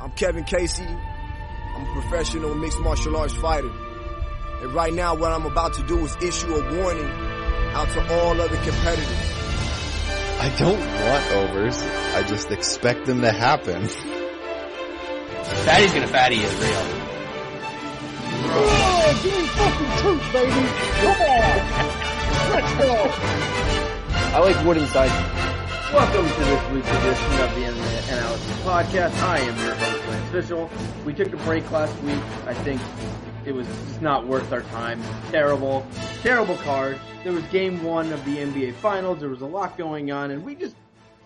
I'm Kevin Casey. I'm a professional mixed martial arts fighter. And right now, what I'm about to do is issue a warning out to all other competitors. I don't want overs. I just expect them to happen. Fatty's gonna fatty is real. Oh, give me fucking truth, baby. Come on. Let's go. I like wood inside. Welcome to this week's edition of the Internet Analysis Podcast. I am your host, Lance Fishel. We took a break last week. I think it was just not worth our time. Terrible, terrible card. There was game one of the NBA Finals. There was a lot going on, and we just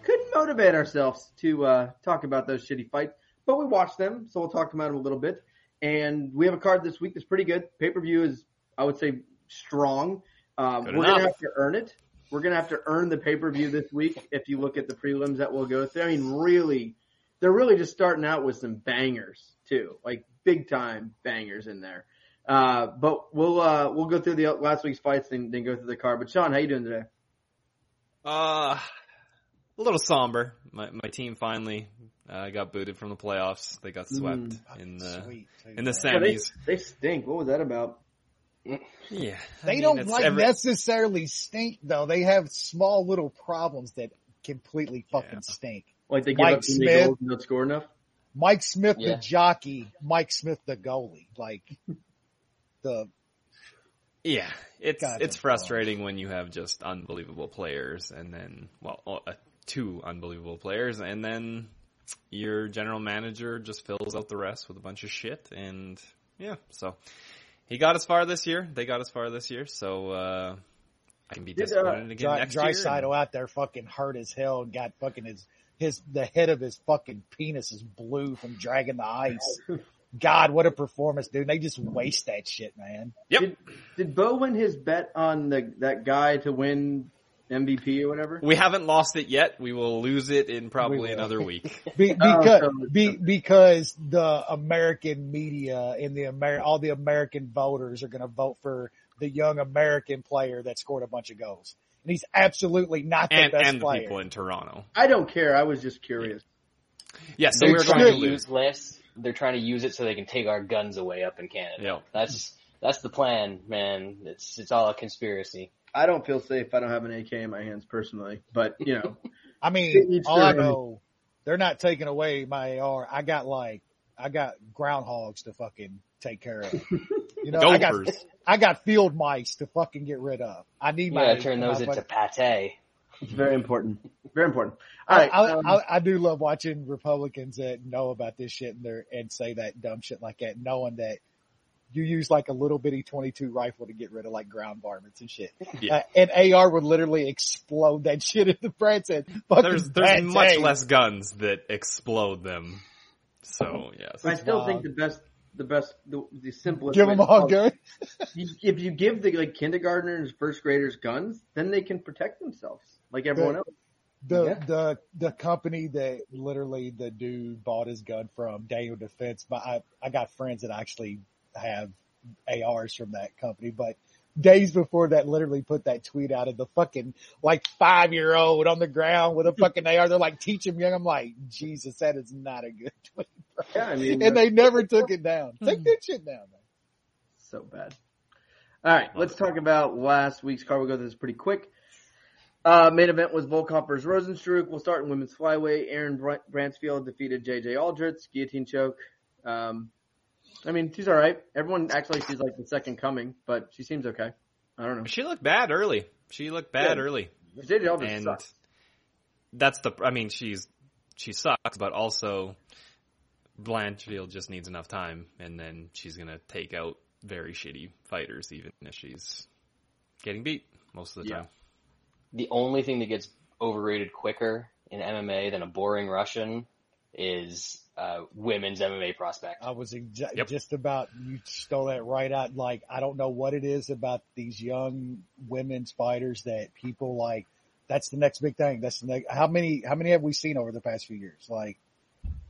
couldn't motivate ourselves to uh, talk about those shitty fights. But we watched them, so we'll talk about them a little bit. And we have a card this week that's pretty good. Pay per view is, I would say, strong. Uh, we're gonna have to earn it. We're gonna have to earn the pay per view this week. If you look at the prelims that we'll go through, I mean, really, they're really just starting out with some bangers too, like big time bangers in there. Uh, but we'll uh, we'll go through the last week's fights and then go through the card. But Sean, how you doing today? Uh, a little somber. My my team finally uh, got booted from the playoffs. They got swept in the Sweet. in the Yeah, they, semis. they stink. What was that about? Yeah, I They mean, don't like every- necessarily stink though. They have small little problems that completely fucking Yeah. stink. Like they give Mike up too many Smith. goals and don't score enough. Mike Smith Yeah. the jockey, Mike Smith the goalie. Like the Yeah, it's God, it's that's frustrating when you have just unbelievable players, and then well, uh, two unbelievable players, and then your general manager just fills out the rest with a bunch of shit, and yeah, so he got as far this year. They got as far this year, so uh, I can be Did, uh, disappointed again dry, next dry year. side and- out there fucking hurt as hell and got fucking his his the head of his fucking penis is blue from dragging the ice. God, what a performance, dude. They just waste that shit, man. Yep. Did, did Bo win his bet on the that guy to win MVP or whatever? We haven't lost it yet. We will lose it in probably will. another week. Be, Oh, because be, because the American media and the Amer all the American voters are going to vote for the young American player that scored a bunch of goals, and he's absolutely not the and best and the player. people in Toronto. I don't care. I was just curious. Yeah, so They're we're trying going to to use lose. less. They're trying to use it so they can take our guns away up in Canada. Yep. That's that's the plan, man. It's it's all a conspiracy. I don't feel safe. I don't have an AK in my hands personally, but you know, I mean, all I know, they're not taking away my AR. I got like, I got groundhogs to fucking take care of. You know, I got, I got field mice to fucking get rid of. I need You my, gotta turn those my- into pate. it's very important. Very important. All right. I. I, um, I, I do love watching Republicans that know about this shit and they and say that dumb shit like that, knowing that you use like a little bitty 22 rifle to get rid of like ground varmints and shit. Yeah. Uh, and AR would literally explode that shit in the Brad said. Fucking There's there's much day. less guns that explode them. So yeah, so I still wild. think the best, the best, the, the simplest. Give them to all solve- good. You, if you give the like kindergartners, first graders guns, then they can protect themselves like everyone else. The Yeah. the the company that literally the dude bought his gun from, Daniel Defense. But I I got friends that actually have ARs from that company. But days before that, literally put that tweet out of the fucking like five year old on the ground with a fucking AR. They're like, teach him young. I'm like, Jesus, that is not a good tweet. bro. Yeah, I mean, And they never took it down. Take that shit down, man. so bad. All right, let's talk about last week's card. We'll go through this pretty quick. Uh, main event was Volkov versus Rozenstruik. We'll start in women's flyweight. Aaron Br- Blanchfield defeated JJ Aldrich, guillotine choke. Um, I mean, she's all right. Everyone acts like she's like the second coming, but she seems okay. I don't know. she looked bad early. She looked bad Good. early, JJ Aldrich and sucks. that's the. I mean, she's she sucks, but also Blanchfield just needs enough time, and then she's gonna take out very shitty fighters, even if she's getting beat most of the Yeah. time. The only thing that gets overrated quicker in MMA than a boring Russian is uh, women's MMA prospect. I was exa- Yep. just about, you stole that right out. Like, I don't know what it is about these young women's fighters that people like, that's the next big thing. That's the next, how many, how many have we seen over the past few years? Like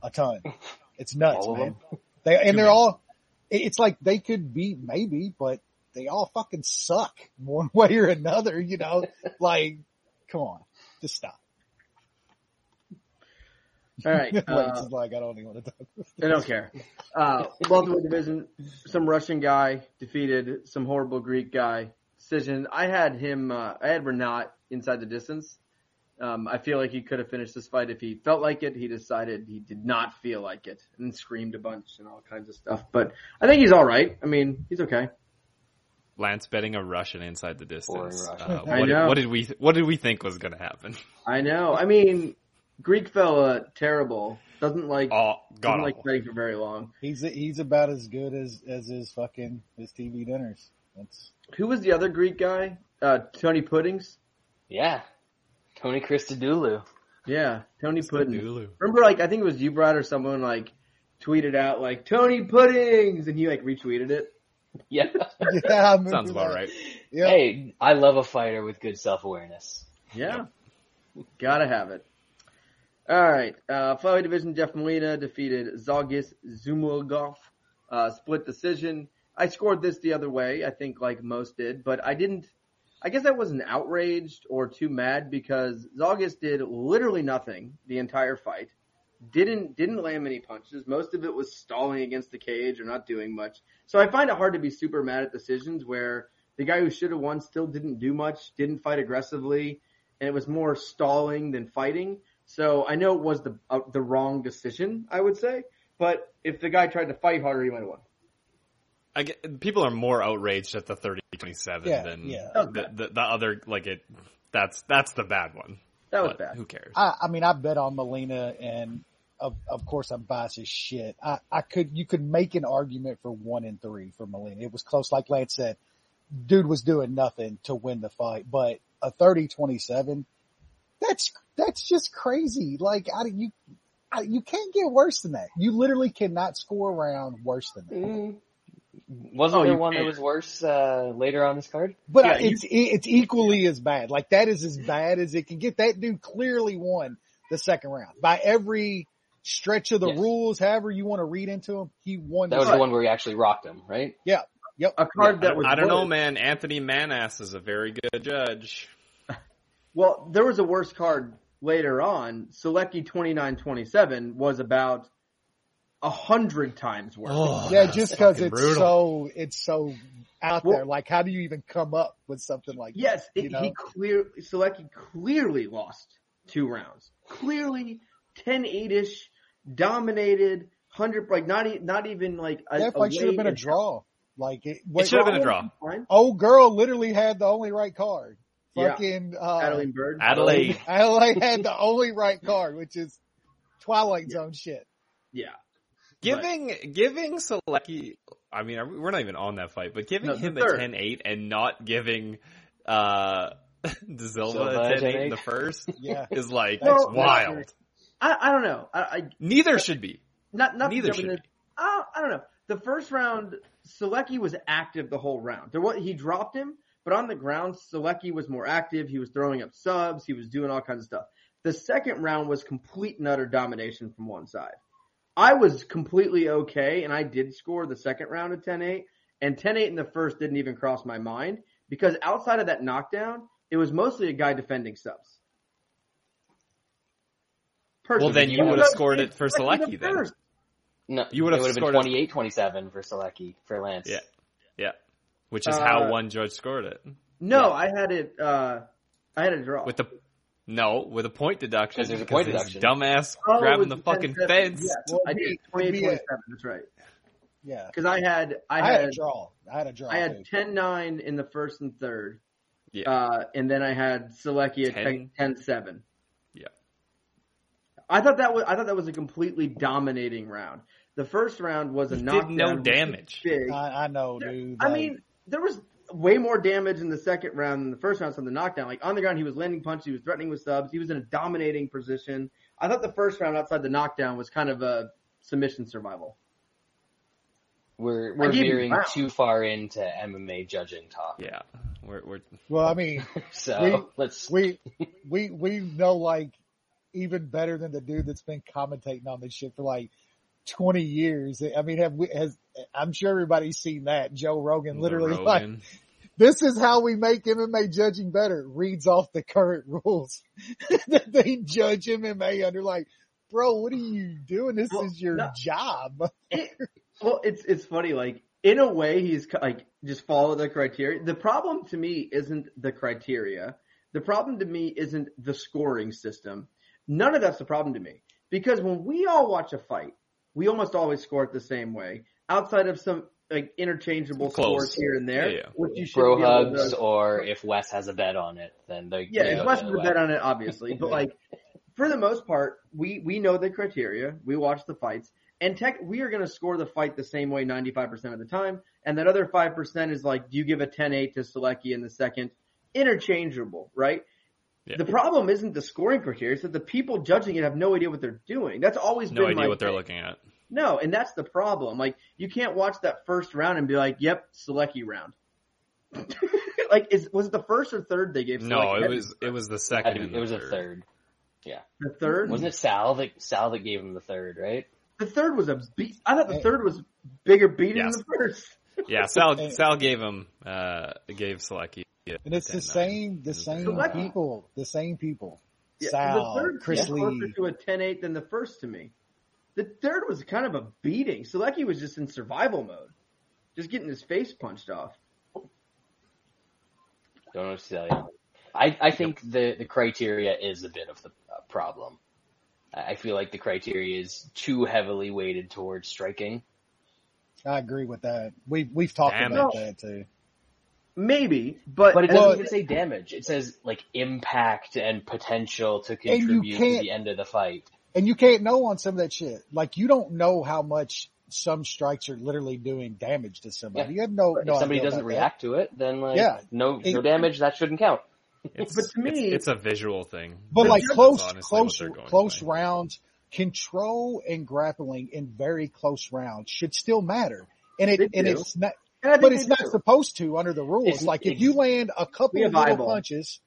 a ton. It's nuts, All man. They, and Too they're many. all, it's like they could be maybe, but they all fucking suck one way or another, you know, like, come on, just stop. All right. Uh, it's like I don't even want to talk. I don't care. Uh, welterweight division, some Russian guy defeated some horrible Greek guy. Decision. I had him. Uh, I had Rinat inside the distance. Um, I feel like he could have finished this fight if he felt like it. He decided he did not feel like it and screamed a bunch and all kinds of stuff. But I think he's all right. I mean, he's okay. Lance betting a Russian inside the distance. Uh, Russian. I what, did, know. what did we What did we think was going to happen? I know. I mean, Greek fella, terrible. Doesn't like Oh, God! doesn't like fighting for very long. He's he's about as good as as his fucking his TV dinners. That's Who was the other Greek guy? Uh, Tony Puddings. Yeah. Tony Christodoulou. Yeah, Tony Puddings. Remember, like I think it was you, Brad, or someone like tweeted out like Tony Puddings, and he like retweeted it. Yeah. yeah, Sounds about that. right. Yeah. Hey, I love a fighter with good self-awareness. Yeah, gotta have it. All right, uh, flyweight division. Jeff Molina defeated Zhalgas Zhumagulov, uh, split decision. I scored this the other way, I think, like most did, but I didn't. I guess I wasn't outraged or too mad because Zalgis did literally nothing the entire fight. Didn't didn't land any punches. Most of it was stalling against the cage or not doing much. So I find it hard to be super mad at decisions where the guy who should have won still didn't do much, didn't fight aggressively, and it was more stalling than fighting. So I know it was the uh, the wrong decision, I would say. But if the guy tried to fight harder, he might have won. I get, people are more outraged at the 30-27 Yeah, than yeah. The, the the other like it. That's that's the bad one. That was But bad. Who cares? I, I mean, I bet on Molina, and of of course I'm biased as shit. I, I could you could make an argument for one and three for Molina. It was close, like Lance said. Dude was doing nothing to win the fight, but a 30-27, that's that's just crazy. Like I you. I, you can't get worse than that. You literally cannot score around worse than that. Mm. Wasn't Oh, there one that can't. was worse uh, later on this card? But Yeah, I- it's it's equally as bad. Like that is as bad as it can get. That dude clearly won the second round by every stretch of the Yes. rules. However you want to read into him, he won. That the was the one where he actually rocked him, right? Yeah. Yep. A card I, that was I don't know, man. Anthony Maness is a very good judge. Well, there was a worse card later on. Selecki 29-27 was about a hundred times worse. Oh, Yeah, just because it's brutal. so it's so out Well- there. Like, how do you even come up with something like Yes, that? it, You know? he clear Selecki clearly lost two rounds. Clearly 10-8ish, dominated, hundred like not e- not even like a, that fight should have been a draw. Like it, It should have been a draw. Old girl literally had the only right card. Yeah. Fucking uh, Adeline Byrd. Adelaide. Adelaide had the only right card, which is Twilight Zone shit. Yeah. Giving giving Selecki, I mean, we- we're not even on that fight, but giving No, the him third. a 10-8 and not giving uh De Silva Silva a a 10-8 in the first Yeah. is like Well, wild. I, I don't know. I, I Neither should be. not not Neither should into- I, I don't know. The first round, Selecki was active the whole round. There was, he dropped him, but on the ground, Selecki was more active. He was throwing up subs. He was doing all kinds of stuff. The second round was complete and utter domination from one side. I was completely okay, and I did score the second round at 10-8, and 10-8 in the first didn't even cross my mind because outside of that knockdown, it was mostly a guy defending subs. Well, then you would have scored it for Selecki Selecki then. No, You would have have scored been it- 28-27 for Selecki, for Lance. Yeah. Yeah. Which is Uh, how one judge scored it. No, Yeah. I had it. uh I had a draw. With the no, with a point deduction. 'Cause there's a point deduction. Dumbass Oh, grabbing the fucking fence. Yes, Well, I did. be- 28 it'd be a- 27, That's right. Yeah. Because I had, I, I had, had a draw. I had a draw. I had too. 10-9 in the first and third. Yeah. Uh, and then I had Selecki at 10. 10-7. Yeah. I thought that was, I thought that was a completely dominating round. The first round was a He did knockdown. no damage. Big. I, I know, dude. I like- mean, there was way more damage in the second round than the first round from the knockdown. Like on the ground, he was landing punches, he was threatening with subs, he was in a dominating position. I thought the first round outside the knockdown was kind of a submission survival. We're we're gave you veering round. too far into MMA judging talk. Yeah. We're, we're well, I mean, So We- let's we we we know like even better than the dude that's been commentating on this shit for like 20 years. I mean, have we, has, I'm sure everybody's seen that. Joe Rogan literally like, this is how we make MMA judging better. Reads off the current rules that they judge MMA under like, bro, what are you doing? This Well, is your no. job. It, well, it's it's funny. Like in a way, he's like just follow the criteria. The problem to me isn't the criteria. The problem to me isn't the scoring system. None of that's the problem to me because when we all watch a fight, we almost always score it the same way. Outside of some like interchangeable Close. scores here and there, Yeah, yeah. which you should Bro hugs, or if Wes has a bet on it, then they Yeah, they it's go less the of other a bet on it, obviously, but like for the most part, we we know the criteria. We watch the fights, and tech we are going to score the fight the same way ninety five percent of the time, and that other five percent is like, do you give a 10-8 to Selecki in the second? Interchangeable, right? Yeah. The problem isn't the scoring criteria; it's that the people judging it have no idea what they're doing. That's always No been idea my what they're looking at. No, and that's the problem. Like you can't watch that first round and be like, "Yep, Selecki round." like, is was it the first or third they gave? No, it was it was the second. be- it the was a third. third. the third. Wasn't it Sal that Sal that gave him the third, right? The third was a beat. I thought the third was bigger beating Yes. than the first. Yeah, Sal Sal gave him uh gave Selecki. A And it's the 10-9. same, the It was same people, the same people. Yeah, Sal, the third Chris was closer Lee. to a 10-8 than the first to me. The third was kind of a beating. Selecki was just in survival mode, just getting his face punched off. Don't know what to tell you. I, I think the, the criteria is a bit of the uh, problem. I I feel like the criteria is too heavily weighted towards striking. I agree with that. We've we've talked Damn about it. that too. Maybe, but, But it doesn't Well- even say damage. It says like impact and potential to contribute to the end of the fight. And you can't know on some of that shit. Like you don't know how much some strikes are literally doing damage to somebody. Yeah. You have no. If no somebody idea doesn't about that. react to it, then like Yeah. no It- no damage, that shouldn't count. It's, But to me- it's, it's a visual thing. But The like close, close, close by. rounds, control and grappling in very close rounds should still matter. And it, They and do. it's not, and I think but it's not do. supposed to under the rules. It's- like if you land a couple of little punches,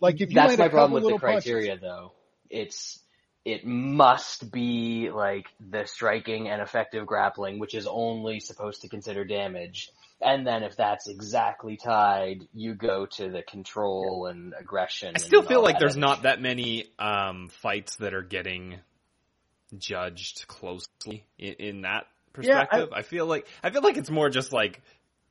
like if you That's land my a couple problem with the little punches, criteria though. It's it must be like the striking and effective grappling, which is only supposed to consider damage. And then if that's exactly tied, you go to the control and aggression. I still feel like there's other not that many um, fights that are getting judged closely in, in that Yeah, I- perspective. I, feel like I feel like it's more just like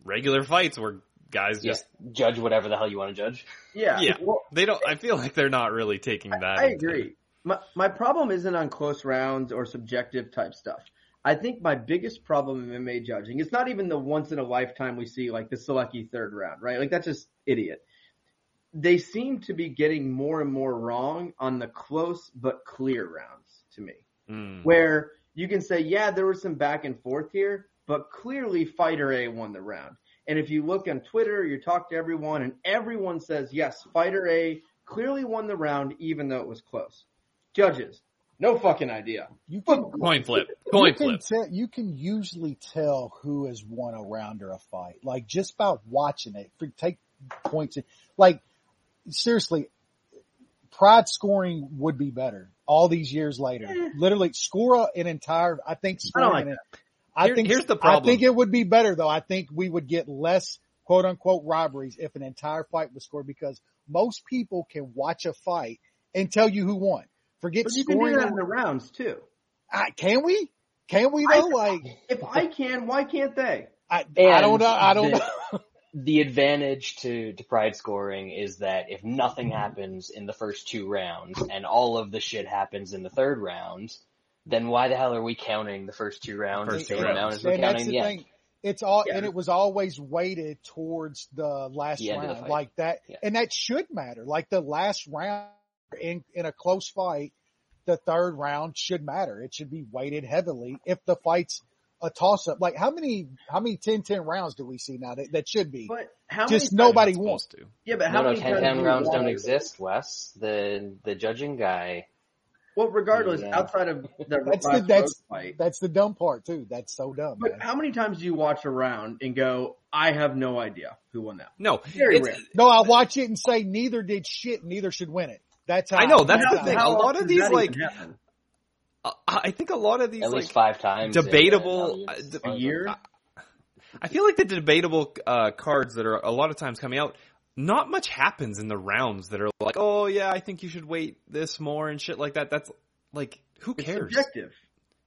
regular fights where guys Yeah, just judge whatever the hell you want to judge. Yeah. Yeah. Well, they don't. I feel like they're not really taking that. I into- agree. My my problem isn't on close rounds or subjective type stuff. I think my biggest problem in MMA judging is not even the once in a lifetime we see like the Selecki third round, right? Like that's just idiot. They seem to be getting more and more wrong on the close but clear rounds to me. Mm. Where you can say, yeah, there was some back and forth here, but clearly fighter A won the round. And if you look on Twitter, you talk to everyone and everyone says, yes, fighter A clearly won the round even though it was close. Judges, no fucking idea. you can Coin flip. Coin you can flip. tell, you can usually tell who has won a round or a fight, like just by watching it. For, take points, in, like seriously, pride scoring would be better all these years later. Eh. Literally, score an entire. I think I like an- I Here- think here's the problem. I think it would be better though. I think we would get less quote unquote robberies if an entire fight was scored because most people can watch a fight and tell you who won. Forget But you can scoring. do that in the rounds too. I, can we? Can we I- though? like, If I can, why can't they? I, I don't know. I don't the- know. The advantage to, to pride scoring is that if nothing happens in the first two rounds and all of the shit happens in the third round, then why the hell are we counting the first two rounds First the two same amount rounds. as we're and that's counting the the thing. end? It's all, Yeah. and it was always weighted towards the last The end the round, like that, Yeah. and that should matter. Like the last round in in a close fight, the third round should matter. It should be weighted heavily if the fight's a toss up. Like how many how many 10-10 rounds do we see now that, that should be? But how Just many nobody wants to. Yeah, but how no, many 10, 10 rounds don't exist, Wes. The, the judging guy, Well, regardless, Yeah. outside of the That's the that's fight, that's the dumb part too. That's so dumb. But man. how many times do you watch a round and go, I have no idea who won that? No, Very rare. No, I watch it and say neither did shit. Neither should win it. That's how I know, that's how- the thing. A lot of these, like, even happen? I think a lot of these at like least five times. uh, debatable- Valiant. uh, a year. I feel like the debatable uh, cards that are a lot of times coming out, not much happens in the rounds that are like, oh yeah, I think you should wait this more and shit like that. That's like, Who It's cares? subjective.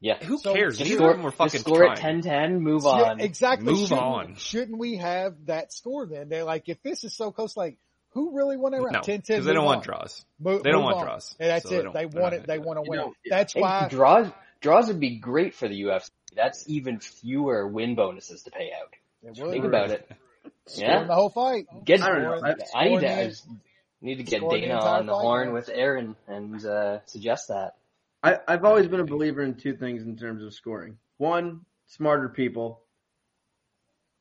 Yeah. Who So- cares? Just Neither score, of them were fucking score at trying. 10-10, move Yeah, on. exactly. Move shouldn't, on. Shouldn't we have that score then? They're like, if this is so close, like, who really won that round? No, 10 10. because they don't want draws. Move, They don't want on. draws. And that's So it. They, they're want it. They gonna want to win. that. it. That's why. draws draws would be great for the UFC. That's even fewer win bonuses to pay out. Would. Think about it. Scoring Yeah. the whole fight. Get, I don't know. I need to I need to get scoring the Dana on the fight, horn man. with Aaron and uh, suggest that. I, I've always been a believer in two things in terms of scoring. One, smarter people.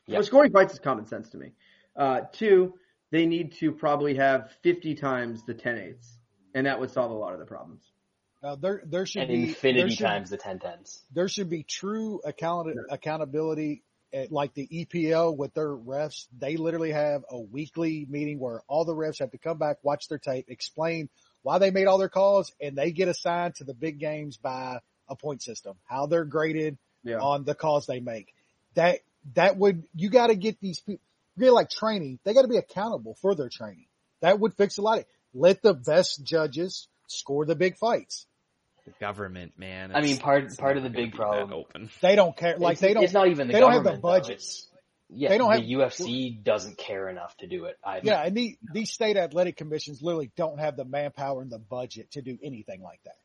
Yep. Well, scoring fights is common sense to me. Uh, two, they need to probably have 50 times the 10 eighths. And that would solve a lot of the problems. Uh, there, there should And be infinity should, times the 10-10s. There should be true account accountability. At, like the EPL with their refs, they literally have a weekly meeting where all the refs have to come back, watch their tape, explain why they made all their calls, and they get assigned to the big games by a point system, how they're graded Yeah. on the calls they make. That that would you got to get these people. Really like training, they got to be accountable for their training. That would fix a lot. of Let the best judges score the big fights. The government, man. I mean, part- part of the big problem- Open. They don't care. Like it's, they don't. It's not even the they don't have the budgets. Yeah, They don't the have- UFC doesn't care enough to do it either. Yeah, and the, these state athletic commissions literally don't have the manpower and the budget to do anything like that.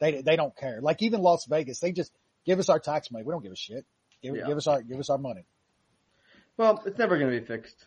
They they don't care. Like even Las Vegas, they just give us our tax money. We don't give a shit. Give, Yeah. give us our give us our money. Well, it's never going to be fixed.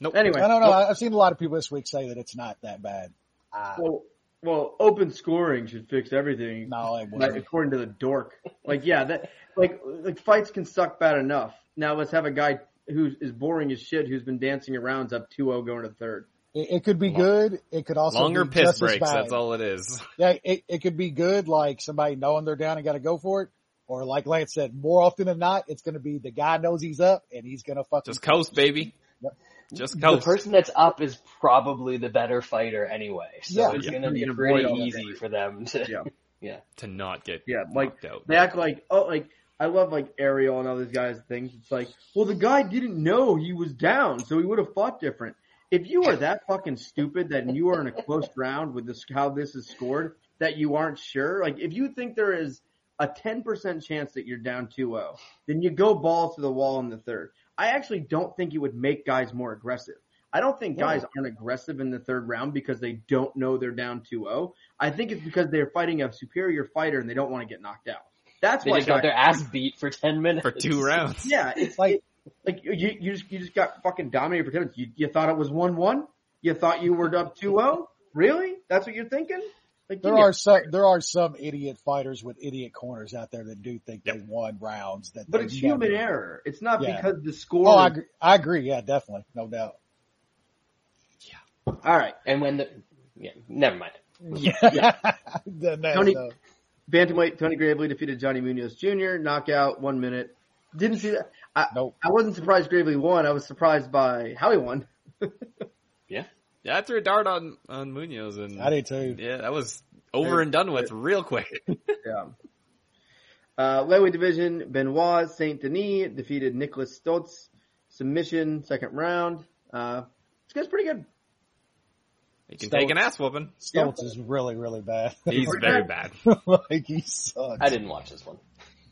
Nope. Anyway. I don't know. Well, I've seen a lot of people this week say that it's not that bad. Uh, well, well, open scoring should fix everything. no, it Like, wasn't. according to the dork. Like, yeah, that, like, like fights can suck bad enough. Now let's have a guy who is boring as shit who's been dancing around up 2-0 going to third. It, it could be good. It could also Longer be piss just as breaks. bad. That's all it is. Yeah, it, it could be good, like somebody knowing they're down and got to go for it. Or like Lance said, more often than not, it's going to be the guy knows he's up and he's going to fucking Just coast, baby. Yep. Just coast. The person that's up is probably the better fighter anyway, so Yeah. it's Yeah. going to be pretty avoid all that easy for them to. Yeah. to not get Yeah, like knocked out. they act like oh like I love like Ariel and all these guys things. It's like, well the guy didn't know he was down, so he would have fought different. If you are that fucking stupid that you are in a close round with this how this is scored, that you aren't sure, like if you think there is a 10% chance that you're down 2-0, then you go balls to the wall in the third. I actually don't think it would make guys more aggressive. I don't think guys aren't aggressive in the third round because they don't know they're down 2-0. I think it's because they're fighting a superior fighter and they don't want to get knocked out. That's They why just got guys- their ass beat for 10 minutes. for two rounds. yeah, it's Like- like like you you just you just got fucking dominated for ten minutes. You you thought it was one one? You thought you were up 2-0? Really? That's what you're thinking? Like There give me a- are some there are some idiot fighters with idiot corners out there that do think Yep. they won rounds. That but it's never- human error. It's not Yeah. because the score. Oh, I agree, I agree. Yeah, definitely, no doubt. Yeah. All right, And when the, yeah, never mind. Yeah, The net, Tony- though. bantamweight Tony Gravely defeated Johnny Munoz Jr. Knockout, one minute. Didn't see that. I, Nope. I wasn't surprised Gravely won. I was surprised by how he won. Yeah, I threw a dart on on Munoz, and I did too. yeah, that was over and done with real quick. Yeah. Uh, lightweight division, Benoit Saint Denis defeated Nicholas Stolze. Submission, second round. Uh, this guy's pretty good. He can So- take an ass whooping. Stolze is really, really bad. He's very bad. bad. like he sucks. I didn't watch this one.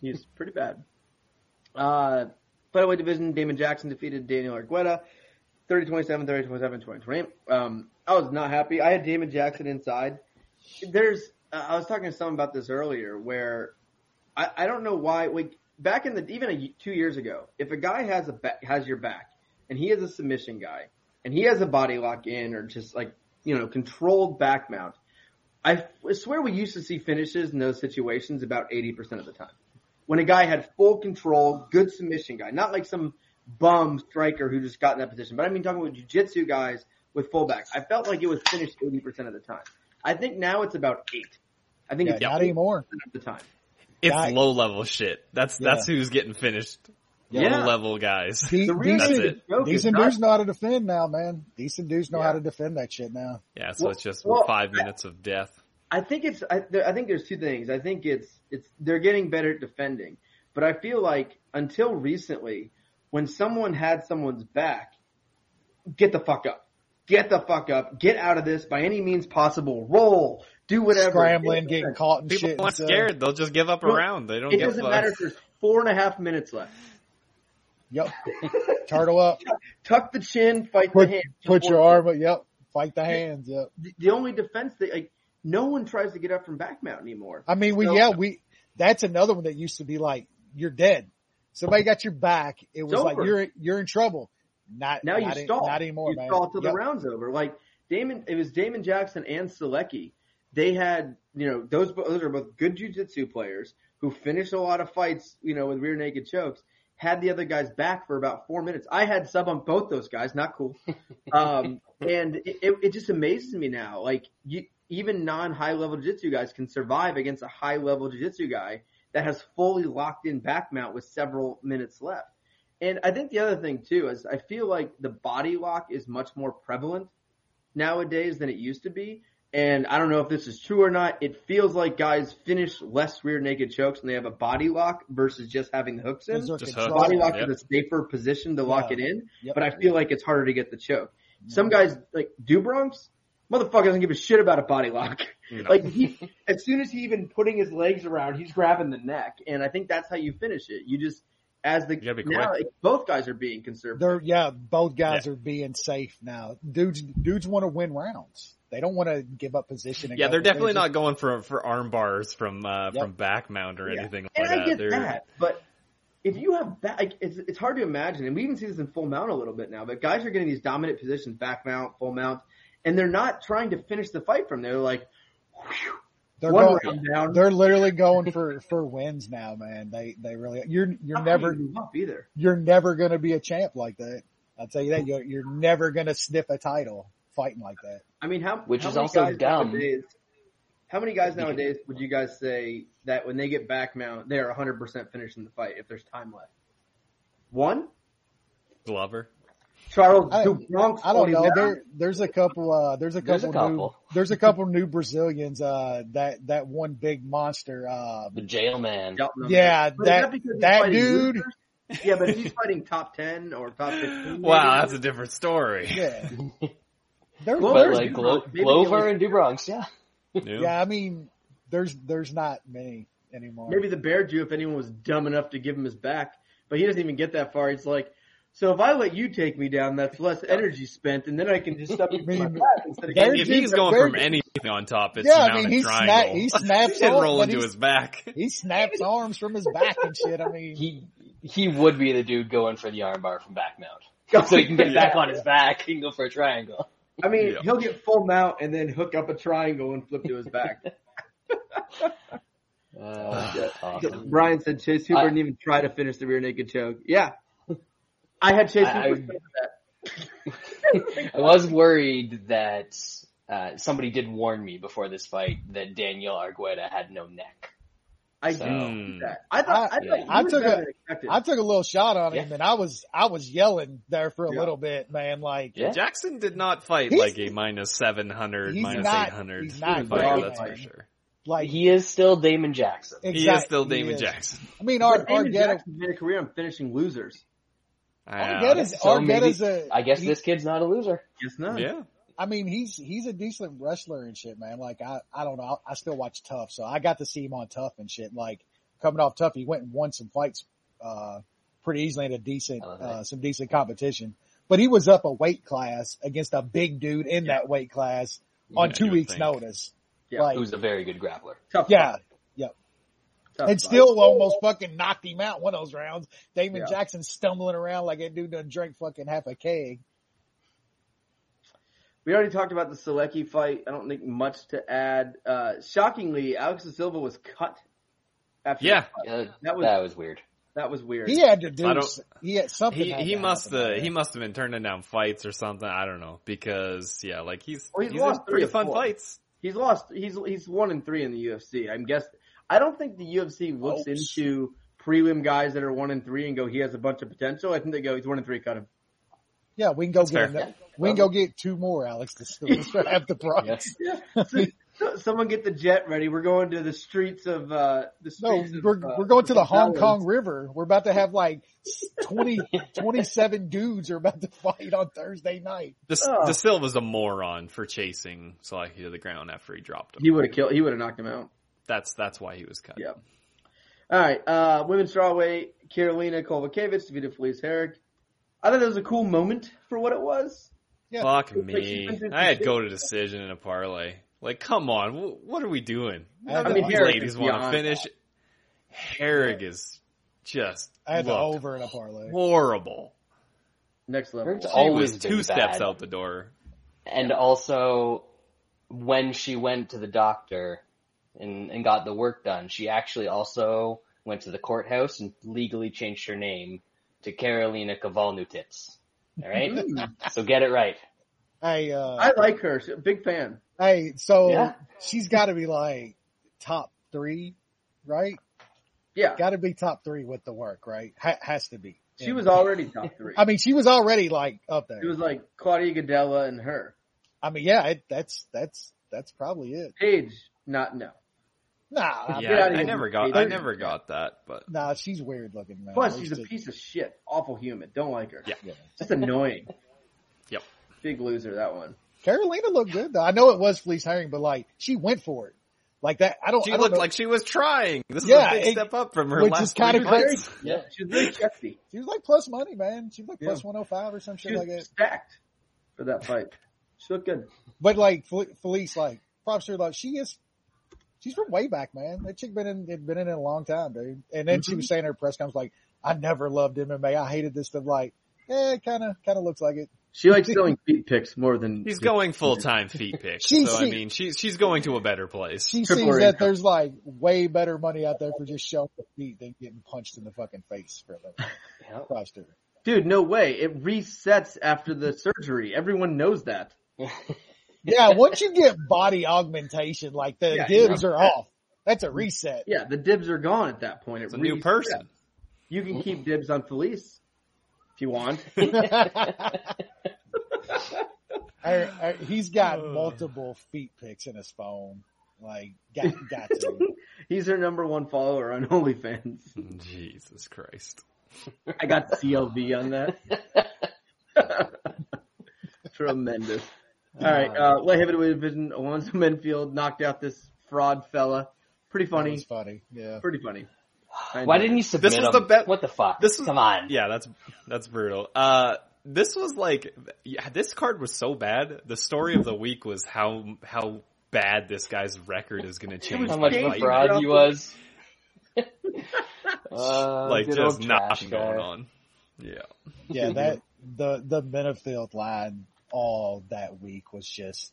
He's pretty bad. Uh, flyweight division, Damon Jackson defeated Daniel Argueta. 30-27, 30-27, 20-20. Um, I was not happy. I had Damon Jackson inside. There's, I was talking to someone about this earlier where I, I don't know why, like, back in the, even a, two years ago, if a guy has a, has your back and he is a submission guy and he has a body lock in or just like, you know, controlled back mount, I swear we used to see finishes in those situations about 80% of the time. When a guy had full control, good submission guy, not like some bum striker who just got in that position, but I mean talking about jiu-jitsu guys with fullback. I felt like it was finished 80% of the time. I think now it's about eight. I think Yeah, it's not anymore. 80% of the time. It's Guy- low level shit. That's Yeah. that's who's getting finished. Yeah. Low level guys. De- The reason That's decent, it. the joke is decent not- dudes know how to defend now, man. Decent dudes know Yeah. how to defend that shit now. Yeah, so Well- it's just well, five I- minutes of death. I think it's. I, I think there's two things. I think it's it's they're getting better at defending, but I feel like until recently, when someone had someone's back, get the fuck up, get the fuck up, get out of this by any means possible. Roll, do whatever. scrambling, getting caught and People shit. aren't and stuff. scared. They'll just give up around. They don't It give doesn't a matter if there's four and a half minutes left. Yep. Turtle up. Tuck the chin, fight Put, the hand. put your arm up. Yep. Fight the hands. Yep. The, the only defense that like no one tries to get up from back mount anymore. I mean, we, So- yeah, we, that's another one that used to be like, you're dead. Somebody got your back. It was like, you're, you're in trouble. Not, Now you not, in- stall. not anymore, you man. stall till Yep. the round's over. Like Damon, it was Damon Jackson and Selecki. They had, you know, those those are both good jujitsu players who finished a lot of fights, you know, with rear naked chokes. Had the other guys back for about four minutes. I had sub on both those guys. Not cool. Um, and it, it, it just amazes me now. Like you, even non high level jiu-jitsu guys can survive against a high level jiu-jitsu guy that has fully locked in back mount with several minutes left. And I think the other thing too is I feel like the body lock is much more prevalent nowadays than it used to be. And I don't know if this is true or not. It feels like guys finish less rear naked chokes and they have a body lock versus just having the hooks in. Those are Just. Body lock Yep. is a safer position to lock Yeah. it in, Yep. but I feel like it's harder to get the choke. Some guys like Do Bronx, motherfucker doesn't give a shit about a body lock. No. Like he, as soon as he even putting his legs around, he's grabbing the neck, and I think that's how you finish it. You just as the gotta be now quick. like, both guys are being conservative. They're, yeah, both guys are being safe now. Dudes, dudes want to win rounds. They don't want to give up position. Yeah, they're definitely finish. not going for for arm bars from uh, Yep. from back mount or Yeah. anything like and that. I get They're- that, but if you have back, like, it's, it's hard to imagine, and we even see this in full mount a little bit now. But guys are getting these dominant positions, back mount, full mount, and they're not trying to finish the fight from there. They're like, whew, They're one going, round down. they're literally going for, for wins now, man. They, they really, you're, you're Not never, gonna up either. you're never going to be a champ like that. I'll tell you that. You're, you're never going to sniff a title fighting like that. I mean, how Which how is many also guys dumb. Nowadays, how many guys nowadays would you guys say that when they get back mount, they are 100% finishing the fight if there's time left? One, Glover. Charles I- Do Bronx. I don't know. There, there's a couple. Uh, there's a There's couple. new, there's a couple new Brazilians. Uh, that that one big monster. Uh, The jail man. Yeah, But is that that dude. losers? Yeah, but he's fighting top 10 or top 15. Wow, maybe- that's a different story. Yeah. They're, But like Do Bronx. Glo- Glover and Do Bronx, yeah. Yeah. yeah, I mean, there's there's not many anymore. Maybe the Bear Jew, if anyone was dumb enough to give him his back, but he doesn't even get that far. He's like, so if I let you take me down, that's less energy spent, and then I can just step into my mean, back instead of If he's going from anything on top, it's Yeah, I to mount mean, he triangle. snap- he snaps and off, roll into his back. he snaps arms from his back and shit. I mean, He he would be the dude going for the armbar from back mount. So he can get back on his back, he can go for a triangle. I mean, Yeah. he'll get full mount and then hook up a triangle and flip to his back. Uh, awesome. Brian said Chase Hooper I- didn't even try to finish the rear naked choke. Yeah. I had Chase I- Hooper say that. I was worried that uh, somebody did warn me before this fight that Daniel Argueta had no neck. I So- did that. I thought, I, I- thought yeah. I took better a- than expected. I took a little shot on him, Yeah. and I was I was yelling there for a Yeah. little bit, man. Like, Yeah. Jackson did not fight He's- like a minus 700, He's minus not- 800 he's not fighter, great, that's man. for sure. like He is still Damon Jackson. He is still Damon is. Jackson. I mean, our, But Damon Argueta, Jackson's made a career on finishing losers. Uh, Argueta's, So maybe, Argueta's a. I guess he- this kid's not a loser. Yes, not. yeah. I mean, he's he's a decent wrestler and shit, man. Like, I I don't know. I, I still watch TUF, so I got to see him on TUF and shit. Like, coming off TUF, he went and won some fights uh pretty easily in a decent I love that. uh some decent competition. But he was up a weight class against a big dude in that weight class on Yeah, two weeks think. notice. Yeah. Like, Who's a very good grappler. Tough. yeah, fight. Yep. Tough And fight. still almost fucking knocked him out one of those rounds. Damon Yeah. Jackson stumbling around like that dude done drank fucking half a keg. We already talked about the Selecki fight. I don't think much to add. Uh, shockingly, Alex da Silva was cut. After Yeah. the fight. Uh, That was- that was weird. that was weird. He had to do, I don't- s- he had something. He had he must have he must have been turning down fights or something. I don't know because yeah, like he's Well, he's he's lost three fun four. fights. He's lost. He's he's one and three in the UFC. I'm guess. I don't think the UFC looks Oh, into prelim guys that are one and three and go, he has a bunch of potential. I think they go, he's one and three, cut him. Yeah, we can go That's get fair. him. We can go get two more, Alex. To still have the price. So, So- Someone get the jet ready. We're going to the streets of uh the No, streets of, we're uh, we're going to the Hong Dallas. Kong River. We're about to have like 20, 27 dudes are about to fight on Thursday night. The, Oh. De Silva's a moron for chasing Selecki to the ground after he dropped him. He would have killed. He would have knocked him out. That's that's why he was cut. Yeah. All right. Uh, women's strawweight, Karolina Kowalkiewicz defeated Felice Herrig. I thought that was a cool moment for what it was. Yeah. Fuck Like me. went I had go to decision in a parlay. Like, come on, what are we doing? I None had of the these under. ladies want to Beyond finish. Herrig is just I had the over in a parlay. horrible. Next level. Herrig's She always was been two steps bad. out the door. And also, when she went to the doctor and, and got the work done, she actually also went to the courthouse and legally changed her name to Carolina Kavalnutits. Alright? Mm. so get it right. Hey, uh, I like her. She's a Big fan. hey, so Yeah. she's got to be like top three, right? Yeah. Got to be top three with the work, right? Ha- has to be. She was already top three. I mean, she was already like up there. It was like Claudia Gadelha and her. I mean, yeah, it, that's that's that's probably it. Paige, not no. Nah, Yeah, get out of I never got. I never got that, but nah, she's weird looking, man. Plus, she's a to- piece of shit. Awful human. Don't like her. Yeah. yeah. Just annoying. Yep. Big loser, that one. Carolina looked good though. I know it was Felice Herrig, but like she went for it. Like that, I don't. she I don't looked know. like she was trying. This is a big it- step up from her which last is kinda three crazy. Yeah. She was very chesty. She was like plus money, man. She was like Yeah. plus one hundred five or some She shit was like that. stacked for that fight. She looked good. But like Fel- Felice, like props to her. Like she is, she's from way back, man. That chick been in, had been in it a long time, dude. And then she mm-hmm. was saying her press conference, like, I never loved MMA. I hated this stuff. Like, yeah, kind of, kind of looks like it. She likes selling feet pics more than He's going full time feet picks, She- so I mean, she's she's going to a better place. She Triple sees that income. there's like way better money out there for just showing the feet than getting punched in the fucking face for a living. Yep. Props. Dude, no way. It resets after the surgery. Everyone knows that. Yeah, once you get body augmentation, like the Yeah, dibs are off. That's a reset. Yeah, the dibs are gone at that point. It It's a new resets. person. You can keep dibs on Felice if you want. I- I- he's got oh, multiple feet pics in his phone. Like, got, got to. He's her number one follower on OnlyFans. Jesus Christ. I got CLV on that. Tremendous. All right, uh, light heavyweight division. Alonzo Menifield knocked out this fraud fella. Pretty That funny. was funny. Yeah. Pretty funny. Why didn't you submit was him? the bet- What the fuck? this was- Come on. Yeah, that's that's brutal. Uh, this was like, yeah, this card was so bad. The story of the week was how how bad this guy's record is going to change. How much of a fraud he was. uh, Like just old nothing guy. going on. Yeah. Yeah, that, the, the Menifield line all that week was just,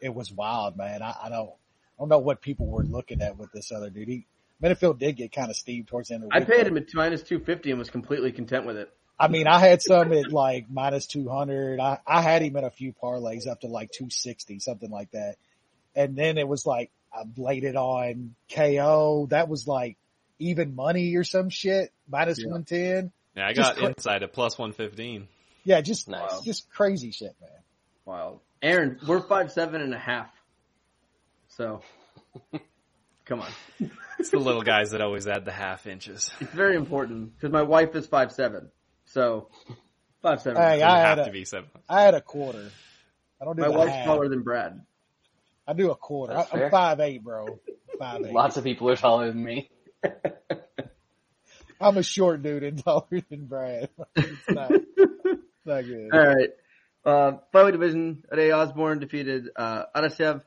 it was wild, man. I, I don't, I don't know what people were looking at with this other dude. He, Menifield did get kind of steamed towards the end of the I week. paid him at minus 250 and was completely content with it. I mean, I had some at like minus 200. I, I had him in a few parlays up to like 260, something like that. And then it was like, I laid it on KO. That was like even money or some shit, minus Yeah. 110. Yeah, I got cra- inside at plus 115. Yeah, just, Nice. just crazy shit, man. Wow. Aaron, we're five seven and a half. So, come on. It's the little guys that always add the half inches. It's very important because my wife is five seven. So, five seven. Hey, You I have had to be seven. I had a quarter. I don't do my wife's half. taller than Brad. I do a quarter. I, That's I'm five eight, bro. Five eight. Lots of people are taller than me. I'm a short dude and taller than Brad. It's not, it's not good. All right. Uh, flyweight division, Ray Osbourne defeated, uh, Adashev.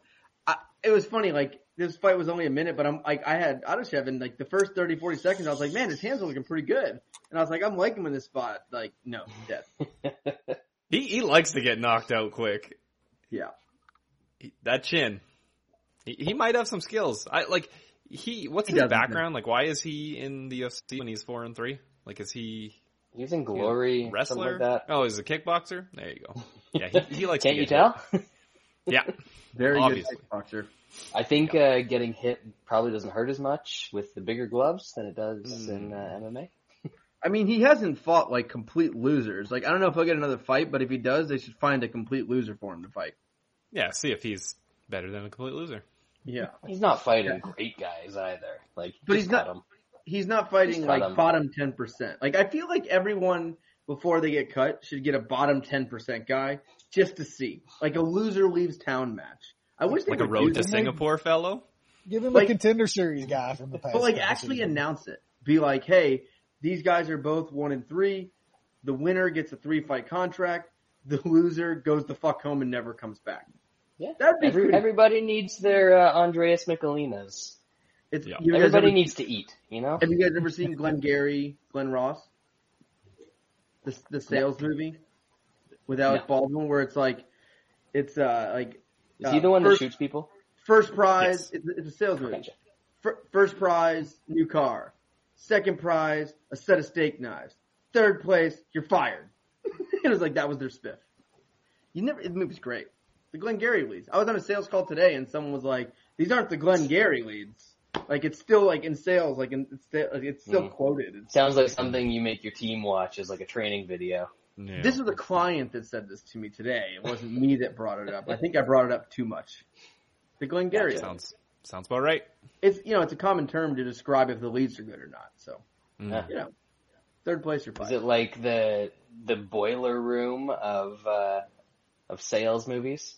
I, it was funny, like, this fight was only a minute, but I'm like, I had Adashev in like the first 30, 40 seconds. I was like, man, his hands are looking pretty good. And I was like, I'm liking him in this spot. Like, no, death. He he likes to get knocked out quick. Yeah. He, that chin. He, he might have some skills. I like he. What's He his doesn't. background? Like, why is he in the UFC when he's four and three? Like, is he He was in Glory, something wrestler? like that. Oh, he's a kickboxer. There you go. Yeah, he, he likes. Can't to you tell? hit. Yeah, Very Obviously. good kickboxer. I think uh, getting hit probably doesn't hurt as much with the bigger gloves than it does Mm. in uh, MMA. I mean, he hasn't fought like complete losers. Like, I don't know if he'll get another fight, but if he does, they should find a complete loser for him to fight. yeah. See if he's better than a complete loser. Yeah. He's not fighting great guys either. Like, But just he's not- him. He's not fighting Just cut like him. bottom 10%. Like I feel like everyone before they get cut should get a bottom 10% guy just to see. Like a loser leaves town match. I wish they Like a road do to that. Singapore fellow? Give him Like- a contender series guy from the past. But like actually seasons. announce it. Be like, hey, these guys are both one and three. The winner gets a three fight contract. The loser goes the fuck home and never comes back. Yeah. That'd be Every, pretty- everybody needs their uh, Andreas Michailidis. It's, Yeah. you Everybody ever- needs to eat, you know? Have you guys ever seen Glenn Gary, Glen Ross? The the sales movie with Alec No. Baldwin, where it's like, it's uh like Is he uh, the one first, that shoots people? First prize, Yes. it's, it's a sales movie. Gotcha. Fir- First prize, new car. Second prize, a set of steak knives. Third place, you're fired. it was like that was their spiff. You never. The movie's great. The Glengarry leads. I was on a sales call today, and someone was like, "These aren't the Glengarry leads." Like it's still like in sales, like in, it's still, like, it's still Mm. quoted. It's, Sounds like something you make your team watch as like a training video. Yeah. This was a client that said this to me today. It wasn't me that brought it up. I think I brought it up too much. The Glengarry. Gotcha. sounds sounds about right. It's you know it's a common term to describe if the leads are good or not. So Mm. Yeah. you know, third place or Is it like the the boiler room of uh, of sales movies?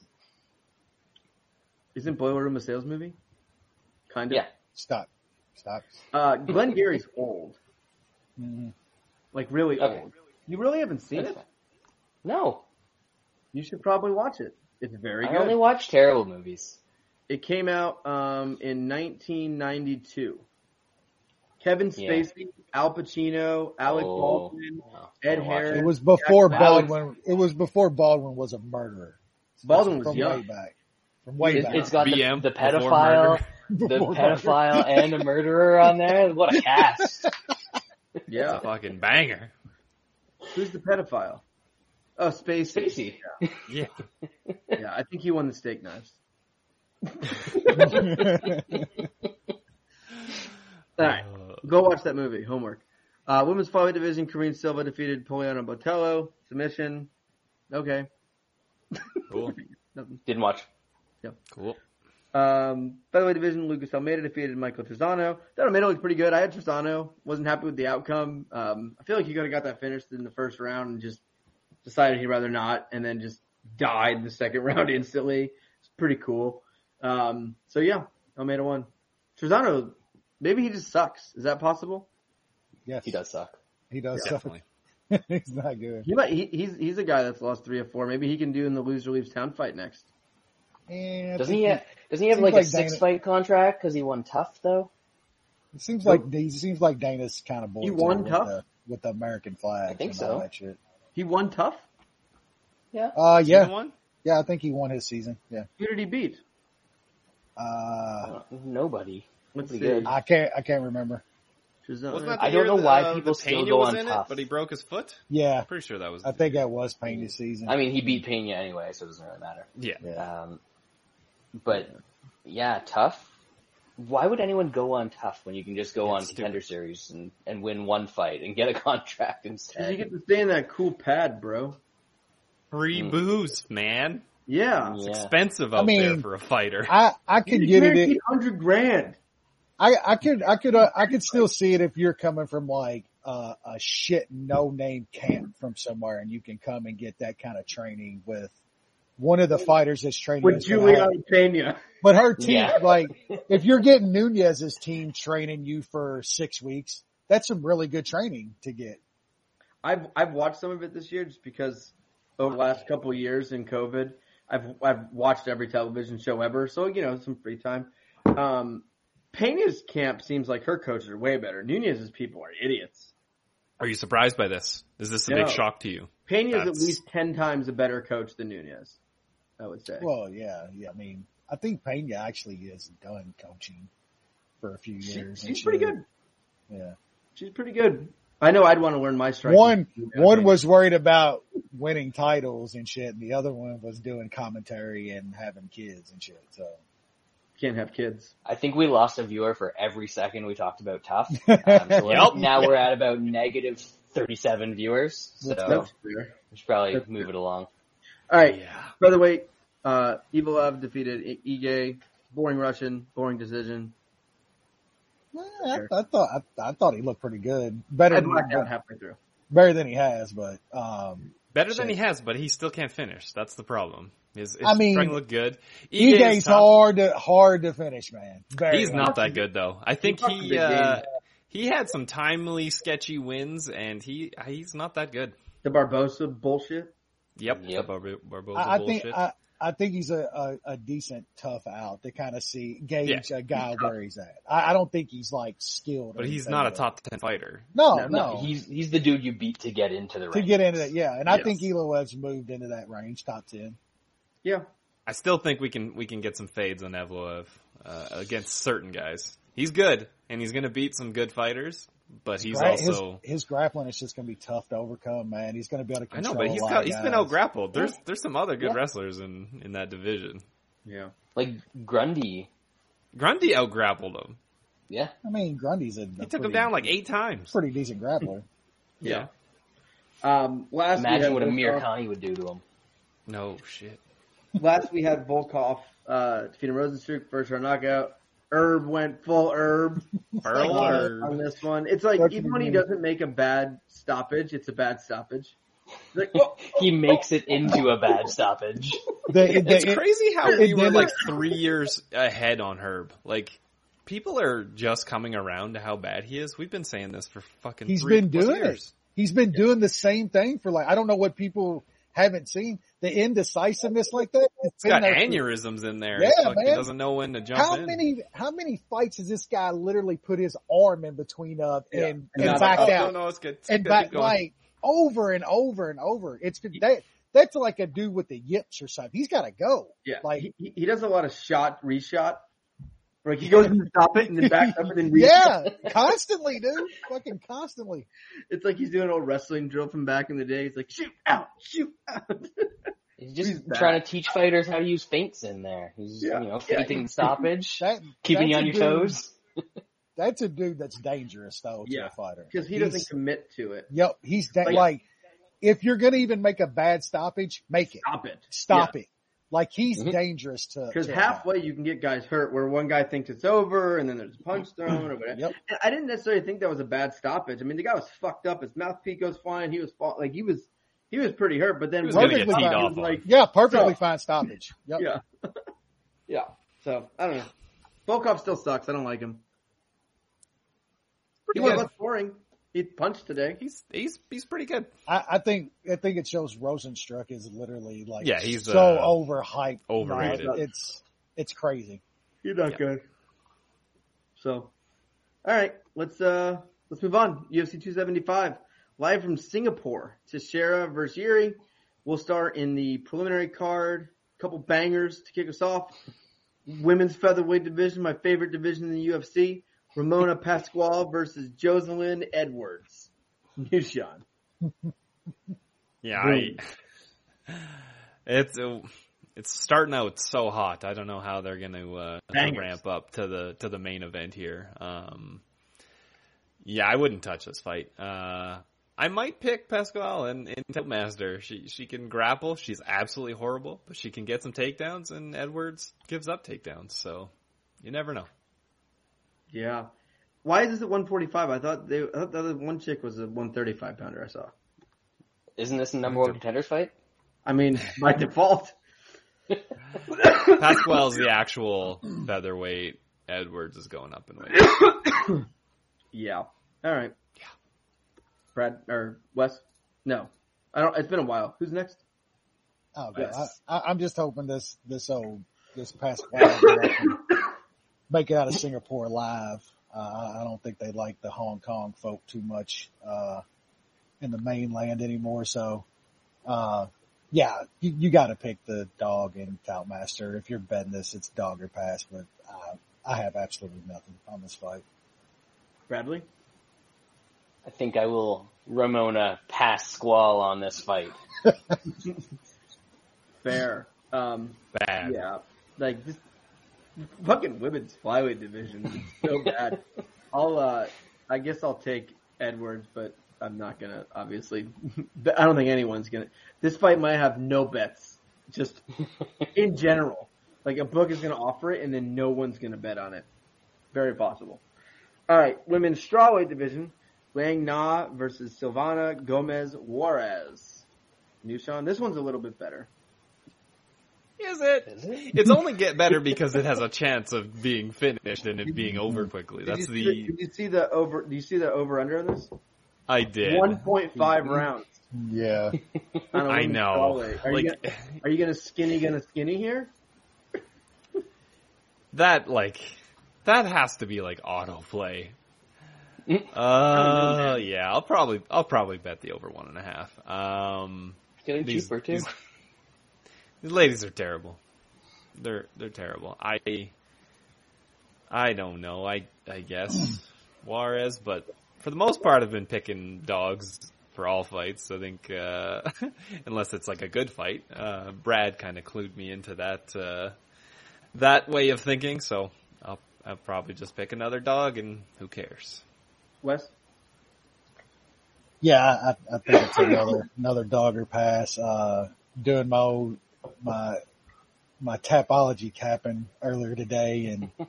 Isn't Boiler Room a sales movie? Kind of. Yeah. Stop. Stop. Uh, Glengarry's old, Mhm. like really Okay. old. You really haven't seen That's it? fine. No, You should probably watch it. It's very I good. only watch terrible movies. It came out um, in 1992. Kevin Yeah. Spacey, Al Pacino, Alec Oh. Baldwin, Ed Harris. It was before Jack Baldwin. It was before Baldwin was a murderer. Baldwin was from young. way back. From way It, back. it's got the, BM the before pedophile, murder. The pedophile and a murderer on there. What a cast! Yeah. a fucking banger. Who's the pedophile? Oh, Spacey. Spacey. Yeah. Yeah, I think he won the steak knives. All right. Go watch that movie. Homework. Uh, women's flyweight division, Karine Silva defeated Poliana Botelho. Submission. Okay. cool. Nothing. Didn't watch. Yep. Cool. Um, way, division, Lucas Almeida defeated Michael Trizano. That Almeida looked pretty good. I had Trizano. Wasn't happy with the outcome. Um, I feel like he could have got that finished in the first round and just decided he'd rather not and then just died in the second round instantly. It's pretty cool. Um, so yeah, Almeida won. Trizano, maybe he just sucks. Is that possible? yes, He does suck. He does. suck. Definitely. He's not good. He might, he, he's, he's a guy that's lost three or four. Maybe he can do in the loser leaves town fight next. And Doesn't think he? Have, doesn't he have like, like a six fight contract because he won TUF though? It seems like he seems like Dana's kind of bored He too won with TUF? the, with the American flag. I think and all so. That shit. He won TUF? Yeah. Uh, yeah, one? yeah. I think he won his season. Yeah. Who did he beat? Uh, Nobody. Let's Pretty see. good. I can't. I can't remember. Trizano. Wasn't that the I don't know that, why uh, people the still Pena go on in TUF. it, but he broke his foot? Yeah, Pretty sure that was. I think year. that was Pena's season. I mean, he beat Pena anyway, so it doesn't really matter. Yeah. yeah. Um, but yeah, TUF. Why would anyone go on TUF when you can just go Yeah, on it's contender series and, and win one fight and get a contract Cause instead? you get to stay in that cool pad, bro. Free Mm. booze, man. Yeah. It's Yeah. expensive I out there for a fighter. I I could get it. Eight hundred grand. I I could I could uh, I could still see it if you're coming from like uh, a shit no name camp from somewhere and you can come and get that kind of training with one of the fighters that's training. With that's Julianna Pena. But her team, Yeah. like, if you're getting Nunes's team training you for six weeks, that's some really good training to get. I've I've watched some of it this year just because over the last couple of years in COVID, I've I've watched every television show ever. So you know, some free time. Um, Pena's camp seems like her coaches are way better. Nunes's people are idiots. Are you surprised by this? Is this a No. big shock to you? Pena is at least ten times a better coach than Nunes. I would say. Well, yeah, yeah. I mean, I think Pena actually is done coaching for a few years. and she's pretty shit. good. Yeah. She's pretty good. I know I'd want to learn my strike. One, one was worried about winning titles and shit, and the other one was doing commentary and having kids and shit. So, can't have kids. I think we lost a viewer for every second we talked about TUF. Um, so Yep. now we're at about negative 37 viewers. So we should probably move it along. All right. Yeah. Featherweight, uh, Evloev defeated I- Ige boring Russian, boring decision. I, I thought I, I thought he looked pretty good, better I than, blacked halfway through. better than he has. But um, Better than he has, but he still can't finish. That's the problem. His, his I mean, strength look good. Ige's Ige's tough. hard to hard to finish, man. Very He's hard. not that good though. I think fucked a he uh, he had some timely, sketchy wins, and he he's not that good. The Barbosa bullshit. Yep, Yep. the Barbo- Barbosa I, I bullshit. think I, I think he's a, a, a decent tough out to kind of see gauge a guy where he's at. I, I don't think he's like skilled, but he's not a top ten fighter. No, No, no, No, he's he's the dude you beat to get into the to ring. get into that, yeah. And I Yes. think Evloev's moved into that range, top ten. Yeah. I still think we can we can get some fades on Evloev uh, against certain guys. He's good, and he's going to beat some good fighters, but he's Gra- also. his, his grappling is just going to be tough to overcome, man. He's going to be able to control. I know, control. but he's a lot got, of he's been out grappled. There's there's some other good Yeah. wrestlers in in that division. Yeah. Like Grundy. Grundy out grappled him. Yeah. I mean, Grundy's a, He a took pretty, him down like eight times. pretty decent grappler. Yeah. Um, last Imagine what Amir Volkov- Khan would do to him. No shit. Last we had Volkov uh, defeating Rozenstruik first round knockout. Herb went full herb Pearl on, on this one. It's like Fucking even when he amazing. doesn't make a bad stoppage, it's a bad stoppage. Like, oh, oh He makes it oh. into a bad stoppage. The, the, It's crazy how it we were did like three years ahead on Herb. Like, people are just coming around to how bad he is. We've been saying this for fucking. He's three been plus doing it. years. He's been doing the same thing for like I don't know what people haven't seen. The indecisiveness like that. He's got aneurysms in there. Yeah, He fucking man. doesn't know when to jump How in. many how many fights has this guy literally put his arm in between of Yeah. and, And and not- backed oh, out No, no, it's good. It's and good. back Keep like over and over and over. It's that that's like a dude with the yips or something. He's got to go. yeah. Like- he, he- he does a lot of shot reshot. Like he goes to stop it and then backs up and then re- Yeah, constantly, dude. Fucking constantly. It's like he's doing an old wrestling drill from back in the day. He's like shoot out, shoot out. He's just He's bad. trying to teach fighters how to use feints in there. He's Yeah. you know Yeah. feinting stoppage, That keeping you on your dude- toes. That's a dude that's dangerous though to Yeah. a fighter Because he He's- doesn't commit to it. Yep, he's da- Like- like, if you're gonna even make a bad stoppage, make it. Stop it. Stop it. Like he's Mhm. dangerous to. Because to a halfway you can get guys hurt where one guy thinks it's over and then there's a punch thrown or whatever. Yep. And I didn't necessarily think that was a bad stoppage. I mean, the guy was fucked up. His mouthpiece goes flying. He was fall- like he was he was pretty hurt. But then He was gonna Rozenstruik get teed was like. Yeah, perfectly So- fine stoppage. Yep. yeah, yeah. So I don't know. Volkov still sucks. I don't like him. He good. was less boring. He punched today. He's he's he's pretty good. I, I think I think it shows Rozenstruik is literally like Yeah, he's, so uh, overhyped. overrated. Like, it's it's crazy. You're not Yeah. good. So, all right, let's uh let's move on. UFC 275 live from Singapore. Teixeira versus Jiri. We'll start in the preliminary card. A couple bangers to kick us off. Women's featherweight division, my favorite division in the UFC. Ramona Pasquale versus Jocelyn Edwards. New Sean. Yeah, I, it's uh, it's starting out so hot. I don't know how they're going to uh, ramp up to the to the main event here. Um, yeah, I wouldn't touch this fight. Uh, I might pick Pasquale and, and Master. She she can grapple. She's absolutely horrible, but she can get some takedowns. And Edwards gives up takedowns, so you never know. Yeah. Why is this at 145? I thought they, I thought the other one chick was a 135 pounder I saw. Isn't this a number one contenders fight? I mean, by default. Pasquale's the actual featherweight. Edwards is going up in weight. Yeah. All right. Yeah. Brad or Wes? No, I don't. It's been a while. Who's next? Oh, God. Yes. I, I, I'm just hoping this this old this past while can make it out of Singapore live. Uh, I I don't think they like the Hong Kong folk too much uh, in the mainland anymore. So, uh, yeah, you, you got to pick the dog and Master. If you're betting this, it's dog or pass. But uh, I have absolutely nothing on this fight. Bradley. I think I will Ramona Pasquale on this fight. Fair. Um. Bad. Yeah. Like this fucking women's flyweight division is so bad. I'll. uh I guess I'll take Edwards, but I'm not gonna. Obviously, I don't think anyone's gonna. This fight might have no bets. Just in general. Like a book is going to offer it, and then no one's going to bet on it. Very possible. All right, women's strawweight division: Liang Na versus Silvana Gomez Juarez. New Sean, this one's a little bit better. Is it? Is it? It's only get better because it has a chance of being finished and it being over quickly. Did That's you see the Did you see the over? Do you see the over under on this? I did. One point five rounds. Yeah. I, a I women's know. strawweight. Are you Like gonna, are you gonna skinny gonna skinny here? that, like that has to be like autoplay. Uh, yeah, I'll probably I'll probably bet the over one and a half. Um, Getting these, cheaper too. these, these ladies are terrible. They're they're terrible. I I don't know. I I guess Juarez, but for the most part, I've been picking dogs for all fights. I think uh, unless it's like a good fight, uh, Brad kind of clued me into that uh, that way of thinking. So I'll I'll probably just pick another dog, and who cares? Wes? Yeah, I, I think it's another another dogger pass. Uh, doing my old, my my tapology capping earlier today, and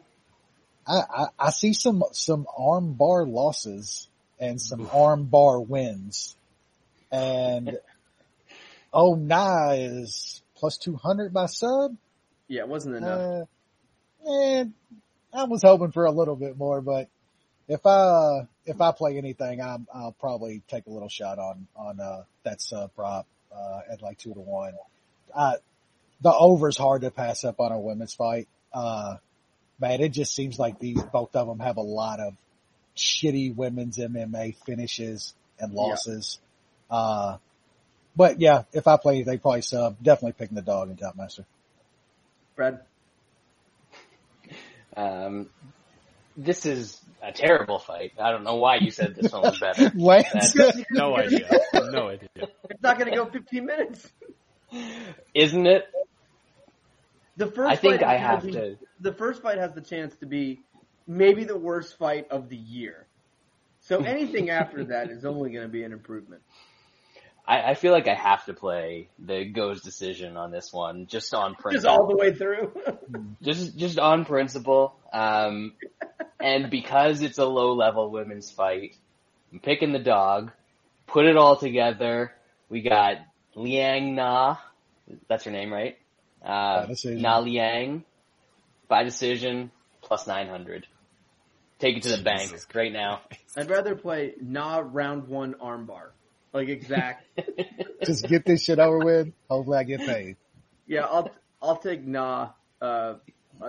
I, I I see some some arm bar losses and some arm bar wins, and oh nah is plus two hundred by sub. Yeah, it wasn't enough. Uh, and I was hoping for a little bit more, but if I if I play anything, I'm, I'll probably take a little shot on on uh, that sub prop uh, at like two to one. Uh, the over's hard to pass up on a women's fight. Uh, man, it just seems like these both of them have a lot of shitty women's MMA finishes and Yeah. losses. Uh, but yeah, if I play they probably sub. Definitely picking the dog in Top Master. Brad? Um, this is a terrible fight. I don't know why you said this one was better. Lance, That- No idea. No idea. It's not gonna go 15 minutes. Isn't it? The first I think fight I have be- to. The first fight has the chance to be maybe the worst fight of the year. So anything after that is only going to be an improvement. I, I feel like I have to play the goes decision on this one, just on principle, Just all the way through. just just on principle. Um, and because it's a low level women's fight, I'm picking the dog. Put it all together. We got Liang Na. That's her name, right? Uh, Na Liang by decision plus 900. Take it to the bank Jesus right now. I'd rather play Na round one armbar. Like exact. just get this shit over with. Hopefully I get paid. yeah, I'll I'll take Na uh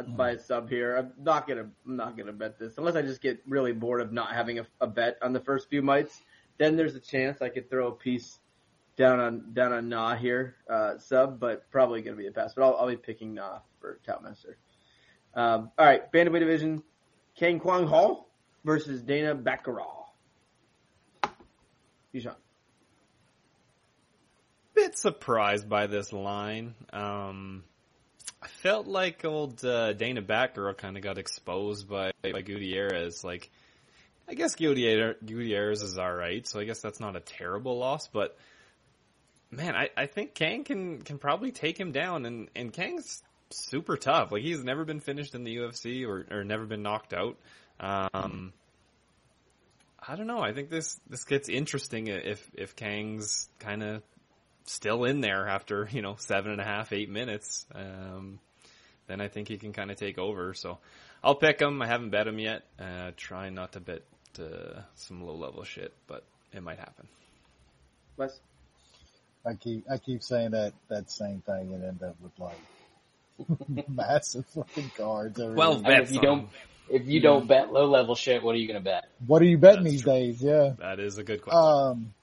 by a sub here. I'm not gonna I'm not gonna bet this unless I just get really bored of not having a, a bet on the first few mites. Then there's a chance I could throw a piece down on down on Na here uh, sub, but probably gonna be a pass. But I'll, I'll be picking Na for Top Master. Um, all right, bantamweight division: Kang Kwang Hall versus Dana Batgerel. Yushan. bit surprised by this line. Um, I felt like old uh, Dana Batgerel kind of got exposed by by Gutierrez. Like, I guess Gutierrez is all right, so I guess that's not a terrible loss. But man, I, I think Kang can can probably take him down, and and Kang's super tough. Like he's never been finished in the UFC or or never been knocked out. Um, I don't know. I think this this gets interesting if if Kang's kind of still in there after you know seven and a half, eight minutes. Um, then I think he can kind of take over. So I'll pick him. I haven't bet him yet. Uh, trying not to bet uh, some low level shit, but it might happen. Wes. I keep I keep saying that that same thing and end up with like massive fucking cards. every Well. I mean, if you don't, if you don't bet low level shit, what are you gonna bet? what are you betting That's these true. days? Yeah. That is a good question. Um,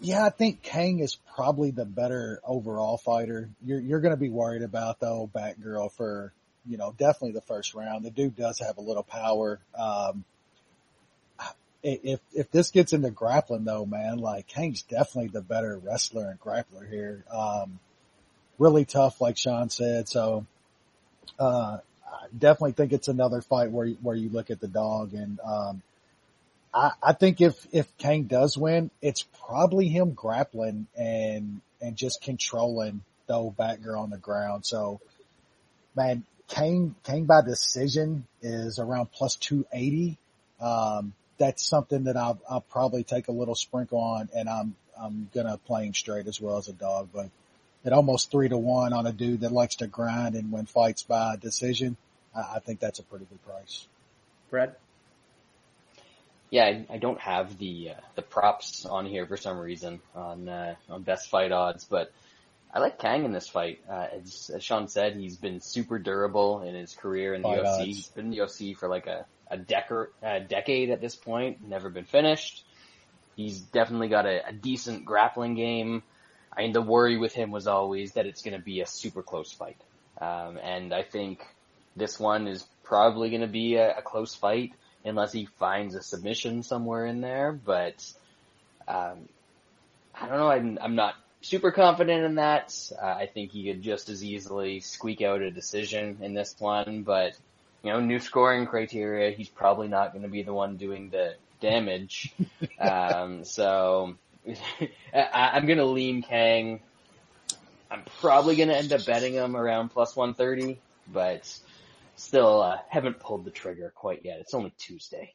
yeah, I think Kang is probably the better overall fighter. You're you're going to be worried about the old Batgerel for you know definitely the first round. The dude does have a little power. Um, if if this gets into grappling though, man, like Kang's definitely the better wrestler and grappler here. Um, really tough, like Sean said. So, uh, I definitely think it's another fight where where you look at the dog and um, I, I think if if Kang does win, it's probably him grappling and and just controlling the old backer on the ground. So, man, Kane, Kane by decision is around plus 280. Um, that's something that I'll, I'll probably take a little sprinkle on and I'm, I'm gonna play him straight as well as a dog, but at almost three to one on a dude that likes to grind and win fights by decision, I, I think that's a pretty good price. Brad? Yeah, I, I don't have the uh, the props on here for some reason on uh, on best fight odds, but I like Kang in this fight. Uh, as, as Sean said, he's been super durable in his career in the Fight UFC. odds. He's been in the UFC for like a a, decade a decade at this point, never been finished. He's definitely got a, a decent grappling game. I mean, the worry with him was always that it's going to be a super close fight, um, and I think this one is probably going to be a, a close fight unless he finds a submission somewhere in there. But um, I don't know. I'm, I'm not super confident in that. Uh, I think he could just as easily squeak out a decision in this one. But you know, new scoring criteria. He's probably not going to be the one doing the damage. um, so I, I'm going to lean Kang. I'm probably going to end up betting him around plus 130, but still uh, haven't pulled the trigger quite yet. It's only Tuesday.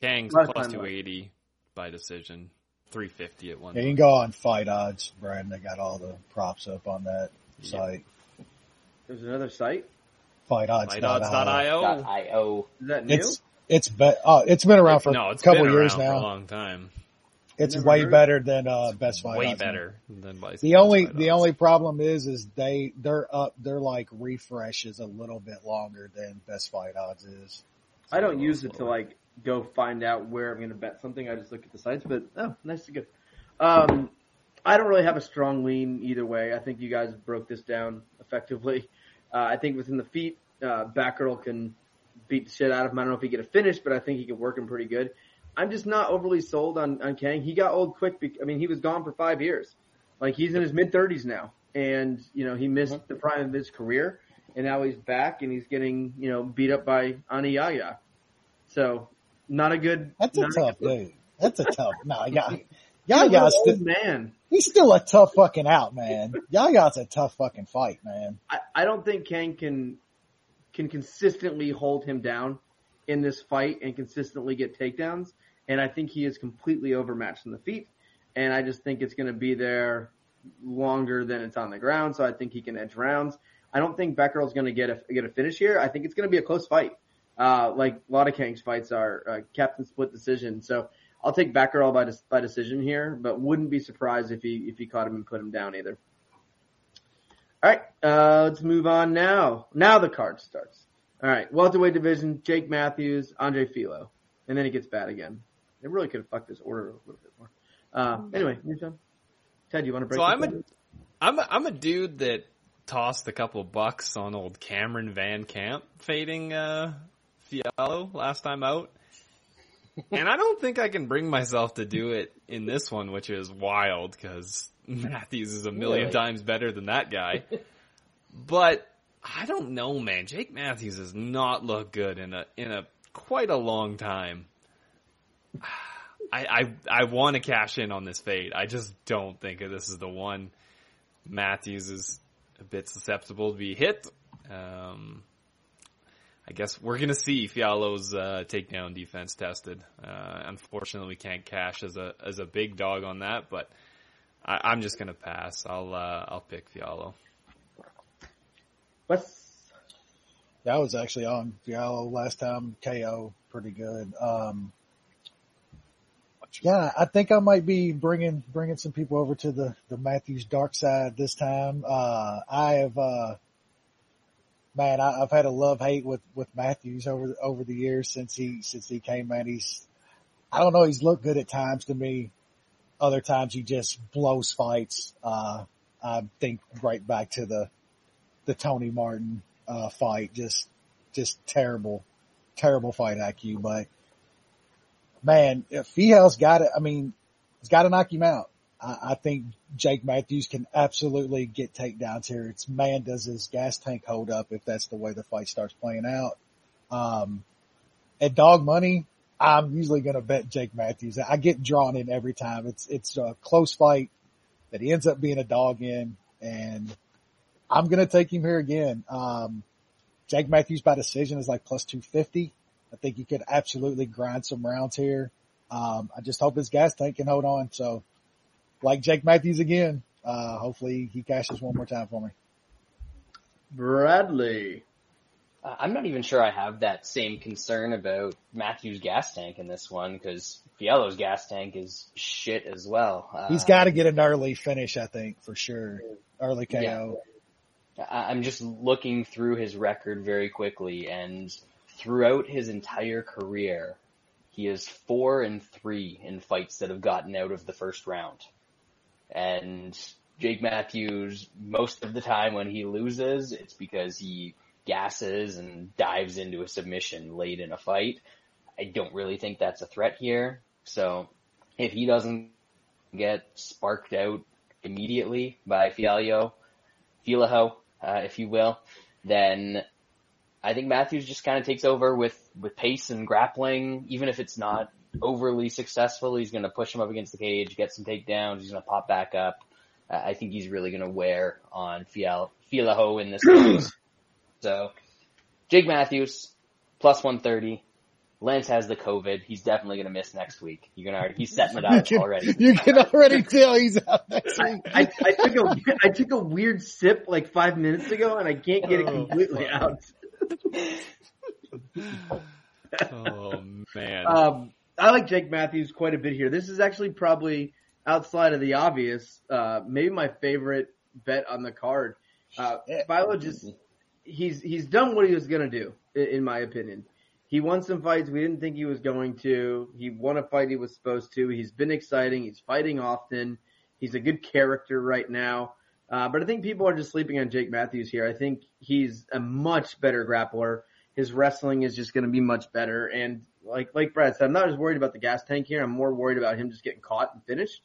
Kang's Lot of plus 280 by decision, 350 at one. Yeah, you can go on fight odds, Brad. They got all the props up on that Yeah. site. There's another site. Fight odds. Fightodds.io. Dot .io. Is that new? It's it's be- oh, it's been around for no, a it's couple been years around for a long time. It's Never way heard. better than uh, Best Fight. Way Odds, man. better than by The only Fight the Odds. only problem is is they they're up they're like refreshes a little bit longer than Best Fight Odds is. I don't use it to like go find out where I'm going to bet something. I just look at the sites, but oh, nice to good. Um, I don't really have a strong lean either way. I think you guys broke this down effectively. Uh, I think within the feet, uh, Batgerel can beat the shit out of him. I don't know if he get a finish, but I think he can work him pretty good. I'm just not overly sold on, on Kang. He got old quick. Bec- I mean, he was gone for five years. Like he's in his mid thirties now, and you know he missed the prime of his career, and now he's back and he's getting you know beat up by Ani Yahya. So not a good. That's a tough good- dude. That's a tough. No, yeah, He's yeah, a yeah. little Still, man. he's still a tough fucking out, man. Yahya's a tough fucking fight, man. I, I don't think Kang can can consistently hold him down in this fight and consistently get takedowns. And I think he is completely overmatched in the feet. And I just think it's going to be there longer than it's on the ground. So I think he can edge rounds. I don't think Becker's going to get a get a finish here. I think it's going to be a close fight, uh, like a lot of Kang's fights are uh, captain split decision. So I'll take Batgerel by dis- by decision here, but wouldn't be surprised if he if he caught him and put him down either. All right, uh, let's move on now. Now the card starts. All right, welterweight division: Jake Matthews, Andre Fialho, and then it gets bad again. They really could have fucked this order a little bit more. Uh, anyway, you John. Ted, you want to break? So this I'm a, down? I'm a, I'm a dude that tossed a couple bucks on old Cameron Van Camp fading, uh, Fialho last time out. And I don't think I can bring myself to do it in this one, which is wild because Matthews is a million Really? times better than that guy. but I don't know, man. Jake Matthews has not looked good in a, in a quite a long time. I, I, I want to cash in on this fade. I just don't think that this is the one. Matthews is a bit susceptible to be hit. Um, I guess we're gonna see Fialho's uh, takedown defense tested. Uh, unfortunately, we can't cash as a as a big dog on that, but I, I'm just gonna pass. I'll uh, I'll pick Fialho. Wes. That was actually on Fialho last time. KO, pretty good. Um, yeah, I think I might be bringing bringing some people over to the the Matthews dark side this time. Uh, I have, uh, man, I, I've had a love hate with with Matthews over over the years since he since he came. Man, he's I don't know. He's looked good at times to me. Other times he just blows fights. Uh, I think right back to the the Tony Martin uh, fight. Just, just terrible, terrible fight IQ. But man, if Fialho's got it, I mean, he's got to knock him out. I, think Jake Matthews can absolutely get takedowns here. It's man, does his gas tank hold up if that's the way the fight starts playing out. Um, at dog money, I'm usually going to bet Jake Matthews. I get drawn in every time. It's, it's a close fight that he ends up being a dog in. and I'm going to take him here again. Um, Jake Matthews by decision is like plus 250. I think he could absolutely grind some rounds here. Um, I just hope his gas tank can hold on. So like Jake Matthews again, uh, hopefully he cashes one more time for me. Bradley. Uh, I'm not even sure I have that same concern about Matthews' gas tank in this one because Fialho's gas tank is shit as well. Uh, He's got to get an early finish, I think, for sure. Early KO. Yeah. I- I'm just looking through his record very quickly, and throughout his entire career, he is four and three in fights that have gotten out of the first round. And Jake Matthews, most of the time when he loses, it's because he gasses and dives into a submission late in a fight. I don't really think that's a threat here. So if he doesn't get sparked out immediately by Fialho, Filaho, uh, if you will, then I think Matthews just kind of takes over with, with pace and grappling, even if it's not overly successful. He's going to push him up against the cage, get some takedowns. He's going to pop back up. Uh, I think he's really going to wear on Fial, Filaho in this case. So Jake Matthews plus 130. Lance has the COVID. He's definitely going to miss next week. You're gonna, he's setting it You up can, already. you can already tell he's out next week. I, I took a I took a weird sip like five minutes ago and I can't get it completely out. Oh man. Um, I like Jake Matthews quite a bit here. This is actually probably outside of the obvious, uh, maybe my favorite bet on the card. Uh, Philo just he's he's done what he was gonna do, in, in my opinion. He won some fights we didn't think he was going to. He won a fight he was supposed to. He's been exciting. He's fighting often. He's a good character right now. Uh, but I think people are just sleeping on Jake Matthews here. I think he's a much better grappler. His wrestling is just going to be much better. And like like Brad said, I'm not as worried about the gas tank here. I'm more worried about him just getting caught and finished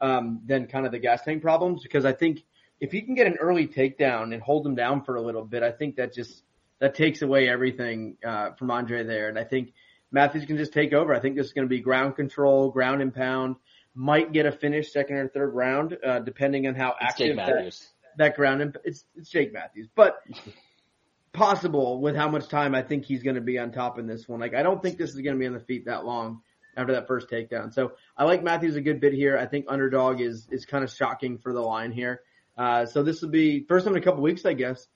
um, than kind of the gas tank problems because I think if he can get an early takedown and hold him down for a little bit, I think that just that takes away everything uh, from Andre there. And I think Matthews can just take over. I think this is going to be ground control, ground and pound. Might get a finish second or third round, uh, depending on how It's active that, that ground. And it's it's Jake Matthews, but possible with how much time I think he's going to be on top in this one. Like I don't think this is going to be on the feet that long after that first takedown. So I like Matthews a good bit here. I think underdog is is kind of shocking for the line here. Uh, so this will be first time in a couple weeks, I guess.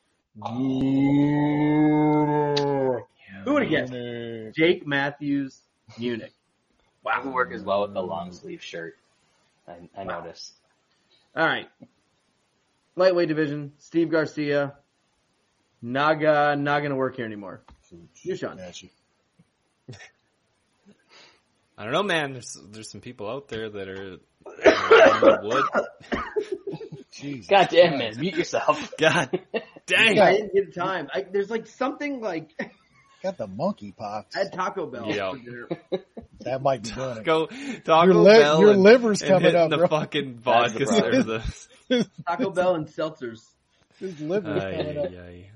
Who would have guessed? Jake Matthews, Munich. Wow. Would work as well with the long sleeve shirt. I, I noticed. All right. Lightweight division, Steve Garcia. Naga, uh, not gonna work here anymore. You, Sean. Got you. I don't know, man. There's there's some people out there that are in wood. Jesus God damn man, Christ. mute yourself. God dang. I didn't get time. I, there's like something like Got the monkey pox. I had Taco Bell Yeah. That might be doing it. Go Taco Your li- Bell. your and, liver's and coming hitting up, the bro. fucking That's the vodka Taco Bell and seltzers. His liver's Ay, coming up. ay, ay.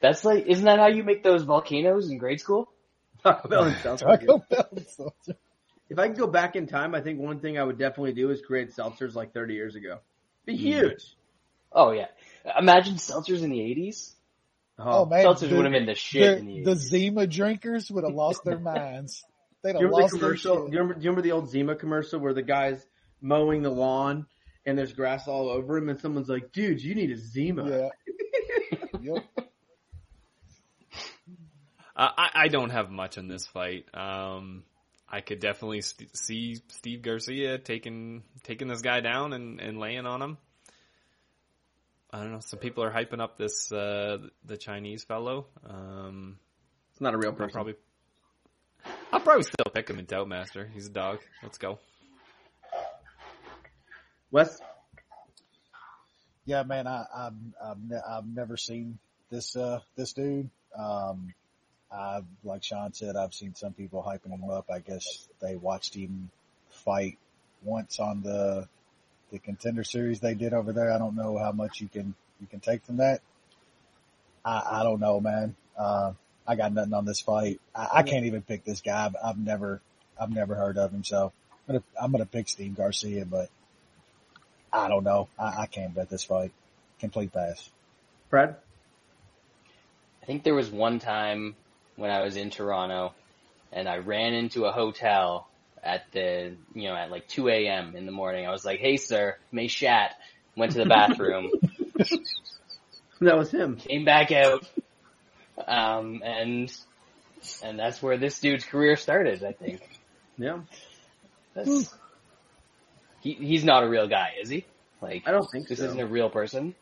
That's like, isn't that how you make those volcanoes in grade school? Taco Bell and seltzers. Taco Bell and seltzer. If I could go back in time, I think one thing I would definitely do is create seltzers like 30 years ago. Be mm. huge. Oh yeah. Imagine seltzers in the 80s. Oh man, Seltzers the, would have been the shit in the, the the Zima drinkers would have lost their minds. They'd Do have you remember the lost their commercial? shit. Do you remember, do you remember the old Zima commercial where the guy's mowing the lawn and there's grass all over him and someone's like, dude, you need a Zima. Yeah. yep. Uh, I, I don't have much on this fight. Um, I could definitely st- see Steve Garcia taking taking this guy down and, and laying on him. I don't know. Some people are hyping up this uh, the Chinese fellow. Um, It's not a real I'll person. probably I'll probably still pick him in Doubtmaster. He's a dog. Let's go. Wes, Yeah, man, I, I've, I've, ne- I've never seen this, uh, this dude. Um, I, like Sean said, I've seen some people hyping him up. I guess they watched him fight once on the, the contender series they did over there. I don't know how much you can, you can take from that. I, I don't know, man. Uh, I got nothing on this fight. I, I can't even pick this guy. I've, I've never, I've never heard of him. So I'm gonna, I'm gonna pick Steve Garcia, but I don't know. I, I can't bet this fight. Complete pass. Brad? I think there was one time when I was in Toronto and I ran into a hotel at the, you know, at like 2 a.m. in the morning. I was like, hey sir, may shat. Went to the bathroom, That was him. came back out, um, and, and that's where this dude's career started, I think. Yeah. That's, he, he's not a real guy, is he? Like, I don't think this so. isn't a real person.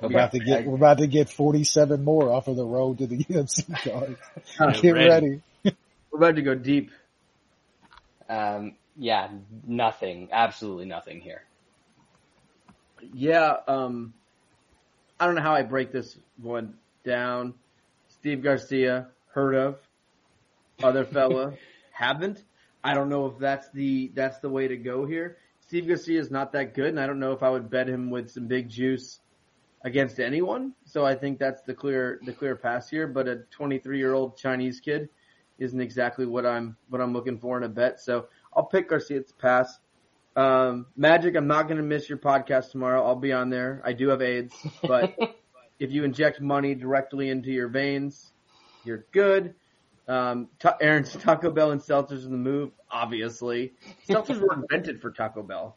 We're about to get, we're about to get 47 more off of the road to the UFC card. Get ready. ready. We're about to go deep. Um, yeah, nothing, absolutely nothing here. Yeah, um, I don't know how I break this one down. Steve Garcia, heard of. Other fella, haven't. I don't know if that's the that's the way to go here. Steve Garcia is not that good, and I don't know if I would bet him with some big juice against anyone. So I think that's the clear the clear pass here. But a 23 year old Chinese kid isn't exactly what I'm what I'm looking for in a bet. So I'll pick Garcia to pass. Um, Magic, I'm not going to miss your podcast tomorrow. I'll be on there. I do have AIDS, but if you inject money directly into your veins, you're good. Um, ta- Aaron's Taco Bell and seltzers in the move, obviously. Seltzers were invented for Taco Bell.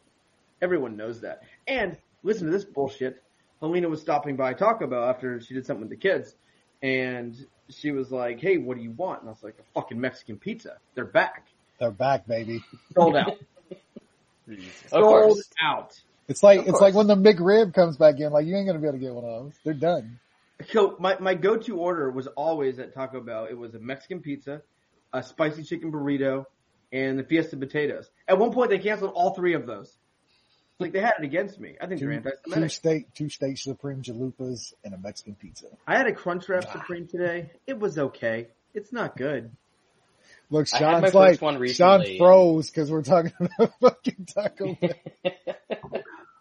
Everyone knows that. And listen to this bullshit. Helena was stopping by Taco Bell after she did something with the kids, and she was like, "Hey, what do you want?" And I was like, "A fucking Mexican pizza. They're back, They're back, baby. sold out, sold out." It's like, Of it's course. like when the McRib comes back in, like you ain't gonna be able to get one of those. They're done. So my, my go-to order was always at Taco Bell. It was a Mexican pizza, a spicy chicken burrito, and the Fiesta potatoes. At one point, they canceled all three of those. Like they had it against me. I think they're Two, two anti-Semitic. steak, two steak supreme chalupas and a Mexican pizza. I had a Crunchwrap Supreme today. It was okay. It's not good. Look, I had Sean's like, one Sean froze because we're talking about fucking Taco Bell.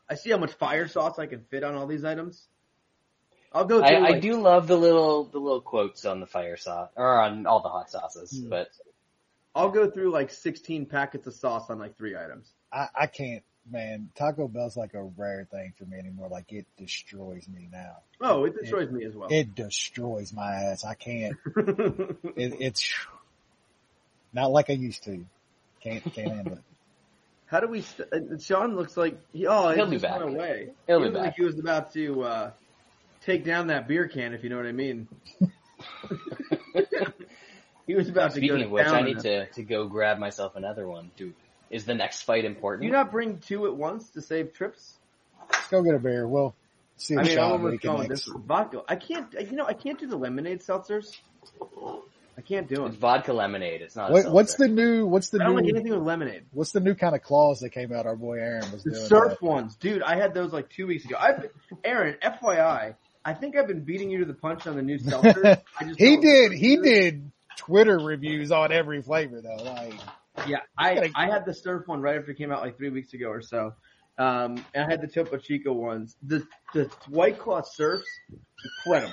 I see how much fire sauce I can fit on all these items. I'll go through. I, I do love the little the little quotes on the fire sauce or on all the hot sauces, Hmm. but I'll go through like 16 packets of sauce on like three items. I, I can't, man. Taco Bell's like a rare thing for me anymore. Like it destroys me now. Oh, it destroys me as well. It destroys my ass. I can't. It, it's not like I used to. Can't can't handle it. How do we? St- uh, Sean looks like he, oh, He'll he be just back. went away. He'll he be looked like back. he was about to uh, take down that beer can, if you know what I mean. he was about to speaking go of which, down I need to to go grab myself another one. Dude, is the next fight important? you not bring two at once to save trips? Let's go get a beer. We'll see if I mean, I'm Sean almost going connects. this vodka. I can't. You know, I can't do the lemonade seltzers. I can't do It's them. vodka lemonade. It's not. A What, what's the new? What's the I don't like new? anything with lemonade. What's the new kind of clause that came out? Our boy Aaron was The doing. surf that. ones, dude. I had those like two weeks ago. I've Aaron, FYI, I think I've been beating you to the punch on the new seltzers. I just He did. He did Twitter reviews on every flavor though. Like Yeah, I I had the surf one right after it came out like three weeks ago or so. Um, and I had the Topo Chico ones. The the White Claw surfs, incredible,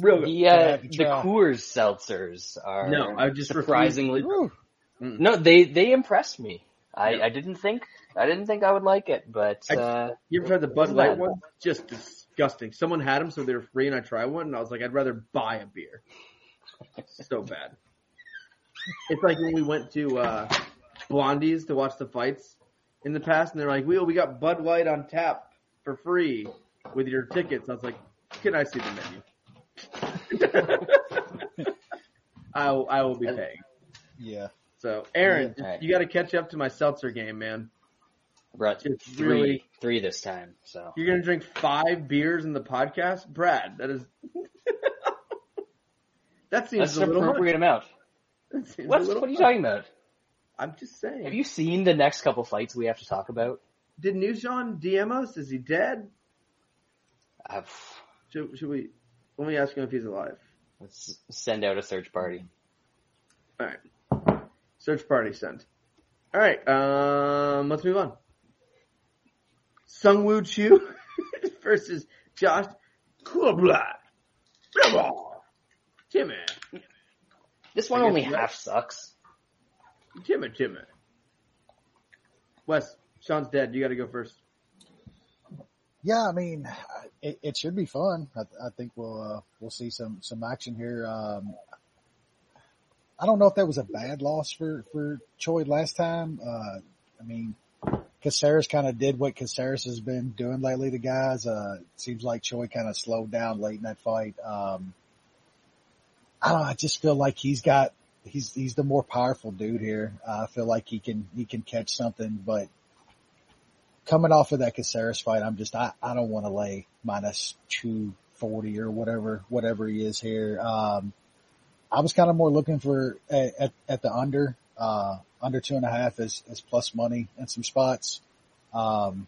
real good. The Yeah, uh, the. Coors seltzers are No, I just surprisingly. whew, No, they they impressed me. I, I didn't think I didn't think I would like it, but I- uh, You ever tried the Bud Light bad. one? Just disgusting. Someone had them, so they were free, and I tried one, and I was like, I'd rather buy a beer. so bad. It's like when we went to uh, Blondie's to watch the fights in the past, and they're like, "We we got Bud Light on tap for free with your tickets." I was like, "Can I see the menu?" I will, I will be paying. yeah. So, Aaron, Yeah. Alright. you got to catch up to my seltzer game, man. brought Just three really- three this time. So You're gonna drink five beers in the podcast, Brad. That is. that seems that's a an little appropriate much. amount. That seems a What's, little what are you talking about? I'm just saying. Have you seen the next couple fights we have to talk about? Did Newshawn DM us? Is he dead? I've, Should, should we? Let me ask him if he's alive. let's send out a search party. All right. Search party sent. All right. Um, let's move on. Seungwoo Choi versus Josh Culibao. Timmy. This one only you're right. half sucks. Timmy, Timmy. Wes, Sean's dead. You got to go first. Yeah, I mean, it, it should be fun. I, I think we'll uh, we'll see some some action here. Um, I don't know if that was a bad loss for for Choi last time. Uh, I mean, Caceres kind of did what Caceres has been doing lately The guys. Uh, seems like Choi kind of slowed down late in that fight. Um, I don't know. I just feel like he's got he's he's the more powerful dude here. Uh, I feel like he can he can catch something, but coming off of that Caceres fight, I'm just, I, I don't want to lay minus 240 or whatever, whatever he is here. Um, I was kind of more looking for at, at the under, uh, under two and a half is, is plus money in some spots. Um,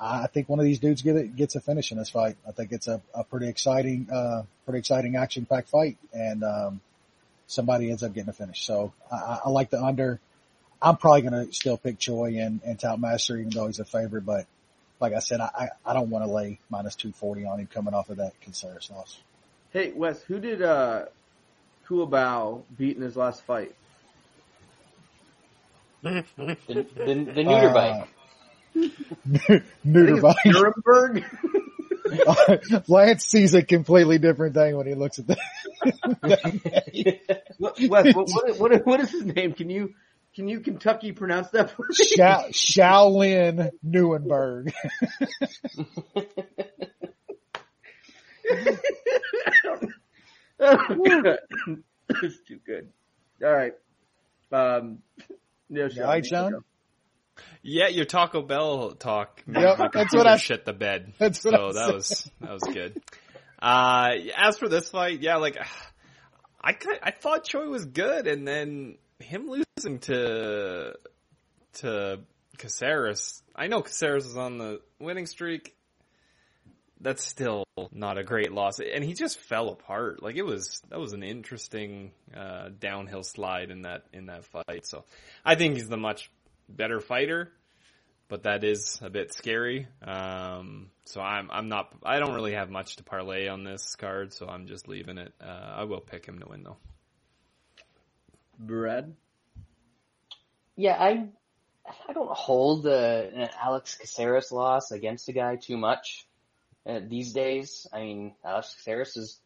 I think one of these dudes get it, gets a finish in this fight. I think it's a, a pretty exciting, uh, pretty exciting action packed fight and, um, somebody ends up getting a finish. So I, I like the under. I'm probably going to still pick Choi and, and Tout Master, even though he's a favorite. But like I said, I, I don't want to lay minus 240 on him coming off of that Caceres loss. Hey, Wes, who did, uh, Culibao beat in his last fight? The, the, the neuter bike. Neuter bike. Nuremberg? Lance sees a completely different thing when he looks at that. Wes, what, what, what, what is his name? Can you, can you Kentucky pronounce that for me? Sha- Shaolin Newenberg. it's too good. All right. Um, no, All right, Sean? Yeah, your Taco Bell talk. made Yep, that's what I- shit the bed. that's what so I that said. was that was good. Uh, as for this fight, yeah, like I ki- I thought Choi was good, and then him losing to to Caceres. I know Caceres is on the winning streak. That's still not a great loss, and he just fell apart. Like it was that was an interesting uh, downhill slide in that in that fight. So I think he's the much better fighter, but that is a bit scary. Um, so I'm I'm not I don't really have much to parlay on this card, so I'm just leaving it. Uh, I will pick him to win though. Brad? Yeah, I I don't hold uh, an Alex Caceres loss against the guy too much uh, these days. I mean, Alex Caceres has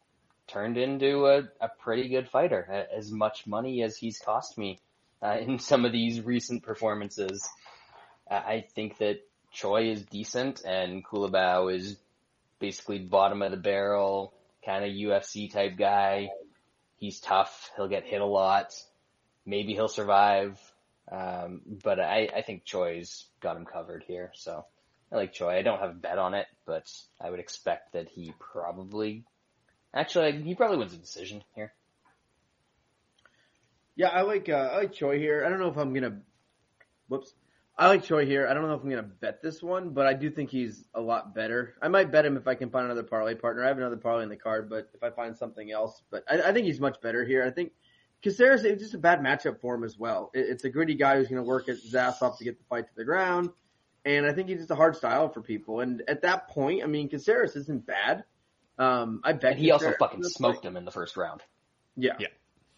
turned into a, a pretty good fighter. Uh, As much money as he's cost me uh, in some of these recent performances, uh, I think that Choi is decent and Culibao is basically bottom of the barrel kind of UFC type guy. He's tough. He'll get hit a lot. Maybe he'll survive. Um, but I, I think Choi's got him covered here. So I like Choi. I don't have a bet on it, but I would expect that he probably, actually, he probably wins a decision here. Yeah, I like, uh, I like Choi here. I don't know if I'm gonna, whoops. I like Choi here. I don't know if I'm gonna bet this one, but I do think he's a lot better. I might bet him if I can find another parlay partner. I have another parlay in the card, but if I find something else, but I, I think he's much better here. I think Caceres, it's just a bad matchup for him as well. It, it's a gritty guy who's gonna work his ass off to get the fight to the ground. And I think he's just a hard style for people. And at that point, I mean, Caceres isn't bad. Um, I bet And he also fucking smoked fight- him in the first round. Yeah. Yeah.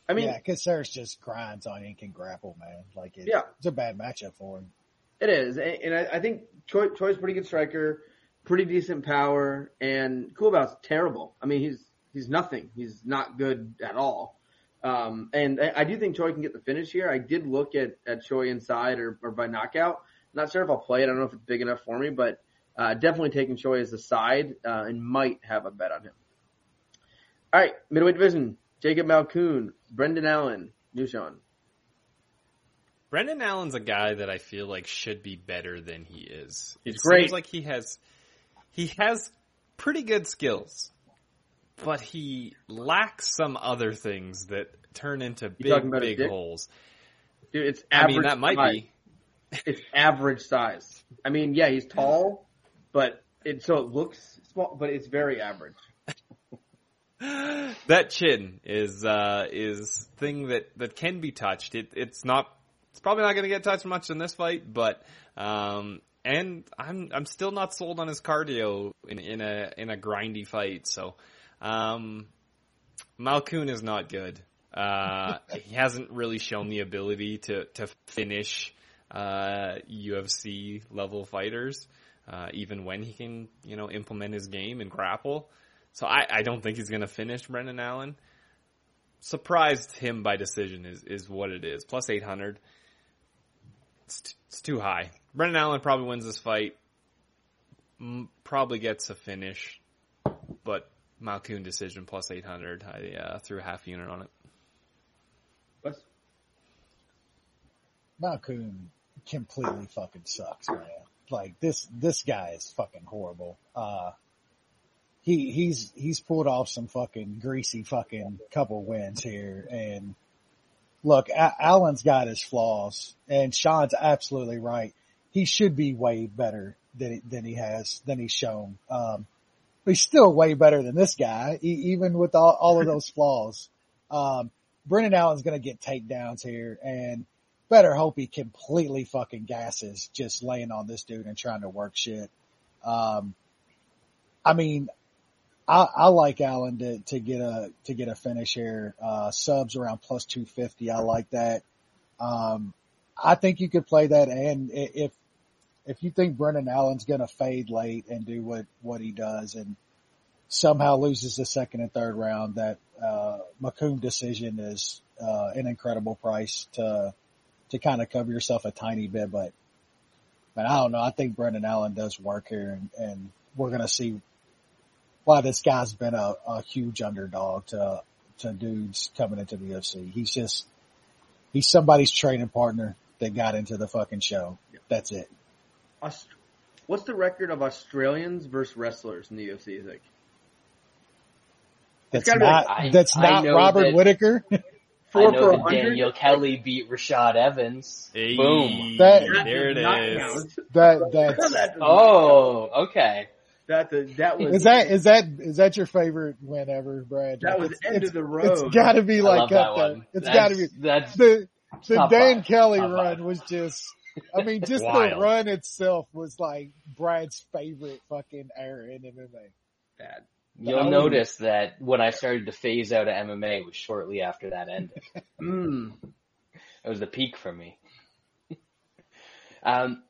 I mean, yeah, because Caceres just grinds on you and can grapple, man. Like it, Yeah. it's a bad matchup for him. It is, and and I, I think Choi, Choi's a pretty good striker, pretty decent power, and Kubao's terrible. I mean, he's he's nothing. He's not good at all. Um, and I, I do think Choi can get the finish here. I did look at at Choi inside or, or by knockout. Not sure if I'll play it. I don't know if it's big enough for me, but uh, definitely taking Choi as a side uh, and might have a bet on him. All right, middleweight division: Jacob Malkoun, Brendan Allen, Nushan. Brendan Allen's a guy that I feel like should be better than he is. He's it great. Seems like he has he has pretty good skills, but he lacks some other things that turn into big talking about his big holes. Dude, it's I average. mean, that might size. be. it's average size. I mean, yeah, he's tall, but it so it looks small, but it's very average. that chin is uh is thing that that can be touched. It it's not it's probably not going to get touched much in this fight, but um and I'm I'm still not sold on his cardio in in a in a grindy fight. So um Malkoun is not good. Uh he hasn't really shown the ability to to finish uh UFC level fighters. uh, even when he can, you know, implement his game and grapple. So I, I don't think he's going to finish Brendan Allen. Surprised him by decision is, is what it is. Plus 800. It's, t- it's too high. Brendan Allen probably wins this fight. M- probably gets a finish, but Malkoun decision plus 800. I uh, threw half unit on it. Wes? Malkoun completely fucking sucks, man. Like this, this guy is fucking horrible. Uh, he, he's, he's pulled off some fucking greasy fucking couple wins here. And look, A- Allen's got his flaws and Sean's absolutely right. He should be way better than, he- than he has, than he's shown. Um, but he's still way better than this guy, e- even with all, all of those flaws. Um, Brendan Allen's going to get takedowns here and better hope he completely fucking gasses just laying on this dude and trying to work shit. Um, I mean, I, I like Allen to, to get a, to get a finish here. Uh, subs around plus 250. I like that. Um, I think you could play that and if, if you think Brendan Allen's going to fade late and do what, what he does and somehow loses the second and third round, that, uh, Malkoun decision is, uh, an incredible price to, to kind of cover yourself a tiny bit, but, but I don't know. I think Brendan Allen does work here and, and we're going to see why this guy's been a, a huge underdog to, to dudes coming into the UFC. He's just, he's somebody's training partner that got into the fucking show. That's it. Aust- What's the record of Australians versus wrestlers in the UFC? You think That's gotta be not, like- I- that's I not know Robert that- Whitaker. four I know that hundred. Daniel Kelly beat Rashad Evans. Hey, Boom. That- there it Not is. count. that, that's, That does not Oh, okay. That the, that was is that, is that, is that your favorite win ever, Brad? that was it's- end it's- of the road. It's gotta be like love that up there. one. It's That's- gotta be, That's the, the Dan five. Kelly Top run five. was just, I mean, just the run itself was like Brad's favorite fucking era in MMA. bad. You'll notice that when I started to phase out of MMA it was shortly after that ended. Mm. It was the peak for me. um,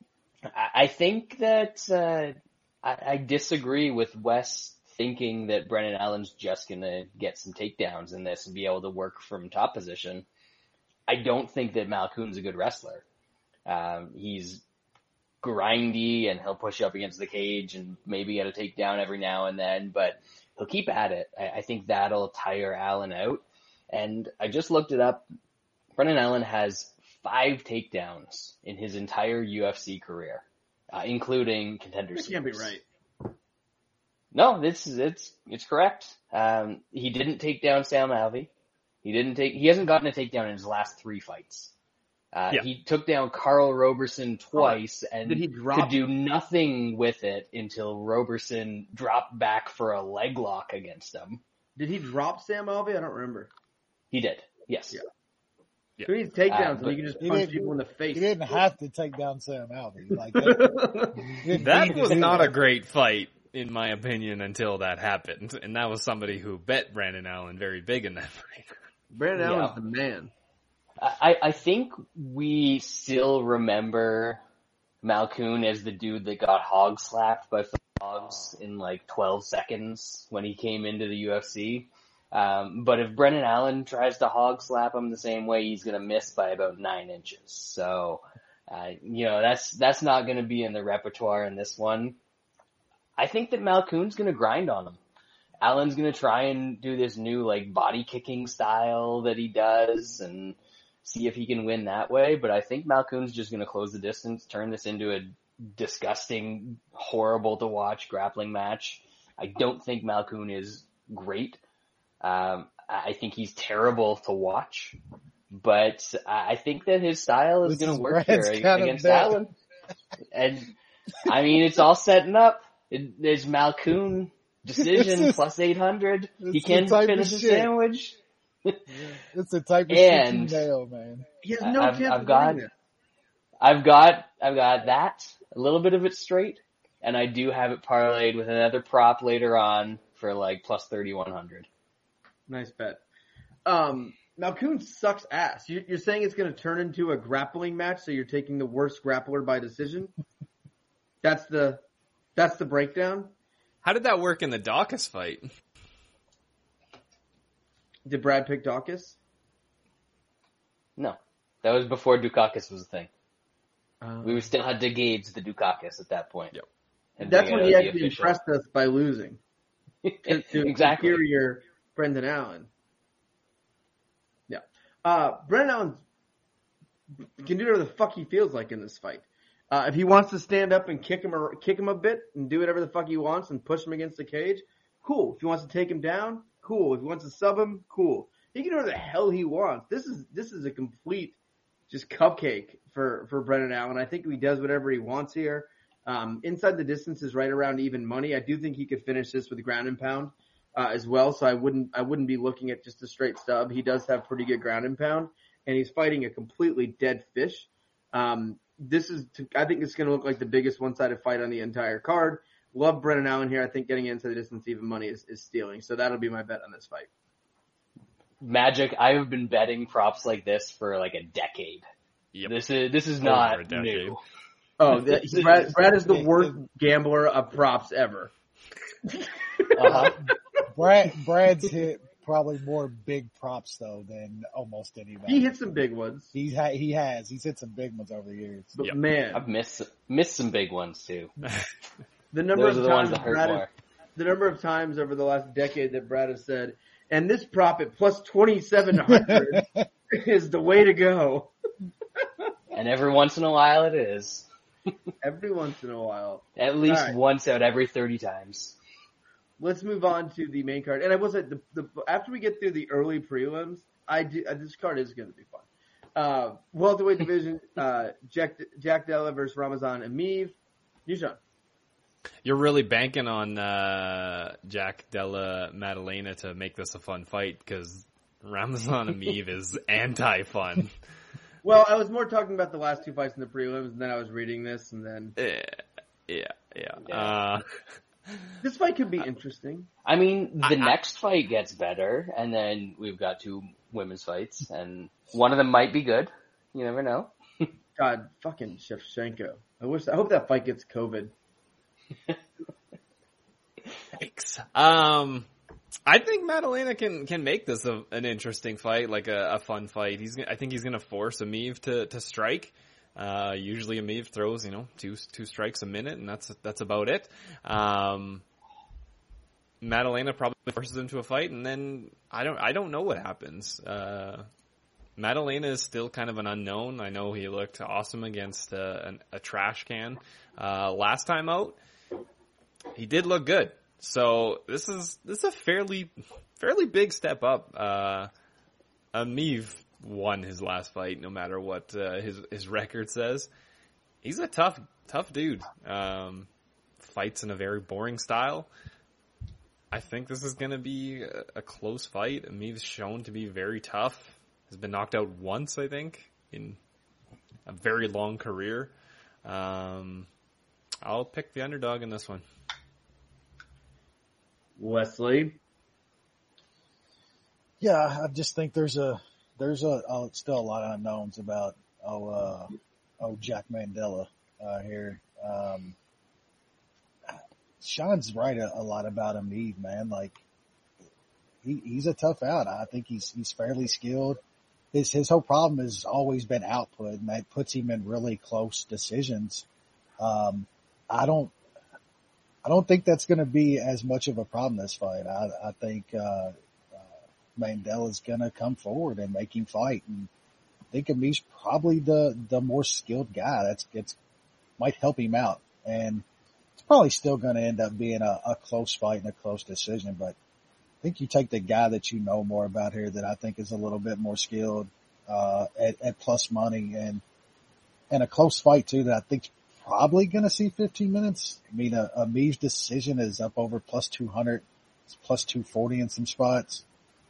I, I think that uh, I, I disagree with Wes thinking that Brendan Allen's just gonna get some takedowns in this and be able to work from top position. I don't think that Malkoun's a good wrestler. Um, he's grindy and he'll push you up against the cage and maybe get a takedown every now and then, but he'll keep at it. I, I think that'll tire Allen out. And I just looked it up. Brendan Allen has five takedowns in his entire UFC career, uh, including contenders. That can't be right. No, this is it's it's correct. Um, he didn't take down Sam Alvey. He didn't take. He hasn't gotten a takedown in his last three fights. Uh, Yeah. He took down Karl Roberson twice and Did he could do nothing with it until Roberson dropped back for a leg lock against him. Did he drop Sam Alvey? I don't remember. He did. Yes. Who needs takedowns Uh, when you can just he punch didn't- people in the He face? didn't have to take down Sam Alvey. Like that, he didn't That was not a great fight, in my opinion, until that happened. And that was somebody who bet Brendan Allen very big in that fight. Brendan Yeah. Allen's the man. I, I think we still remember Malkoun as the dude that got hog slapped by Phil Hawes in like 12 seconds when he came into the UFC. Um, but if Brendan Allen tries to hog slap him the same way, he's gonna miss by about nine inches. So, uh, you know, that's, that's not gonna be in the repertoire in this one. I think that Malkoun's gonna grind on him. Allen's gonna try and do this new like body kicking style that he does and see if he can win that way. But I think Malkoun's just gonna close the distance, turn this into a disgusting, horrible to watch grappling match. I don't think Malkoun is great. Um, I I think he's terrible to watch, but I I think that his style is going to work Brad's here against bet. Allen. And I mean, it's all setting up. It, there's Malkoun decision is- plus 800. He can the type of finish a sandwich. It's the type of shit And- you nail, man. He has no I've- chance I've of got- winning this. I've got, I've got that, a little bit of it straight, and I do have it parlayed with another prop later on for like plus 3100. Nice bet. Um, Malkoun sucks ass. You, you're saying it's going to turn into a grappling match, so you're taking the worst grappler by decision. That's the That's the breakdown. How did that work in the Dawkins fight? Did Brad pick Dawkins? No, that was before Dukakis was a thing. Uh, We still had to gauge the Dukakis at that point. Yep. And that's when he actually official- impressed us by losing to, to exactly. superior Brendan Allen. Yeah. Uh, Brendan Allen can do whatever the fuck he feels like in this fight. Uh, if he wants to stand up and kick him or kick him a bit and do whatever the fuck he wants and push him against the cage, cool. If he wants to take him down, cool. If he wants to sub him, cool. He can do whatever the hell he wants. This is this is a complete just cupcake for for Brendan Allen. I think he does whatever he wants here. Um, inside the distance is right around even money. I do think he could finish this with ground and pound uh, as well. So I wouldn't I wouldn't be looking at just a straight stub. He does have pretty good ground and pound, and he's fighting a completely dead fish. Um, this is I think it's going to look like the biggest one sided fight on the entire card. Love Brendan Allen here. I think getting into the distance even money is, is stealing. So that'll be my bet on this fight. Magic. I have been betting props like this for like a decade. Yep. This is this is Over not a decade. new. Oh, that, Brad, Brad is the worst gambler of props ever. Uh-huh. Brad Brad's hit probably more big props though than almost anybody. He hit some big ones, He's ha- he has. He's hit some big ones over the years. but Yep. man, I've missed missed some big ones too. the number Those of the times that Brad has, the number of times over the last decade that Brad has said, and this prop at plus twenty seven hundred is the way to go. And every once in a while it is. Every once in a while. At least All right. once out every 30 times. Let's move on to the main card. And I will say, the, the after we get through the early prelims, I do, uh, this card is going to be fun. Uh, welterweight division, uh, Jack Jack Della versus Ramazan Emeev. Nishan. You're really banking on uh, Jack Della Maddalena to make this a fun fight because Ramazan Emeev is anti-fun. Well, I was more talking about the last two fights in the prelims, and then I was reading this, and then yeah, yeah, yeah. Yeah. Uh, this fight could be interesting. I mean, the I- I- next fight gets better, and then we've got two women's fights, and one of them might be good. You never know. God, fucking Shevchenko. I wish. I hope that fight gets COVID. Thanks. Um, I think Maddalena can can make this a, an interesting fight, like a, a fun fight. He's I think he's going to force Emeev to to strike. Uh, usually Emeev throws you know two two strikes a minute, and that's that's about it. Um, Maddalena probably forces him to a fight, and then I don't I don't know what happens. Uh, Maddalena is still kind of an unknown. I know he looked awesome against uh, an, a trash can uh, last time out. He did look good. So this is this is a fairly fairly big step up. Uh, Emeev won his last fight, no matter what uh, his his record says. He's a tough tough dude. Um, fights in a very boring style. I think this is going to be a, a close fight. Emeev's shown to be very tough. Has been knocked out once, I think, in a very long career. Um, I'll pick the underdog in this one. Wesley. Yeah, I just think there's a there's a still a lot of unknowns about oh uh, oh Jack Maddalena uh, here. Um, Sean's right a, a lot about Hamid, man. Like he, he's a tough out. I think he's he's fairly skilled. His his whole problem has always been output, and that puts him in really close decisions. Um, I don't I don't think that's going to be as much of a problem this fight. I, I think uh, Maddalena's gonna come forward and make him fight. And I think Emeev's probably the, the more skilled guy. That's, it's, might help him out. And it's probably still gonna end up being a, a close fight and a close decision, but I think you take the guy that you know more about here that I think is a little bit more skilled, uh, at, at plus money and, and a close fight too that I think's probably gonna see 15 minutes. I mean, a, a Mee's decision is up over plus 200. It's plus 240 in some spots.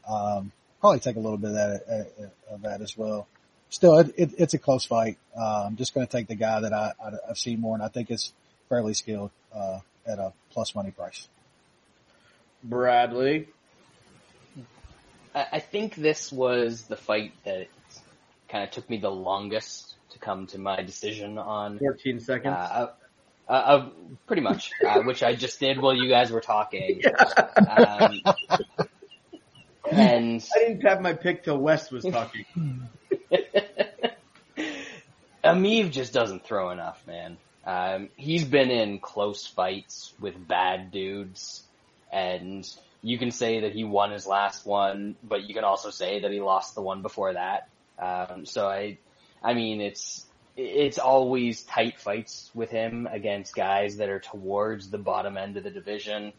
Um, probably take a little bit of that, uh, of that as well. Still, it, it, it's a close fight. Uh, I'm just going to take the guy that I, I, I've seen more and I think is fairly skilled, uh, at a plus money price. Bradley. I, I think this was the fight that kind of took me the longest to come to my decision on. 14 seconds. Uh, Uh, uh, pretty much, uh, which I just did while you guys were talking. Um, and I didn't have my pick till West was talking. Emeev just doesn't throw enough, man. Um, he's been in close fights with bad dudes, and you can say that he won his last one, but you can also say that he lost the one before that. Um, so I, I mean, it's it's always tight fights with him against guys that are towards the bottom end of the division,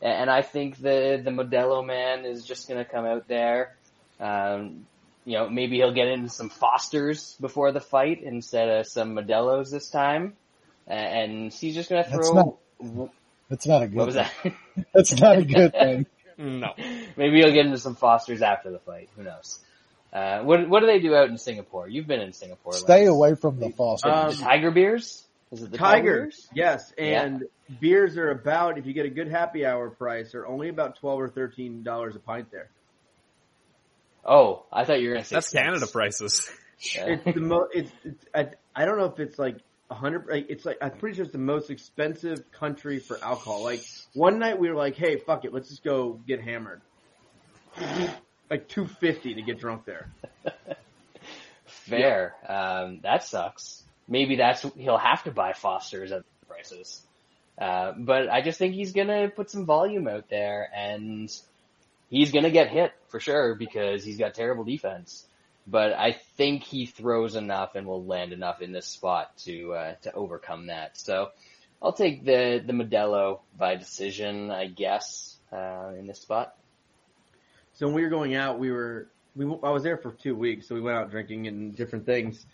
and I think the the Modelo man is just going to come out there. Um, you know, maybe he'll get into some Fosters before the fight instead of some Modelos this time, and he's just going to That's throw. That's not a good. what was that? thing. That's not a good thing. No. Maybe he'll get into some Fosters after the fight. Who knows? Uh, what what do they do out in Singapore? You've been in Singapore. Stay Lance. away from the Fosters. Um, The Tiger beers? Is it the Tiger, Tiger, beers? yes, and beers are about if you get a good happy hour price, are only about twelve or thirteen dollars a pint there. Oh, I thought you were going to say That's cents. Canada prices. Yeah. It's the mo. It's, it's I, I don't know if it's like a hundred. Like, it's like I'm pretty sure it's the most expensive country for alcohol. Like one night we were like, hey, fuck it, let's just go get hammered. like two fifty to get drunk there. Fair. Um, that sucks. Maybe that's he'll have to buy Foster's at prices. Uh, but I just think he's gonna put some volume out there, and he's gonna get hit for sure because he's got terrible defense. But I think he throws enough and will land enough in this spot to uh, to overcome that. So I'll take the the Modelo by decision, I guess, uh, in this spot. So when we were going out, we were we I was there for two weeks, so we went out drinking and different things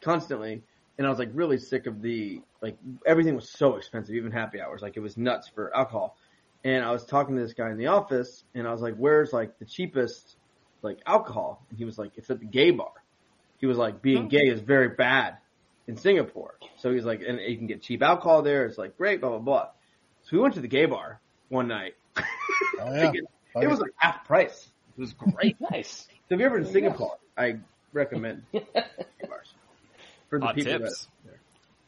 constantly. And I was like really sick of the like everything was so expensive, even happy hours. Like it was nuts for alcohol. And I was talking to this guy in the office, and I was like, "Where's like the cheapest like alcohol?" And he was like, "It's at the gay bar." He was like, "Being gay is very bad in Singapore." So he's like, "And you can get cheap alcohol there." It's like great, blah blah blah. So we went to the gay bar one night. Oh, yeah. Oh, it was like half price. It was great. Nice. So if you're ever in Singapore, I recommend gay bars for the Hot people tips. that.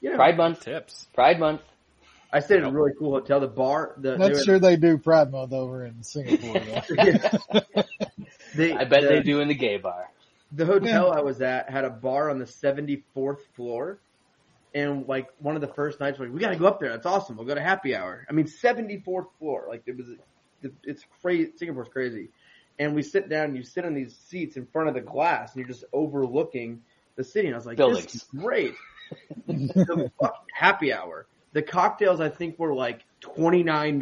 You know, Pride Month. Tips. Pride Month. I stayed at a really cool hotel. The bar, the Not they were- sure they do Pride Month over in Singapore. Though. they- I bet the, they do in the gay bar. The hotel I was at had a bar on the 74th floor. And like one of the first nights, we're like, we gotta go up there. That's awesome. We'll go to happy hour. I mean, 74th floor. Like it was, it's crazy. Singapore's crazy. And we sit down and you sit on these seats in front of the glass and you're just overlooking the city. And I was like, Buildings. this is great. the fucking happy hour. The cocktails I think were like $29.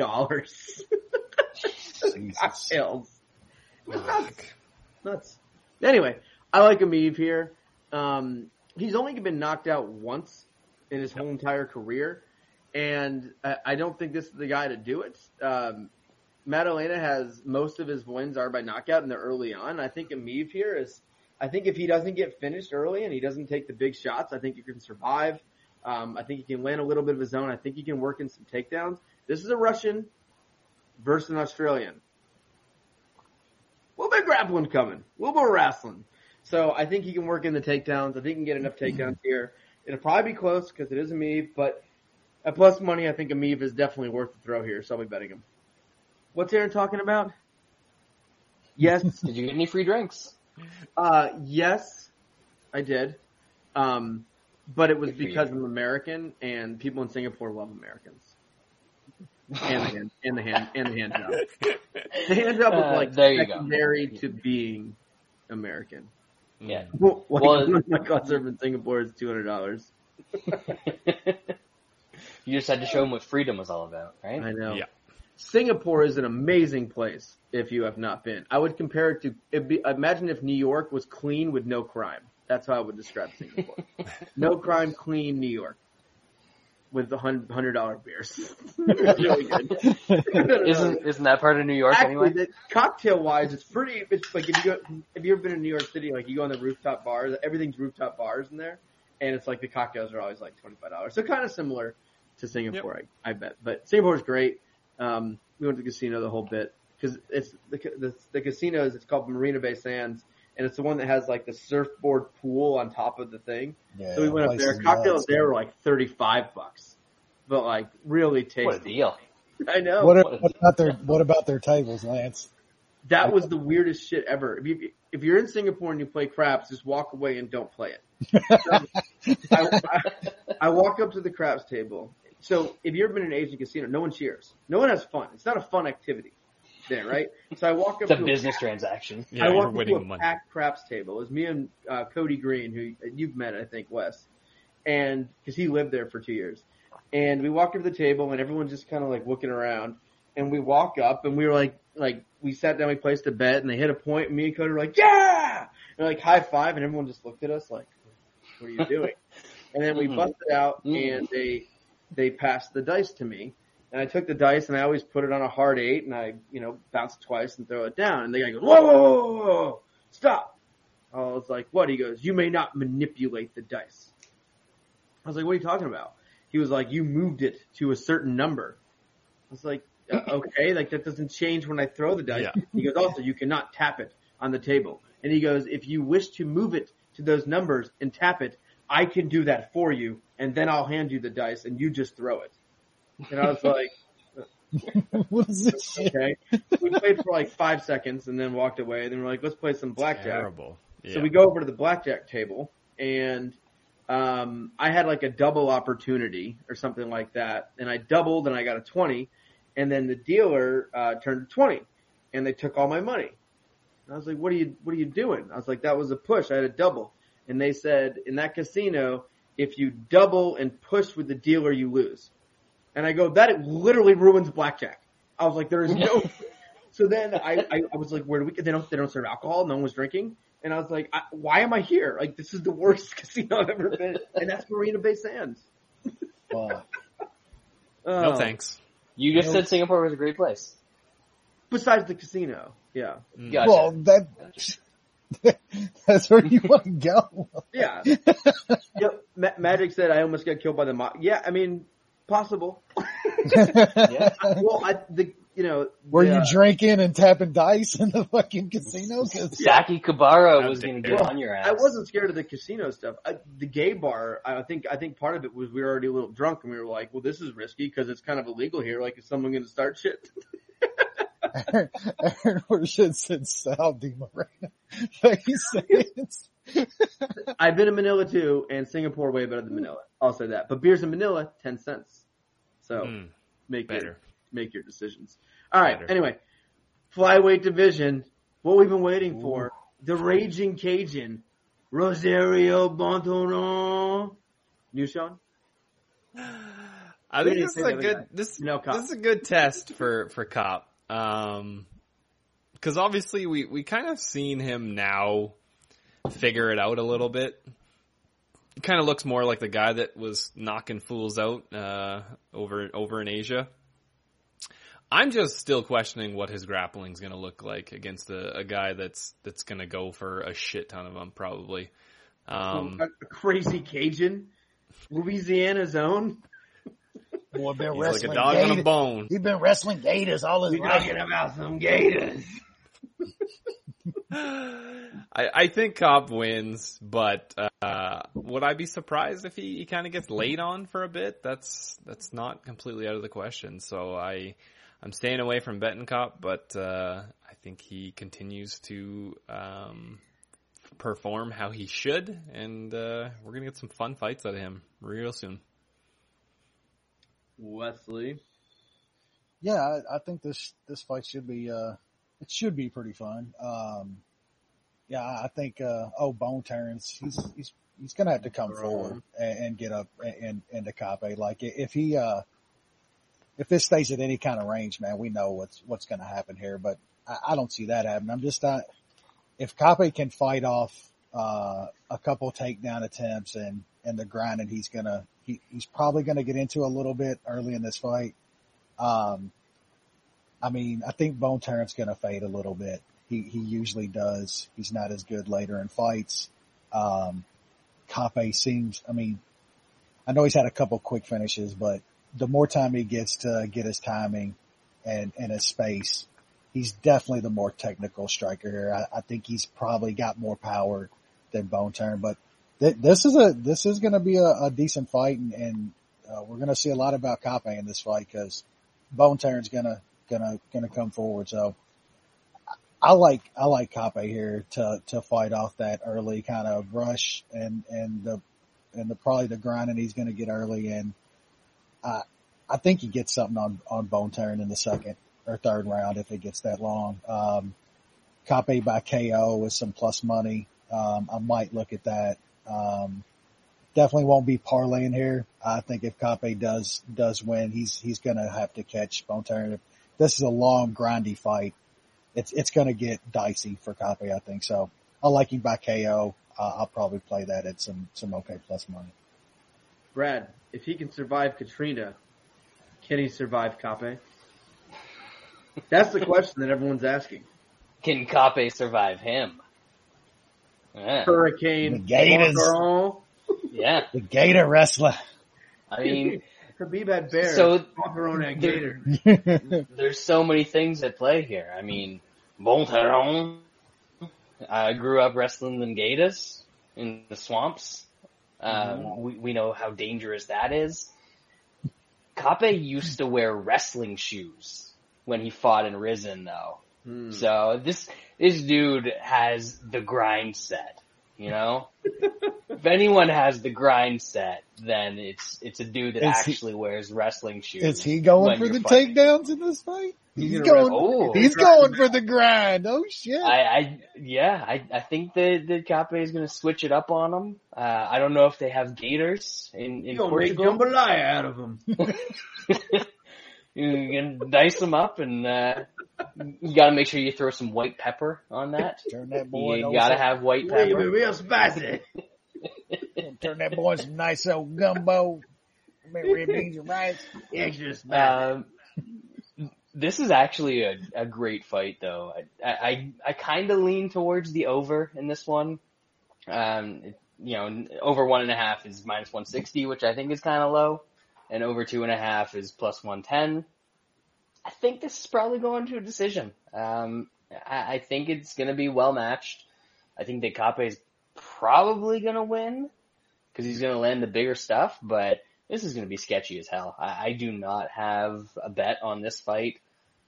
cocktails. Nuts. Nuts. Anyway, I like Emeev here. Um, he's only been knocked out once in his whole entire career, and I, I don't think this is the guy to do it. Um, Maddalena has most of his wins are by knockout and they're early on. I think Emeev here is, I think if he doesn't get finished early and he doesn't take the big shots, I think he can survive. Um, I think he can land a little bit of his own. I think he can work in some takedowns. This is a Russian versus an Australian. A little bit grappling coming. A little bit wrestling. So I think he can work in the takedowns. I think he can get enough takedowns here. It'll probably be close because it is Emeev, but at plus money, I think Emeev is definitely worth the throw here, so I'll be betting him. What's Aaron talking about? Yes, Did you get any free drinks? Uh, yes, I did. Um, but it was Good for you. because I'm American and people in Singapore love Americans. And the hand, and the hand, and the hand job. The hand job was Uh, like there you go. secondary to being American. Yeah. Well, like, Well- my concert in Singapore is two hundred dollars. you just had to show them what freedom was all about, right? I know. Yeah. Singapore is an amazing place if you have not been. I would compare it to it'd be, imagine if New York was clean with no crime. That's how I would describe Singapore. no crime, clean New York with the hundred dollar beers. It's really good. Isn't isn't that part of New York Actually, anyway? the cocktail wise, it's pretty. It's like if you go, have you ever been in New York City? Like you go on the rooftop bars, everything's rooftop bars in there, and it's like the cocktails are always like twenty five dollars. So kind of similar to Singapore, I, I bet. But Singapore's great. Um, we went to the casino the whole bit because it's the, the the casinos. It's called Marina Bay Sands, and it's the one that has like the surfboard pool on top of the thing. Yeah, So we went up there. Cocktails nuts. there were like thirty five bucks. but like really tasty. What a deal. I know. What, what a- what about their what about their tables, Lance? That was the weirdest shit ever. If you if you're in Singapore and you play craps, just walk away and don't play it. I, I, I walk up to the craps table. So if you've ever been in an Asian casino, no one cheers. No one has fun. It's not a fun activity there, right? So I walk up It's a to business transaction. Yeah, I you're walk up to winning a money. packed craps table. It was me and uh, Cody Green, who you've met, I think, Wes, and because he lived there for two years. And we walked up to the table, and everyone's just kind of like looking around. And we walk up, and we were like, like we sat down, we placed a bet, and they hit a point, and me and Cody were like, yeah, and like high five, and everyone just looked at us like, what are you doing? and then we Mhm. busted out, Mhm. and they they passed the dice to me. And I took the dice and I always put it on a hard eight and I, you know, bounce it twice and throw it down. And the guy goes, whoa, whoa, whoa, whoa, whoa, stop. I was like, what? He goes, you may not manipulate the dice. I was like, what are you talking about? He was like, you moved it to a certain number. I was like, uh, okay, like that doesn't change when I throw the dice. Yeah. He goes, also, you cannot tap it on the table. And he goes, if you wish to move it to those numbers and tap it, I can do that for you, and then I'll hand you the dice, and you just throw it. And I was like, what is this shit? okay. We played for like five seconds, and then walked away. And then we're like, let's play some blackjack. Terrible. So we go over to the blackjack table, and um, I had like a double opportunity or something like that, and I doubled, and I got a twenty, and then the dealer uh, turned to twenty, and they took all my money. And I was like, "What are you What are you doing?" I was like, "That was a push. I had a double," and they said, "In that casino, if you double and push with the dealer, you lose." And I go, "That literally ruins blackjack." I was like, "There is no." so then I, I I was like, "Where do we?" They don't they don't serve alcohol. No one was drinking. And I was like, I, why am I here? Like, this is the worst casino I've ever been. And that's Marina Bay Sands. Fuck. no Oh. thanks. You just said Singapore was a great place. Besides the casino. Yeah. Mm. Gotcha. Well, that that's where you want to go. Yeah. yep. Ma- Magic said I almost got killed by the mob. Yeah, I mean, possible. yeah. well, I, the, you know. Were the, you drinking and tapping dice in the fucking casino? 'Cause- Saki Kabara How was going to get you. on your ass. I wasn't scared of the casino stuff. I, the gay bar, I think, I think part of it was we were already a little drunk and we were like, well, this is risky because it's kind of illegal here. Like, is someone going to start shit? Aaron, Aaron Worship said Saudi Marina. Makes sense. I've been in Manila too, and Singapore way better than Manila. I'll say that. But beers in Manila, ten cents. So Mm, make your better. make your decisions. All right. Better. Anyway, flyweight division. What we've been waiting for: the Raging Cajun, Rosario Bontorin. New Sean. I think this is a good guy? this No, this is a good test for for Kape. Um, because obviously we we kind of seen him now figure it out a little bit. Kind of looks more like the guy that was knocking fools out uh, over over in Asia. I'm just still questioning what his grappling is going to look like against a, a guy that's that's going to go for a shit ton of them probably. Um, a, a crazy Cajun, Louisiana's own. Boy, been he's like a wrestling dog on a bone. He's been wrestling gators all his We life. talking about some Gators. I, I think Kape wins, but uh, would I be surprised if he, he kind of gets laid on for a bit? That's that's not completely out of the question. So I I'm staying away from betting Kape, but uh, I think he continues to um, perform how he should, and uh, we're gonna get some fun fights out of him real soon. Wesley. Yeah, I, I think this this fight should be uh it should be pretty fun. Um yeah, I think uh oh Bontorin, he's he's he's gonna have to come Bro. forward and, and get up and into Kape. Like if he uh if this stays at any kind of range, man, we know what's what's gonna happen here. But I, I don't see that happening. I'm just not if Kape can fight off uh a couple takedown attempts and and the grinding he's gonna he, he's probably gonna get into a little bit early in this fight. Um, I mean, I think Bontorin gonna fade a little bit. He he usually does. He's not as good later in fights. Um, seems. I mean, I know he's had a couple quick finishes, but the more time he gets to get his timing and and his space, he's definitely the more technical striker here. I, I think he's probably got more power than Bontorin, but th- this is a this is going to be a, a decent fight, and, and uh, we're going to see a lot about Kape in this fight because Bontorin's gonna gonna gonna come forward. So I like I like Kape here to to fight off that early kind of rush and and the and the probably the grinding he's going to get early and I I think he gets something on on Bontorin in the second or third round if it gets that long. Um, by KO with some plus money. Um, I might look at that. Um, definitely won't be parlaying here. I think if Kape does does win, he's he's going to have to catch Bone This is a long, grindy fight. It's it's going to get dicey for Kape, I think. So I like him by KO. Uh, I'll probably play that at some some okay plus money. Brad, if he can survive Katrina, can he survive Kape? That's the question that everyone's asking. Can Kape survive him? Yeah. Hurricane, The Gators. Boncaron. yeah. The Gator wrestler. I mean, Khabib had bear. So, Boncaron had there- gator. there's so many things at play here. I mean, Voltaire, I grew up wrestling the Gators in the swamps. Um, we, we know how dangerous that is. Kape used to wear wrestling shoes when he fought in Rizin though. Hmm. So this, this dude has the grind set, you know? if anyone has the grind set, then it's, it's a dude that Is he- actually wears wrestling shoes. Is he going for the fighting. takedowns in this fight? He's He's, gonna. Oh, He's going for the grind. Oh shit! I, I, yeah, I, I think that, that Kape is going to switch it up on him. Uh, I don't know if they have gators in, in You gonna make Portugal. jambalaya out of him. you can dice them up and, uh, you gotta make sure you throw some white pepper on that. Turn that boy. You gotta have white Real, pepper. real spicy. Turn that boy some nice old gumbo. Maybe red beans and rice. Extra spicy. Um, this is actually a, a great fight though. I, I, I kind of lean towards the over in this one. Um, it- you know, over one and a half is minus 160, which I think is kind of low, and over two and a half is plus 110. I think this is probably going to a decision. Um, I, I think it's going to be well matched. I think Decape is probably going to win because he's going to land the bigger stuff, but this is going to be sketchy as hell. I, I do not have a bet on this fight.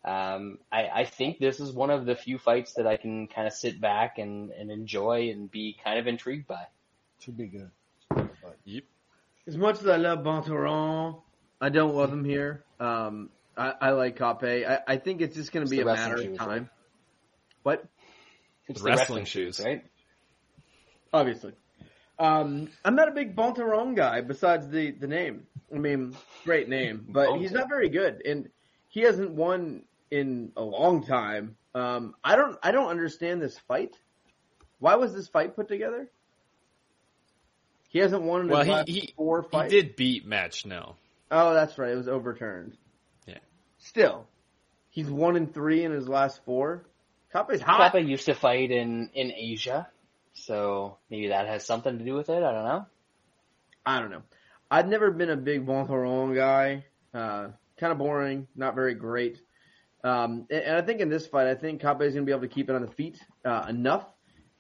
Um, I, I think this is one of the few fights that I can kind of sit back and, and enjoy and be kind of intrigued by. Should be good. Yep. As much as I love Bontorin, I don't love him here. Um, I, I like Kape. I, I think it's just going to be a wrestling matter of time. right? What? It's The the wrestling wrestling shoes. shoes, right? Obviously. Um, I'm not a big Bontorin guy besides the, the name. I mean, great name, but he's not very good and he hasn't won in a long time. Um, I don't, I don't understand this fight. Why was this fight put together? He hasn't won in Well, his he, last he, four he did beat Match No. Oh, that's right. It was overturned. Yeah. Still, he's one in three in his last four. Kape's hot. Kape used to fight in, in Asia, so maybe that has something to do with it. I don't know. I don't know. I've never been a big Bontorin guy. Uh, kind of boring, not very great. Um, and, and I think in this fight, I think Kape is going to be able to keep it on the feet uh, enough.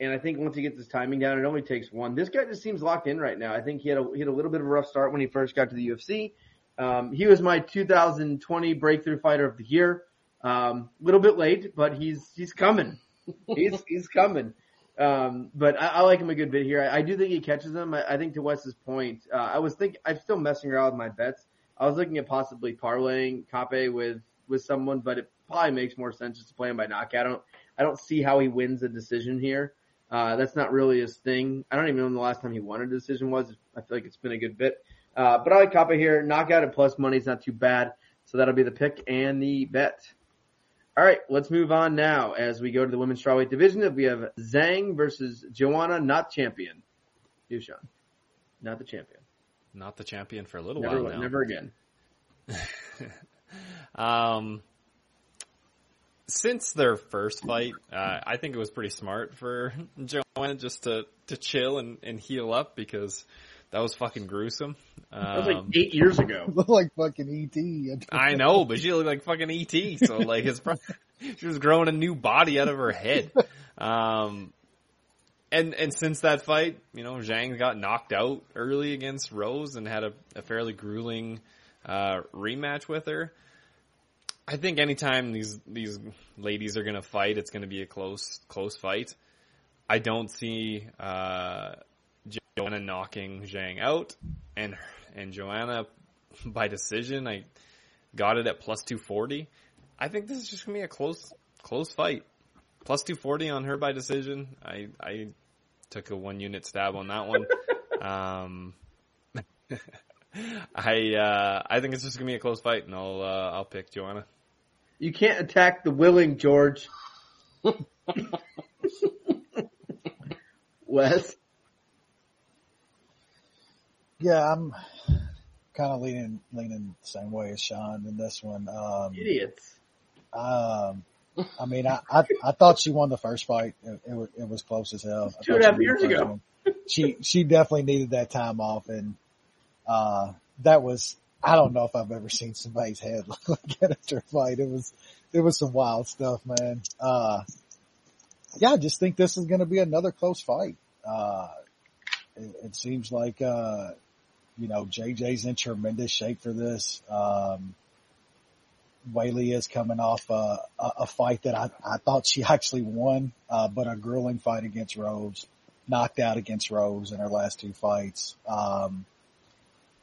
And I think once he gets his timing down, it only takes one. This guy just seems locked in right now. I think he had a, he had a little bit of a rough start when he first got to the UFC. Um, he was my 2020 breakthrough fighter of the year. Um, a little bit late, but he's he's coming. He's he's coming. Um, but I, I like him a good bit here. I, I do think he catches them. I, I think to Wes's point, uh, I was thinking I'm still messing around with my bets. I was looking at possibly parlaying Kape with with someone, but it probably makes more sense just to play him by knockout. I don't I don't see how he wins a decision here. Uh, that's not really his thing. I don't even know when the last time he won a decision was. I feel like it's been a good bit. Uh, but I like Kape here. Knockout at plus money is not too bad. So that'll be the pick and the bet. All right, let's move on now as we go to the women's strawweight division. We have Zhang versus Joanna, not champion. Yushan, not the champion. Not the champion for a little Never, while now. never again. Um, since their first fight, uh, I think it was pretty smart for Joanna just to, to chill and, and heal up because that was fucking gruesome. Um, That was like eight years ago. Look like fucking ET. I know, but she looked like fucking ET. So like, it's pro- she was growing a new body out of her head. Um, and and since that fight, you know, Zhang got knocked out early against Rose and had a, a fairly grueling uh, rematch with her. I think anytime these these ladies are gonna fight, it's gonna be a close close fight. I don't see uh, Joanna knocking Zhang out, and and Joanna by decision. I got it at plus two forty. I think this is just gonna be a close close fight. Plus two forty on her by decision. I I took a one unit stab on that one. um, I uh, I think it's just gonna be a close fight, and I'll uh, I'll pick Joanna. You can't attack the willing, George. Wes? Yeah, I'm kind of leaning leaning the same way as Sean in this one. Um, Idiots. um, I mean, I, I I thought she won the first fight. It, it, was, it was close as hell. I Two and a thought half she won years ago. one. She she definitely needed that time off, and uh, that was I don't know if I've ever seen somebody's head look like that after a fight. It was it was some wild stuff, man. Uh, yeah, I just think this is going to be another close fight. Uh, it, it seems like uh, you know JJ's in tremendous shape for this. Um, Weili is coming off a, a, a fight that I, I thought she actually won, uh, but a grueling fight against Rose, knocked out against Rose in her last two fights. Um,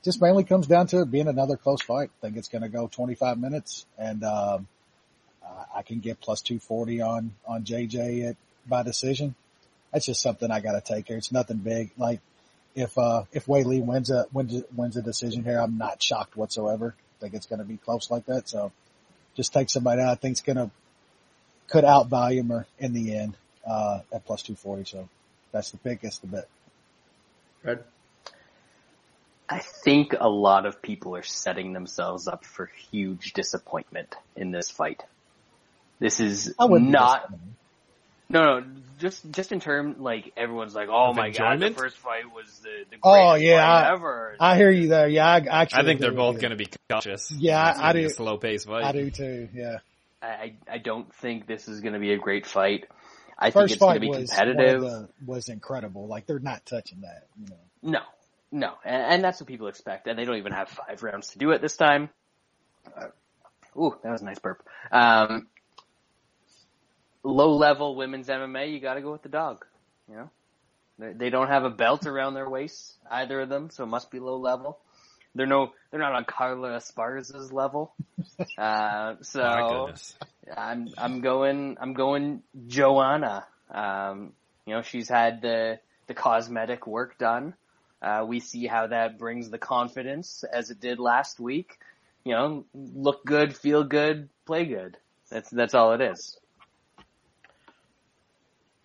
just mainly comes down to it being another close fight. I think it's going to go 25 minutes and, um, I can get plus 240 on, on JJ at, by decision. That's just something I got to take here. It's nothing big. Like if, uh, if Weili wins a, wins, wins a decision here, I'm not shocked whatsoever. I think it's going to be close like that. So just take somebody that I think's going to could outvalue her in the end, uh, at plus 240. So that's the pick. That's the bet. Fred? I think a lot of people are setting themselves up for huge disappointment in this fight. This is wouldn't be not disappointed. no no just just in term like everyone's like oh Of my god the first fight was the, the oh, greatest Oh, yeah, fight I- ever. I hear you there. Yeah, I actually. I think they're both going to be cautious. Yeah, I- I be a do- slow pace fight. I do too. Yeah. I I I don't think this is going to be a great fight. I think First it's going to fight be was competitive. one of the- was incredible. Like they're not touching that. You know. No, no, and, and that's what people expect, and they don't even have five rounds to do it this time. Uh, ooh, that was a nice burp. Um, low level women's MMA, you got to go with the dog. You know, they, they don't have a belt around their waists, either of them, so it must be low level. They're no, they're not on Carla Esparza's level. Uh, so My goodness. I'm I'm going I'm going Joanna. Um, you know, she's had the the cosmetic work done. Uh, we see how that brings the confidence as it did last week. You know, look good, feel good, play good. That's that's all it is.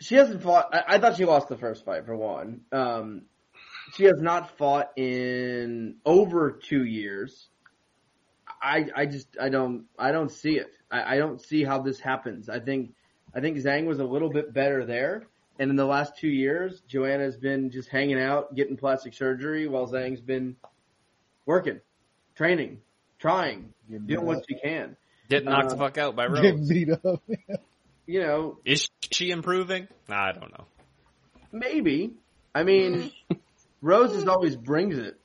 She hasn't fought. I, I thought she lost the first fight for one. Um, she has not fought in over two years. I I just I don't I don't see it. I, I don't see how this happens. I think I think Zhang was a little bit better there, and in the last two years, Joanna's been just hanging out, getting plastic surgery, while Zhang's been working, training, trying, Getting doing what up. she can. Get knocked Uh, the fuck out by Getting Rose. beat up. You know, Is she improving? Nah, I don't know. maybe. I mean, Rose just always brings it.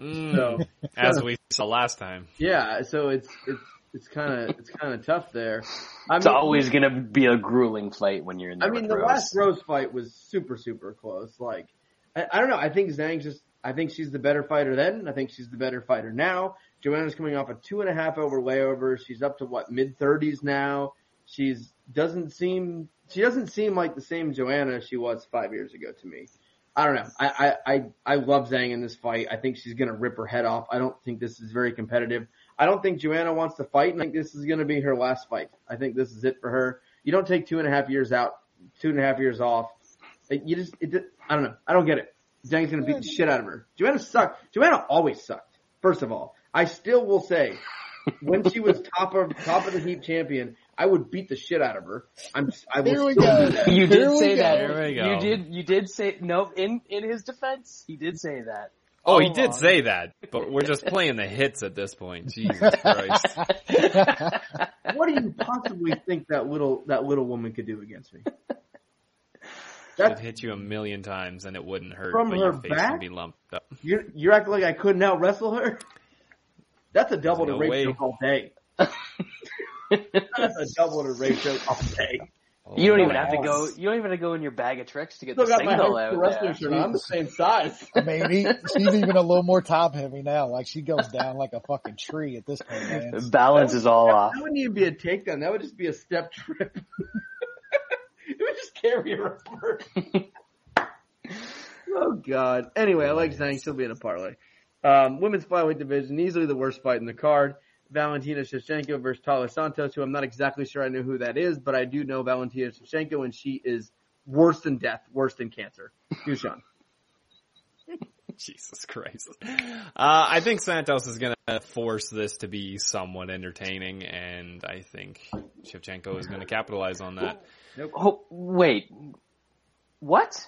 Mm, So as we saw last time. yeah, so it's it's it's kind of it's kind of tough there. I It's mean, always going to be a grueling fight when you're in the last row. I mean, the Rose. last Rose fight was super super close. Like, I, I don't know. I think Zhang's just. I think she's the better fighter then. I think she's the better fighter now. Joanna's coming off a two and a half over layover. She's up to what mid thirties now. She's doesn't seem she doesn't seem like the same Joanna she was five years ago to me. I don't know. I, I, I, I love Zhang in this fight. I think she's gonna rip her head off. I don't think this is very competitive. I don't think Joanna wants to fight and I think this is gonna be her last fight. I think this is it for her. You don't take two and a half years out, two and a half years off. Like, You just, it, I don't know. I don't get it. Zhang's gonna beat the shit out of her. Joanna sucked. Joanna always sucked. First of all, I still will say, when she was top of top of the heap champion, I would beat the shit out of her. I'm, I will Here we go. that. You did we say go. that. Here we go. You did. You did say no. In in his defense, he did say that. Oh, he did along. say that, but we're just playing the hits at this point. Jesus Christ. What do you possibly think that little that little woman could do against me? That's- She'd hit you a million times and it wouldn't hurt, From but her your face back? would be lumped up. You're you're acting like I couldn't out wrestle her. That's a double to No rape way. joke all day. That's a double to rape joke all day. You don't Oh even my have to go. You don't even have to go in your bag of tricks to get Still the got my signal high out school wrestling there. shirt on. I'm the same size. Maybe mean, she's even a little more top heavy now. Like she goes down like a fucking tree at this point, man. It's- Balance is all off. That wouldn't even be a takedown. That would just be a step trip. it would just carry her over. oh god. Anyway, I like Zhang. she'll be in a parlay. Um, women's flyweight division, easily the worst fight in the card. Valentina Shevchenko versus Tala Santos, who I'm not exactly sure I know who that is, but I do know Valentina Shevchenko, and she is worse than death, worse than cancer. Dushan. Jesus Christ. Uh, I think Santos is going to force this to be somewhat entertaining, and I think Shevchenko is going to capitalize on that. Oh, wait. What?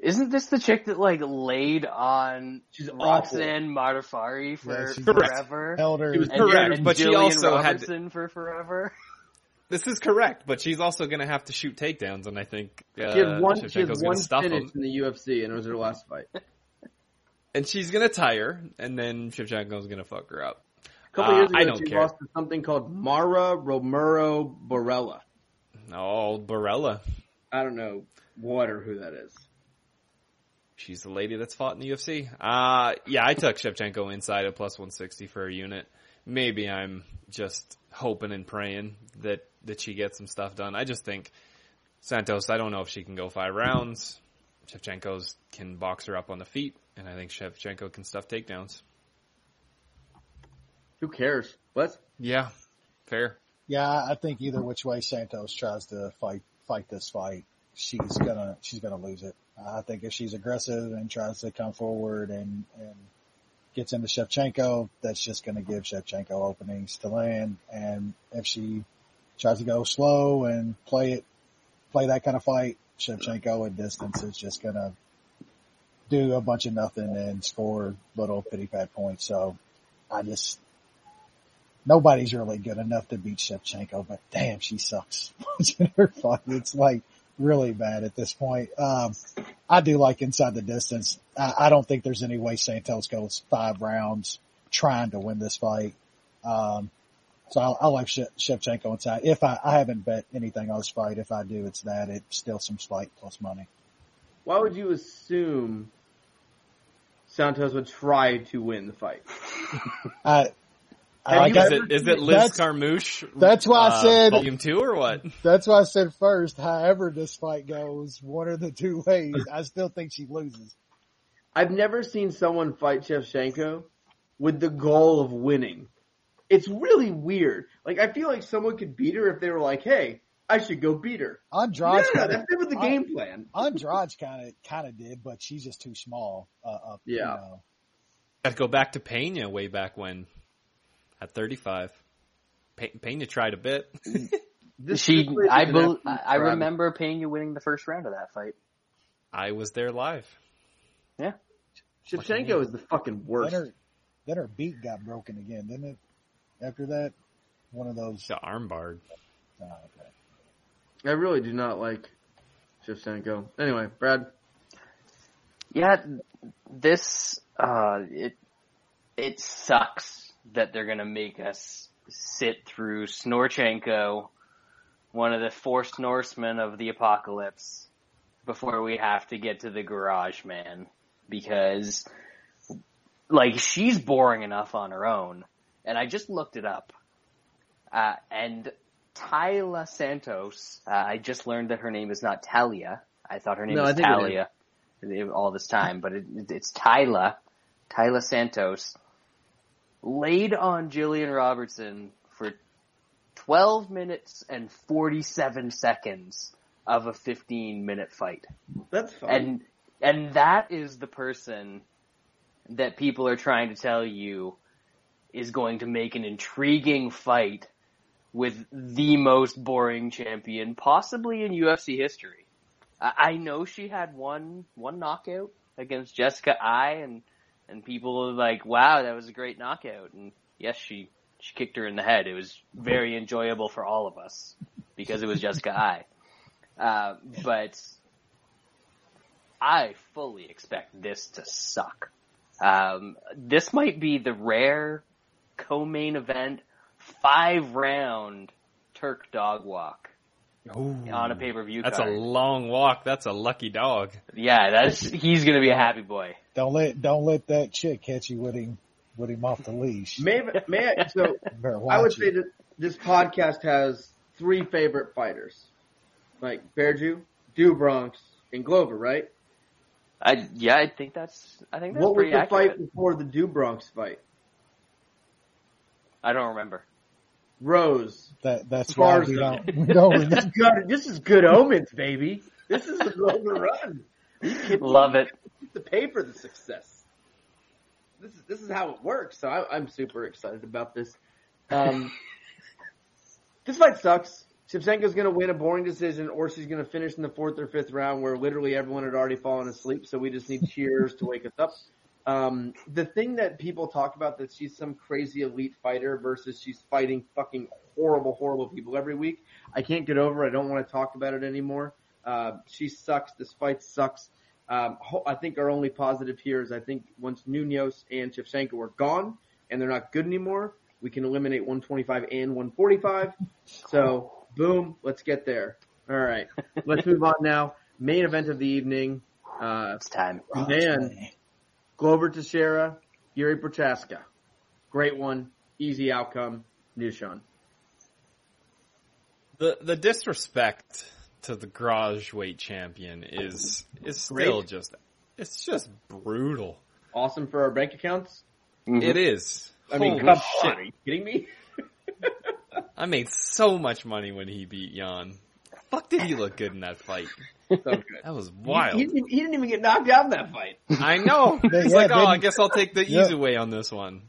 Isn't this the chick that like laid on She's awful. Roxanne Modafferi for Yeah, she's forever? held her. She was Correct, and but she Jillian also had- Robertson for forever. This is correct, but she's also going to have to shoot takedowns, and I think uh, She had one, she had Shevchenko's one stuff finish him. in the UFC, and it was her last fight. And she's going to tire, and then Shevchenko's going to fuck her up. A couple Uh, years ago, I don't she care. lost to something called Mara Romero Borella. Oh, Barella. I don't know what or who that is. She's the lady that's fought in the UFC. Uh, yeah, I took Shevchenko inside at plus 160 for a unit. Maybe I'm just hoping and praying that, that she gets some stuff done. I just think Santos, I don't know if she can go five rounds. Shevchenko's can box her up on the feet, and I think Shevchenko can stuff takedowns. Who cares? What? Yeah, fair. Yeah, I think either which way Santos tries to fight fight this fight, she's gonna she's gonna lose it. I think if she's aggressive and tries to come forward and and gets into Shevchenko, that's just gonna give Shevchenko openings to land. And if she tries to go slow and play it play that kind of fight, Shevchenko at distance is just gonna do a bunch of nothing and score little pity pat points. So I just nobody's really good enough to beat Shevchenko, but damn, she sucks. It's like really bad at this point. Um, I do like inside the distance. I, I don't think there's any way Santos goes five rounds trying to win this fight. Um, so I, I like She- Shevchenko inside. If I, I haven't bet anything on this fight, if I do, it's that. It's still some slight plus money. Why would you assume Santos would try to win the fight? I, like you Is I- it, is it Liz That's- Carmouche? that's why I uh, said- volume two or what? That's why I said first, however this fight goes, one of the two ways, I still think she loses. I've never seen someone fight Shevchenko with the goal of winning. It's really weird. Like I feel like someone could beat her if they were like, "Hey, I should go beat her." Andrade yeah, kind that's never the I- game plan. Andrade kind of kind of did, but she's just too small. Uh, up, you Yeah. know. Got to go back to Pena way back when, at 35. Pe- Pena tried a bit. This she, I, is bel I remember paying you winning the first round of that fight. I was there live. Yeah. Shevchenko is the fucking worst. Then her, then her beat got broken again, didn't it? After that, one of those. The armbar. Oh, okay. I really do not like Shevchenko. Anyway, Brad. Yeah, this uh it it sucks that they're gonna make us sit through Snorchenko, one of the forced Norsemen of the apocalypse, before we have to get to the garage man. Because like she's boring enough on her own. And I just looked it up. Uh and Taila Santos, uh, I just learned that her name is not Talia. I thought her name No, was I think it is. Talia all this time, but it, it's Taila, Tyla Santos, laid on Jillian Robertson for 12 minutes and 47 seconds of a 15 minute fight. That's fine. And, and that is the person that people are trying to tell you is going to make an intriguing fight with the most boring champion possibly in UFC history. I I know she had one one knockout against Jessica Eye and and people were like, "Wow, that was a great knockout." And yes, she she kicked her in the head. It was very enjoyable for all of us because it was Jessica Eye. Uh, but I fully expect this to suck. Um, this might be the rare co-main event five round Turk dog walk on a pay-per-view That's card. a long walk. That's a lucky dog. yeah, that's, he's gonna be a happy boy. Don't let don't let that chick catch you with him with him off the leash. May, may I, so I would watch say that this podcast has three favorite fighters, like Bear Jew, Do Bronx, and Glover, right? I, yeah, I think that's, I think that's What was the accurate. fight before the Do Bronx fight? I don't remember. Rose. That that's why we don't we don't remember. Good. This is good omens, baby. This is the road to run. You kidding me? Love it. to pay for the success. This is this is how it works. So I, I'm super excited about this. Um, this fight sucks. Shevchenko's going to win a boring decision, or she's going to finish in the fourth or fifth round, where literally everyone had already fallen asleep. So we just need cheers to wake us up. Um, the thing that people talk about that she's some crazy elite fighter versus she's fighting fucking horrible, horrible people every week. I can't get over. it. I don't want to talk about it anymore. Uh, she sucks. This fight sucks. Um, I think our only positive here is I think once Nunes and Shevchenko are gone and they're not good anymore, we can eliminate 125 and 145. So boom, let's get there. All right, let's move on now. Main event of the evening. Uh, It's time. man, Glover Teixeira, Yuri Prochazka. Great one, easy outcome. Nushan. The the disrespect to the garage weight champion is is still Great. just it's just brutal. Awesome for our bank accounts. Mm-hmm. It is. I mean, come shit. on, are you kidding me? I made so much money when he beat Jan. Fuck did he look good in that fight? So good. That was He, wild. he, didn't, he didn't even get knocked out in that fight. I know. Yeah, He's like, oh, I guess I'll take the Yeah. easy way on this one.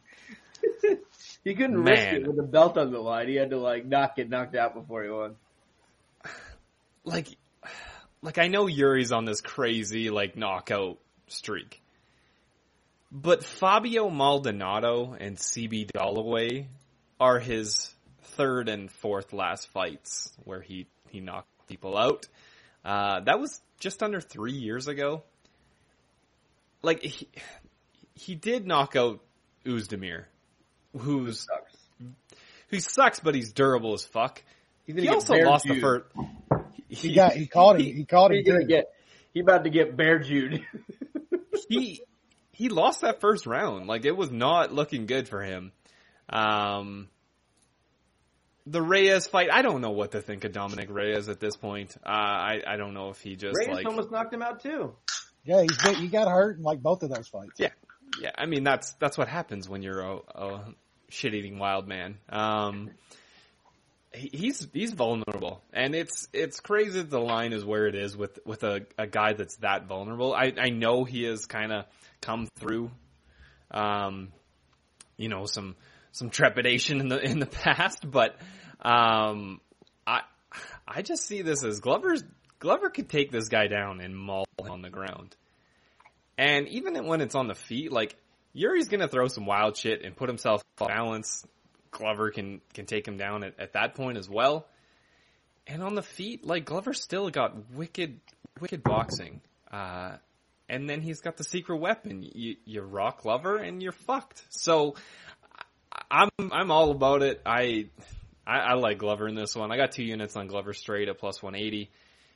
He couldn't risk it with the belt on the line. He had to like not get knocked out before he won. Like, like I know Yuri's on this crazy like knockout streak, but Fabio Maldonado and CB Dollaway are his third and fourth last fights where he he knocked people out. Uh, that was just under three years ago. Like he he did knock out Ozdemir, who's Sucks. who sucks, but he's durable as fuck. He's He gonna get also bear lost the Jewed. first. He got he caught him. He caught him. He's gonna get. He about to get bear Jude. he he lost that first round. Like it was not looking good for him. Um, the Reyes fight, I don't know what to think of Dominick Reyes at this point. Uh, I I don't know if he just Reyes like almost knocked him out too. Yeah, he's been, he got hurt in like both of those fights. yeah yeah. I mean that's that's what happens when you're a, a shit eating wild man. Um, he- he's he's vulnerable, and it's it's crazy that the line is where it is with with a, a guy that's that vulnerable. I I know he has kind of come through, um, you know some some trepidation in the in the past, but um, I I just see this as Glover's Glover could take this guy down and maul him on the ground, and even when it's on the feet, like Yuri's gonna throw some wild shit and put himself off balance. Glover can can take him down at, at that point as well. And on the feet, like Glover still got wicked wicked boxing. Uh, and then he's got the secret weapon. You you rock Glover and you're fucked. So I'm I'm all about it. I I, I like Glover in this one. I got two units on Glover straight at plus 180,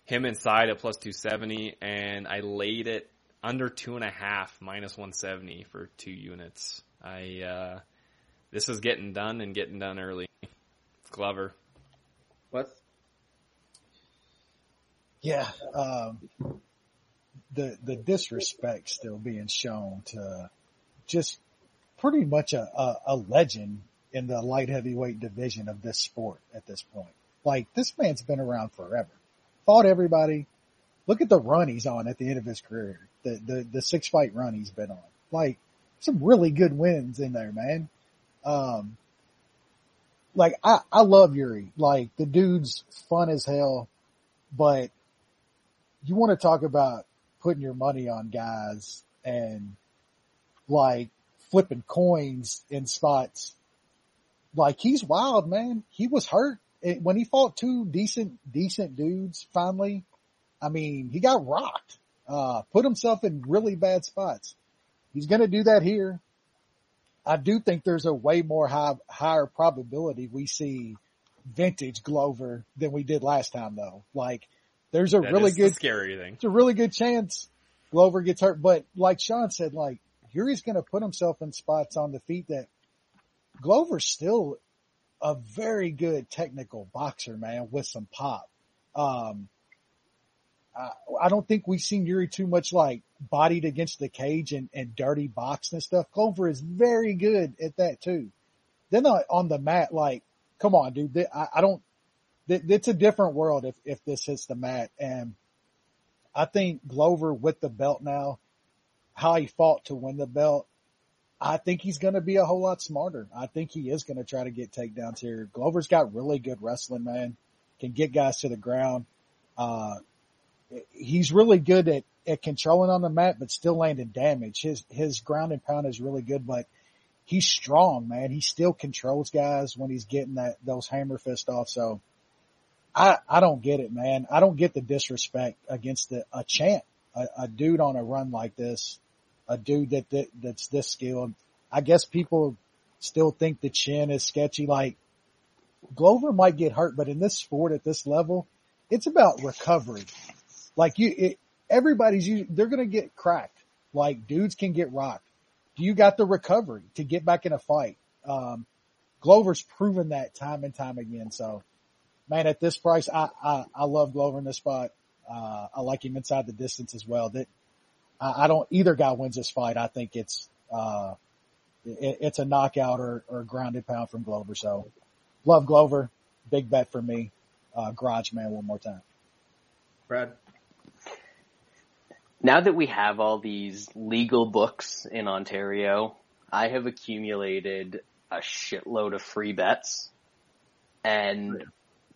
him inside at plus 270, and I laid it under two and a half minus 170 for two units. I uh, this is getting done and getting done early. Glover. What? Yeah, um, the the disrespect still being shown to just pretty much a, a, a legend in the light heavyweight division of this sport at this point. Like this man's been around forever, fought everybody. Look at the run he's on at the end of his career. The the the six fight run he's been on. Like some really good wins in there, man. Um, like I I love Yuri. Like the dude's fun as hell, but you want to talk about putting your money on guys and like flipping coins in spots. Like he's wild, man. He was hurt when he fought two decent, decent dudes finally. I mean, he got rocked uh, put himself in really bad spots. He's going to do that here. I do think there's a way more high, higher probability we see vintage Glover than we did last time though. Like there's a That really good, scary thing. it's a really good chance Glover gets hurt. But like Sean said, like Yuri's going to put himself in spots on the feet that Glover's still a very good technical boxer, man, with some pop. Um, I, I don't think we've seen Yuri too much like bodied against the cage and, and dirty box and stuff. Glover is very good at that too. Then on, on the mat, like, come on, dude, I, I don't, it's a different world if, if this hits the mat. And I think Glover with the belt now, how he fought to win the belt, I think he's going to be a whole lot smarter. I think he is going to try to get takedowns here. Glover's got really good wrestling, man. Can get guys to the ground. Uh, he's really good at, at controlling on the mat, but still landing damage. His, his ground and pound is really good, but he's strong, man. He still controls guys when he's getting that, those hammer fist off. So I, I don't get it, man. I don't get the disrespect against the, a champ, a, a dude on a run like this, a dude that, that that's this skilled. I guess people still think the chin is sketchy. Like Glover might get hurt, but in this sport at this level, it's about recovery. Like you, it, everybody's, they're going to get cracked. Like dudes can get rocked. Do you got the recovery to get back in a fight. Um, Glover's proven that time and time again. So man, at this price, I, I, I love Glover in this spot. Uh, I like him inside the distance as well. That I, I don't, either guy wins this fight. I think it's, uh, it, it's a knockout or, or a grounded pound from Glover. So love Glover. Big bet for me. Uh, garage man one more time. Brad. Now that we have all these legal books in Ontario, I have accumulated a shitload of free bets and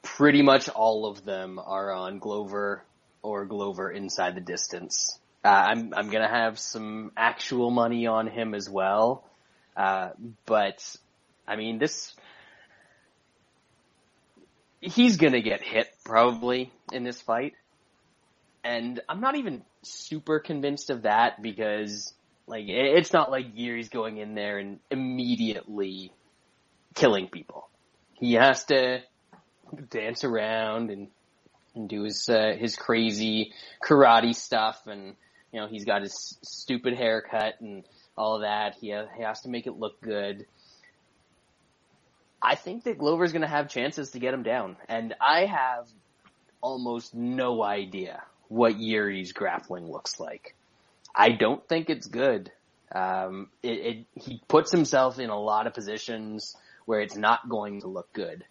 pretty much all of them are on Glover or Glover inside the distance. Uh, I'm, I'm gonna have some actual money on him as well. Uh, but I mean, this, he's gonna get hit probably in this fight. And I'm not even super convinced of that because like it's not like Yuri's going in there and immediately killing people. He has to dance around and, and do his uh, his crazy karate stuff and you know he's got his stupid haircut and all of that. He ha- he has to make it look good. I think that Glover's going to have chances to get him down, and I have almost no idea what Yuri's grappling looks like. I don't think it's good. Um, it, it, he puts himself in a lot of positions where it's not going to look good.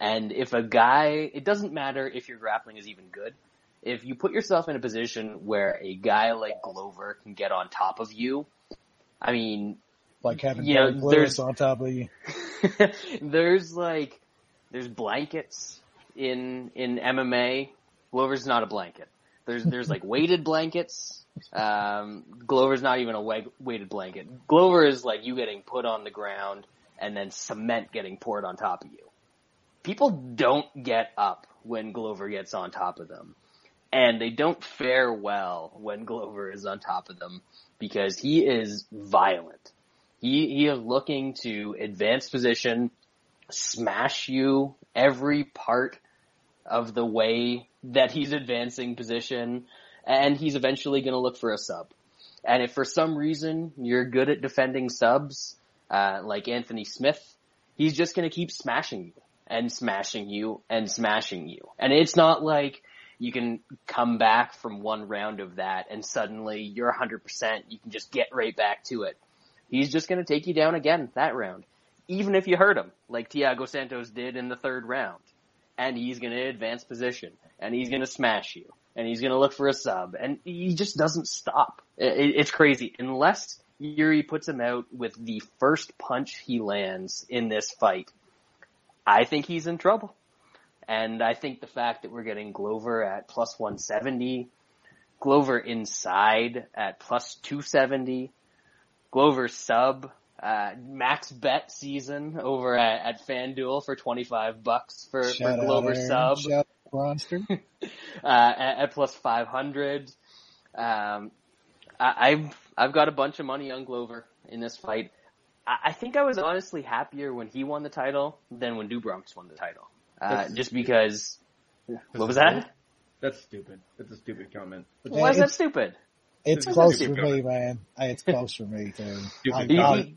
And if a guy, it doesn't matter if your grappling is even good. If you put yourself in a position where a guy like Glover can get on top of you, I mean, Like having You know, there's- on top of you. there's like there's blankets in in MMA. Glover's not a blanket. There's there's like weighted blankets. Um, Glover's not even a weighted blanket. Glover is like you getting put on the ground and then cement getting poured on top of you. People don't get up when Glover gets on top of them. And they don't fare well when Glover is on top of them because he is violent. He, he is looking to advance position, smash you every part of the way that he's advancing position, and he's eventually going to look for a sub. And if for some reason you're good at defending subs, uh, like Anthony Smith, he's just going to keep smashing you and smashing you and smashing you. And it's not like you can come back from one round of that and suddenly you're 100%, you can just get right back to it. He's just going to take you down again that round, even if you hurt him, like Thiago Santos did in the third round. And he's going to advance position, and he's going to smash you, and he's going to look for a sub, and he just doesn't stop. It's crazy. Unless Yuri puts him out with the first punch he lands in this fight, I think he's in trouble. And I think the fact that we're getting Glover at plus 170, Glover inside at plus 270, Glover sub, uh, max bet season over at, at FanDuel for 25 bucks for, for Glover sub, Shout out Bronster. uh, at, at plus 500. Um, I, I've I've got a bunch of money on Glover in this fight. I, I think I was honestly happier when he won the title than when Do Bronx won the title. Uh, just because. What was that? That's stupid. That's a stupid comment. That's Why is that stupid? It's It's close for me, man. It's close for me too. Stupid. I- He, I-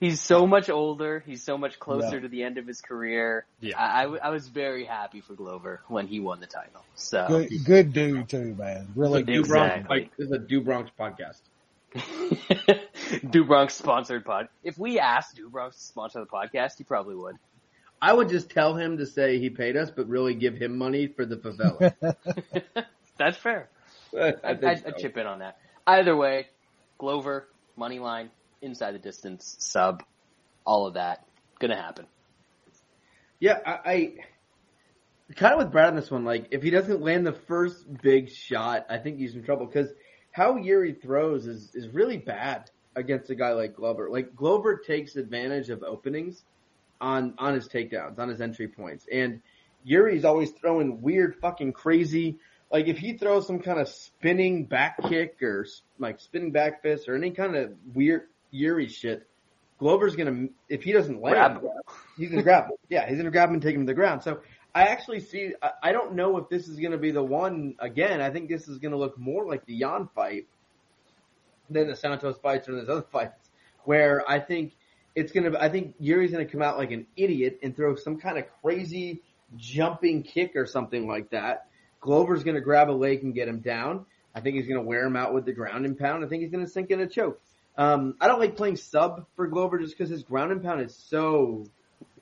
he's so much older. He's so much closer Yeah. to the end of his career. Yeah. I, I w- I was very happy for Glover when he won the title. So good, good dude too, man. Really This is good. Do Bronx, Exactly. like, this is a Do Bronx podcast. Do Bronx sponsored pod. If we asked Do Bronx to sponsor the podcast, he probably would. I would just tell him to say he paid us, but really give him money for the favela. That's fair. I I'd, I'd, so. I'd chip in on that. Either way, Glover, money line, inside the distance, sub, all of that, gonna happen. Yeah, I, I kind of with Brad on this one. Like, if he doesn't land the first big shot, I think he's in trouble because how Yuri throws is is really bad against a guy like Glover. Like Glover takes advantage of openings on on his takedowns, on his entry points, and Yuri's always throwing weird, fucking crazy. Like if he throws some kind of spinning back kick or like spinning back fist or any kind of weird Yuri shit, Glover's gonna if he doesn't land, Grab he's gonna grab him. Yeah, he's gonna grab him and take him to the ground. So I actually see. I, don't know if this is gonna be the one again. I think this is gonna look more like the Jan fight than the Santos fights or those other fights, where I think it's gonna. I think Yuri's gonna come out like an idiot and throw some kind of crazy jumping kick or something like that. Glover's gonna grab a leg and get him down. I think he's gonna wear him out with the ground and pound. I think he's gonna sink in a choke. Um, I don't like playing sub for Glover just because his ground and pound is so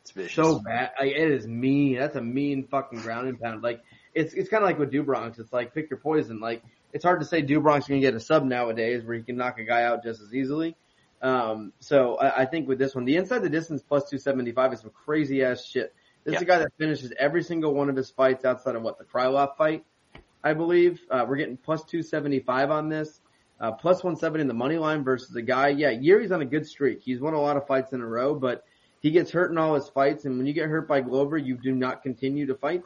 It's vicious. so bad. Like, it is mean. That's a mean fucking ground and pound. Like it's it's kind of like with Do Bronx. It's like pick your poison. Like it's hard to say Do Bronx can get a sub nowadays where he can knock a guy out just as easily. Um, so I, I think with this one, the inside the distance plus 275 is some crazy ass shit. This is a guy that finishes every single one of his fights outside of what the Krylov fight, I believe. Uh, we're getting plus 275 on this. Uh, plus 170 in the money line versus a guy. Yeah, Yuri's on a good streak. He's won a lot of fights in a row, but he gets hurt in all his fights. And when you get hurt by Glover, you do not continue to fight.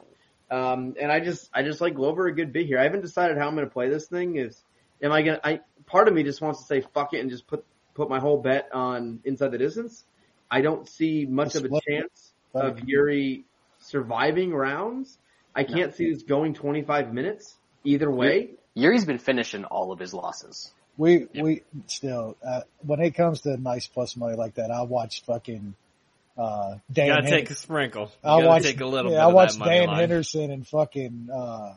Um, and I just, I just like Glover a good bit here. I haven't decided how I'm going to play this thing. Is, am I going to, I, part of me just wants to say fuck it and just put, put my whole bet on inside the distance. I don't see much of a chance of Yuri surviving rounds. I can't see this going 25 minutes either way. Yuri's been finishing all of his losses. We we still uh, when it comes to nice plus money like that, I watched fucking uh, Dan. You gotta Hen- take a sprinkle. You I gotta watched take a little yeah, bit I of watched that Dan line. Henderson and fucking uh,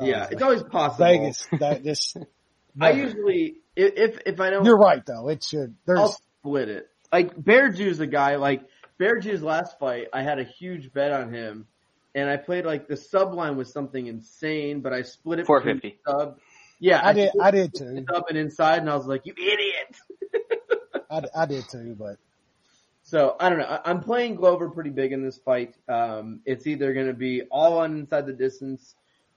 Yeah, uh, it's always possible. Vegas. That just I usually, if, if, if I don't, you're right though. It should. There's I'll split it. Like Bear Jew's a guy. Like Bear Jew's last fight, I had a huge bet on him, and I played like the sub line was something insane, but I split it. between 450. Sub. Yeah, I did. I did too. Sub and inside, and I was like, "You idiot!" I, I did too. But So I don't know. I- I'm playing Glover pretty big in this fight. Um, it's either going to be all on inside the distance,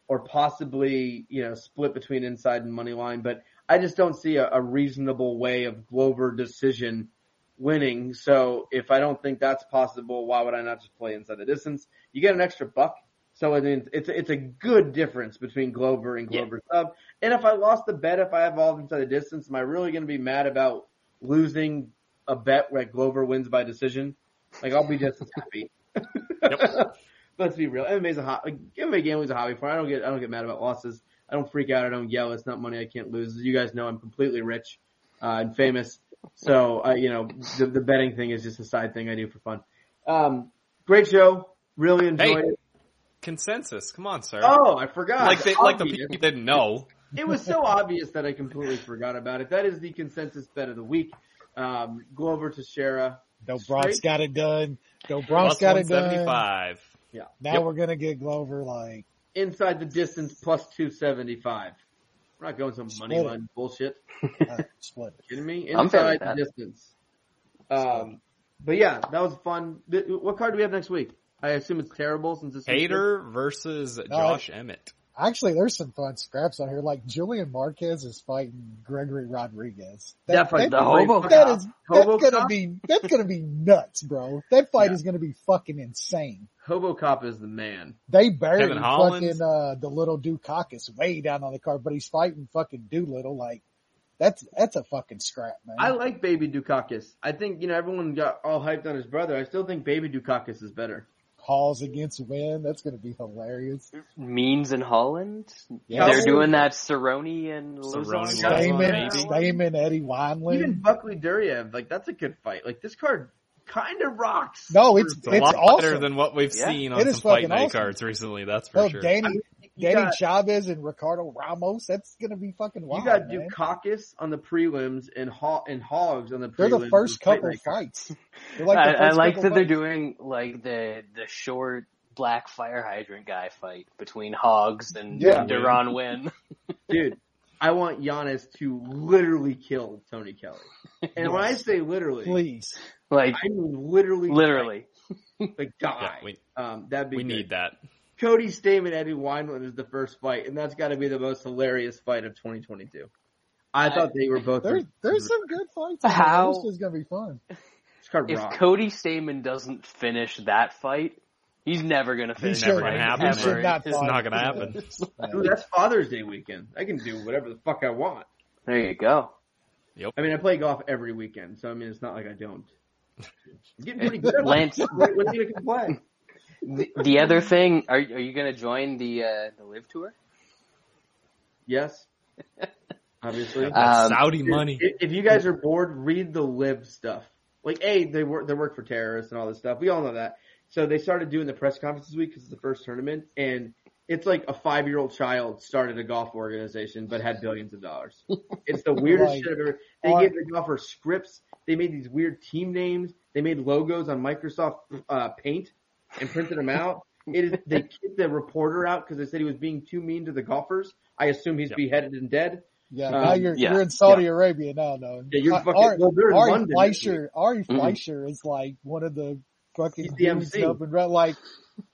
or possibly you know split between inside and money line. But I just don't see a, a reasonable way of Glover decision winning. So if I don't think that's possible, why would I not just play inside the distance? You get an extra buck. So I mean, it's it's a good difference between Glover and Yeah. Glover sub. And if I lost the bet, if I have all inside the distance, am I really going to be mad about losing a bet where Glover wins by decision? Like I'll be just as happy. Let's be real. MMA's a hobby. Like, MMA gambling's a hobby for. me. I don't get I don't get mad about losses. I don't freak out. I don't yell. It's not money I can't lose. As you guys know, I'm completely rich uh, and famous. So uh, you know the, the betting thing is just a side thing I do for fun. Um, great show. Really enjoyed Hey. it. Consensus. Come on, sir. Oh, I forgot. like they, like the people didn't know. It was so obvious that I completely forgot about it. That is the consensus bet of the week. Um, Glover Teixeira. Do Bronx Straight- got it done. Do Bronx Plus got it done. 175. Now Yep. we're gonna get Glover like Inside the distance plus 275. We're not going some money it. line bullshit. uh, split. kidding me? I'm fair with Inside the distance. Um, but yeah, that was fun. What card do we have next week? I assume it's terrible since it's Hater versus Josh Emmett. Actually, there's some fun scraps on here. Like Julian Marquez is fighting Gregory Rodrigues. That fight's the a great hobo fight. that is gonna Cop? be that's gonna be nuts, bro. That fight Yeah. is gonna be fucking insane. Hobo Cop is the man. They buried Kevin fucking uh the little Dukakis way down on the card, but he's fighting fucking Doolittle. Like that's that's a fucking scrap, man. I like Baby Dukakis. I think, you know, everyone got all hyped on his brother. I still think Baby Dukakis is better. Halls against Win. That's gonna be hilarious. Means in Holland. Yeah. They're doing that Cerrone and Cerrone Lauzon. Lauzon, Stamann. Stamann, Eddie Wineland. Even Buckley Duraev, like that's a good fight. Like this card kind of rocks. no, it's It's a lot awesome. better than what we've Yeah, seen on is some fight night awesome. cards recently. That's for Hell, sure. Danny, I mean, you Danny got, Chavez and Ricardo Ramos. That's gonna be fucking wild. you wild. got man. Dukakis on the prelims and Ho- and Hogs on the prelims. They're the first couple Night card. fights. Like the I, I like couple that they're doing like the the short black fire hydrant guy fight between Hogs and Yeah. Duran Win. Dude, I want Giannis to literally kill Tony Kelly. And when I say literally, Please. Like I mean literally, literally. like, like Yeah, die. we, um, that'd be we good. need that. Cody Stamann, Eddie Wineland is the first fight, and that's got to be the most hilarious fight of 2022. I thought they were both. There, there's some good fights. in. How- This is gonna be fun. If rocks. Cody Stamann doesn't finish that fight, he's never gonna finish should- that Never fight. gonna happen. ever. He should not It's fight. not gonna happen. Dude, that's Father's Day weekend. I can do whatever the fuck I want. There you go. Yep. I mean, I play golf every weekend, so I mean, it's not like I don't. I'm getting pretty good. at Lance- it. What what are you gonna complain? The, the other thing, are are you gonna join the uh, the LIV tour? Yes, obviously. Um, Saudi money. If, if you guys are bored, read the LIV stuff. Like, a they work they work for terrorists and all this stuff. We all know that. So they started doing the press conference this week because it's the first tournament, and it's like a five year old child started a golf organization but had billions of dollars. It's the weirdest Like, shit I've ever. They are- gave the golfers scripts. They made these weird team names. They made logos on Microsoft uh, Paint and printed them out. It is, they kicked the reporter out because they said he was being too mean to the golfers. I assume he's Yep. beheaded and dead. Yeah, Um, now you're yeah, you're in Saudi Arabia now, no. Yeah, you're Uh, fucking- Ari, well, they're in Ari London this Fleischer, Ari Mhm. Fleischer is like one of the fucking He's the dudes MC. up and re- like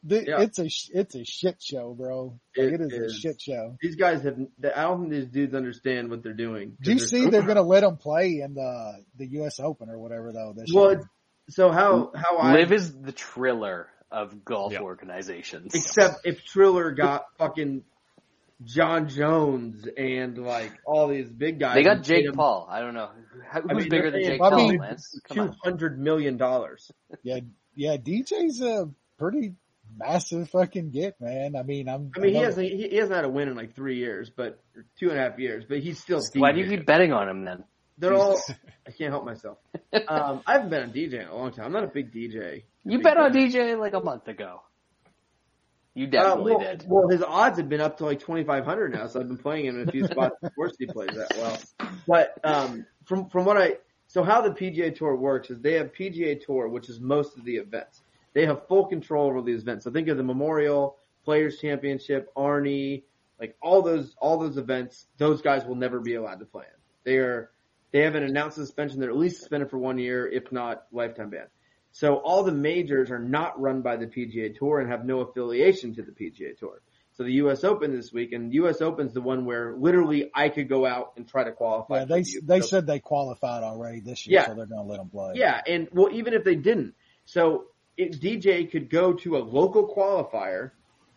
the, Yeah. it's a it's a shit show, bro. Like, It it is, is. a shit show. These guys have. I don't think these dudes understand what they're doing. Do you see they're they're gonna let him play in the the U.S. Open or whatever though this Well, year? so how how I LIV is the Triller of golf Yeah. organizations. except if Triller got fucking Jon Jones and like all these big guys. They got Jake him Paul. I don't know who's I mean, bigger than Jake I Paul. mean, Lance, come hundred million dollars. Yeah, yeah. DJ's a pretty massive fucking get, man. I mean, I'm. I mean, he hasn't he, he hasn't had a win in like three years, but two and a half years. But he's still. Why do you keep betting on him then? They're all. I can't help myself. Um, I haven't been on DJ in a long time. I'm not a big DJ. You Big bet on. DJ like a month ago. You Uh, definitely well, did. well, his odds have been up to like 2,500 now, so I've been playing him in a few spots of course, he plays that well. But um, from from what I so how the PGA Tour works is they have PGA Tour, which is most of the events. They have full control over these events. So think of the Memorial, Players Championship, Arnie, like all those all those events. Those guys will never be allowed to play in. They are they haven't announced suspension. They're at least suspended for one year, if not lifetime ban. So all the majors are not run by the PGA Tour and have no affiliation to the PGA Tour. So the U.S. Open this week, and U.S. Open's the one where literally I could go out and try to qualify. Yeah, they the they said they qualified already this year, Yeah. so they're gonna let them play. Yeah, and well, even if they didn't, so it, DJ could go to a local qualifier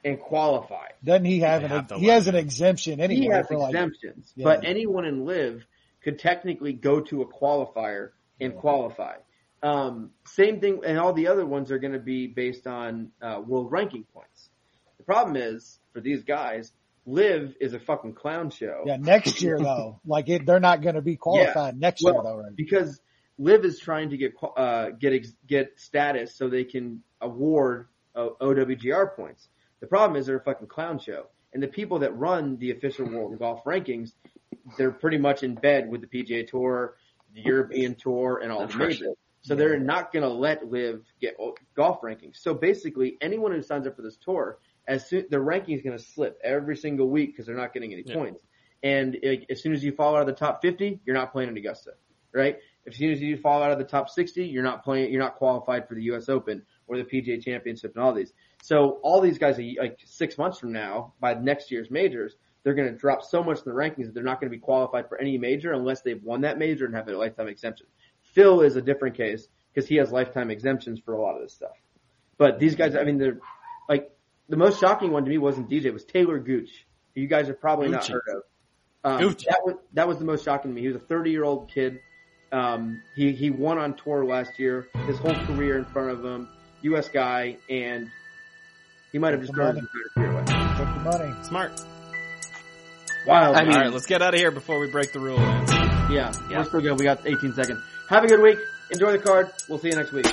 and qualify. Doesn't he have They an? have he has an exemption anyway he has for like. exemptions, Yeah. but anyone in LIV could technically go to a qualifier and qualify. Um, same thing, and all the other ones are going to be based on uh, world ranking points. The problem is for these guys, LIV is a fucking clown show. Yeah, next year though, like it, they're not going to be qualified next Well, year though, right? because LIV is trying to get uh, get ex- get status so they can award uh, OWGR points. The problem is they're a fucking clown show, and the people that run the official world golf rankings, they're pretty much in bed with the PGA Tour, the European Tour, and all the majors. So they're not going to let LIV get golf rankings. So basically, anyone who signs up for this tour, as soon their ranking is going to slip every single week because they're not getting any Yeah. points. And like, as soon as you fall out of the top 50, you're not playing in Augusta, right? As soon as you fall out of the top 60, you're not playing, you're not qualified for the U.S. Open or the PGA Championship and all these. So all these guys, are, like six months from now, by next year's majors, they're going to drop so much in the rankings that they're not going to be qualified for any major unless they've won that major and have a lifetime exemption. Phil is a different case because he has lifetime exemptions for a lot of this stuff. But these guys, I mean, they're like the most shocking one to me wasn't DJ, it was Taylor Gooch. who You guys have probably not Gucci. heard of. Um, Gucci. that was that was the most shocking to me. He was a 30 year old kid. Um, he he won on tour last year. His whole career in front of him. U.S. guy, and he might have just started his entire career away. Took the money. Smart. Wild. I mean- All right, let's get out of here before we break the rule. Yeah, Yeah. we're still good. We got 18 seconds. Have a good week. Enjoy the card. We'll see you next week.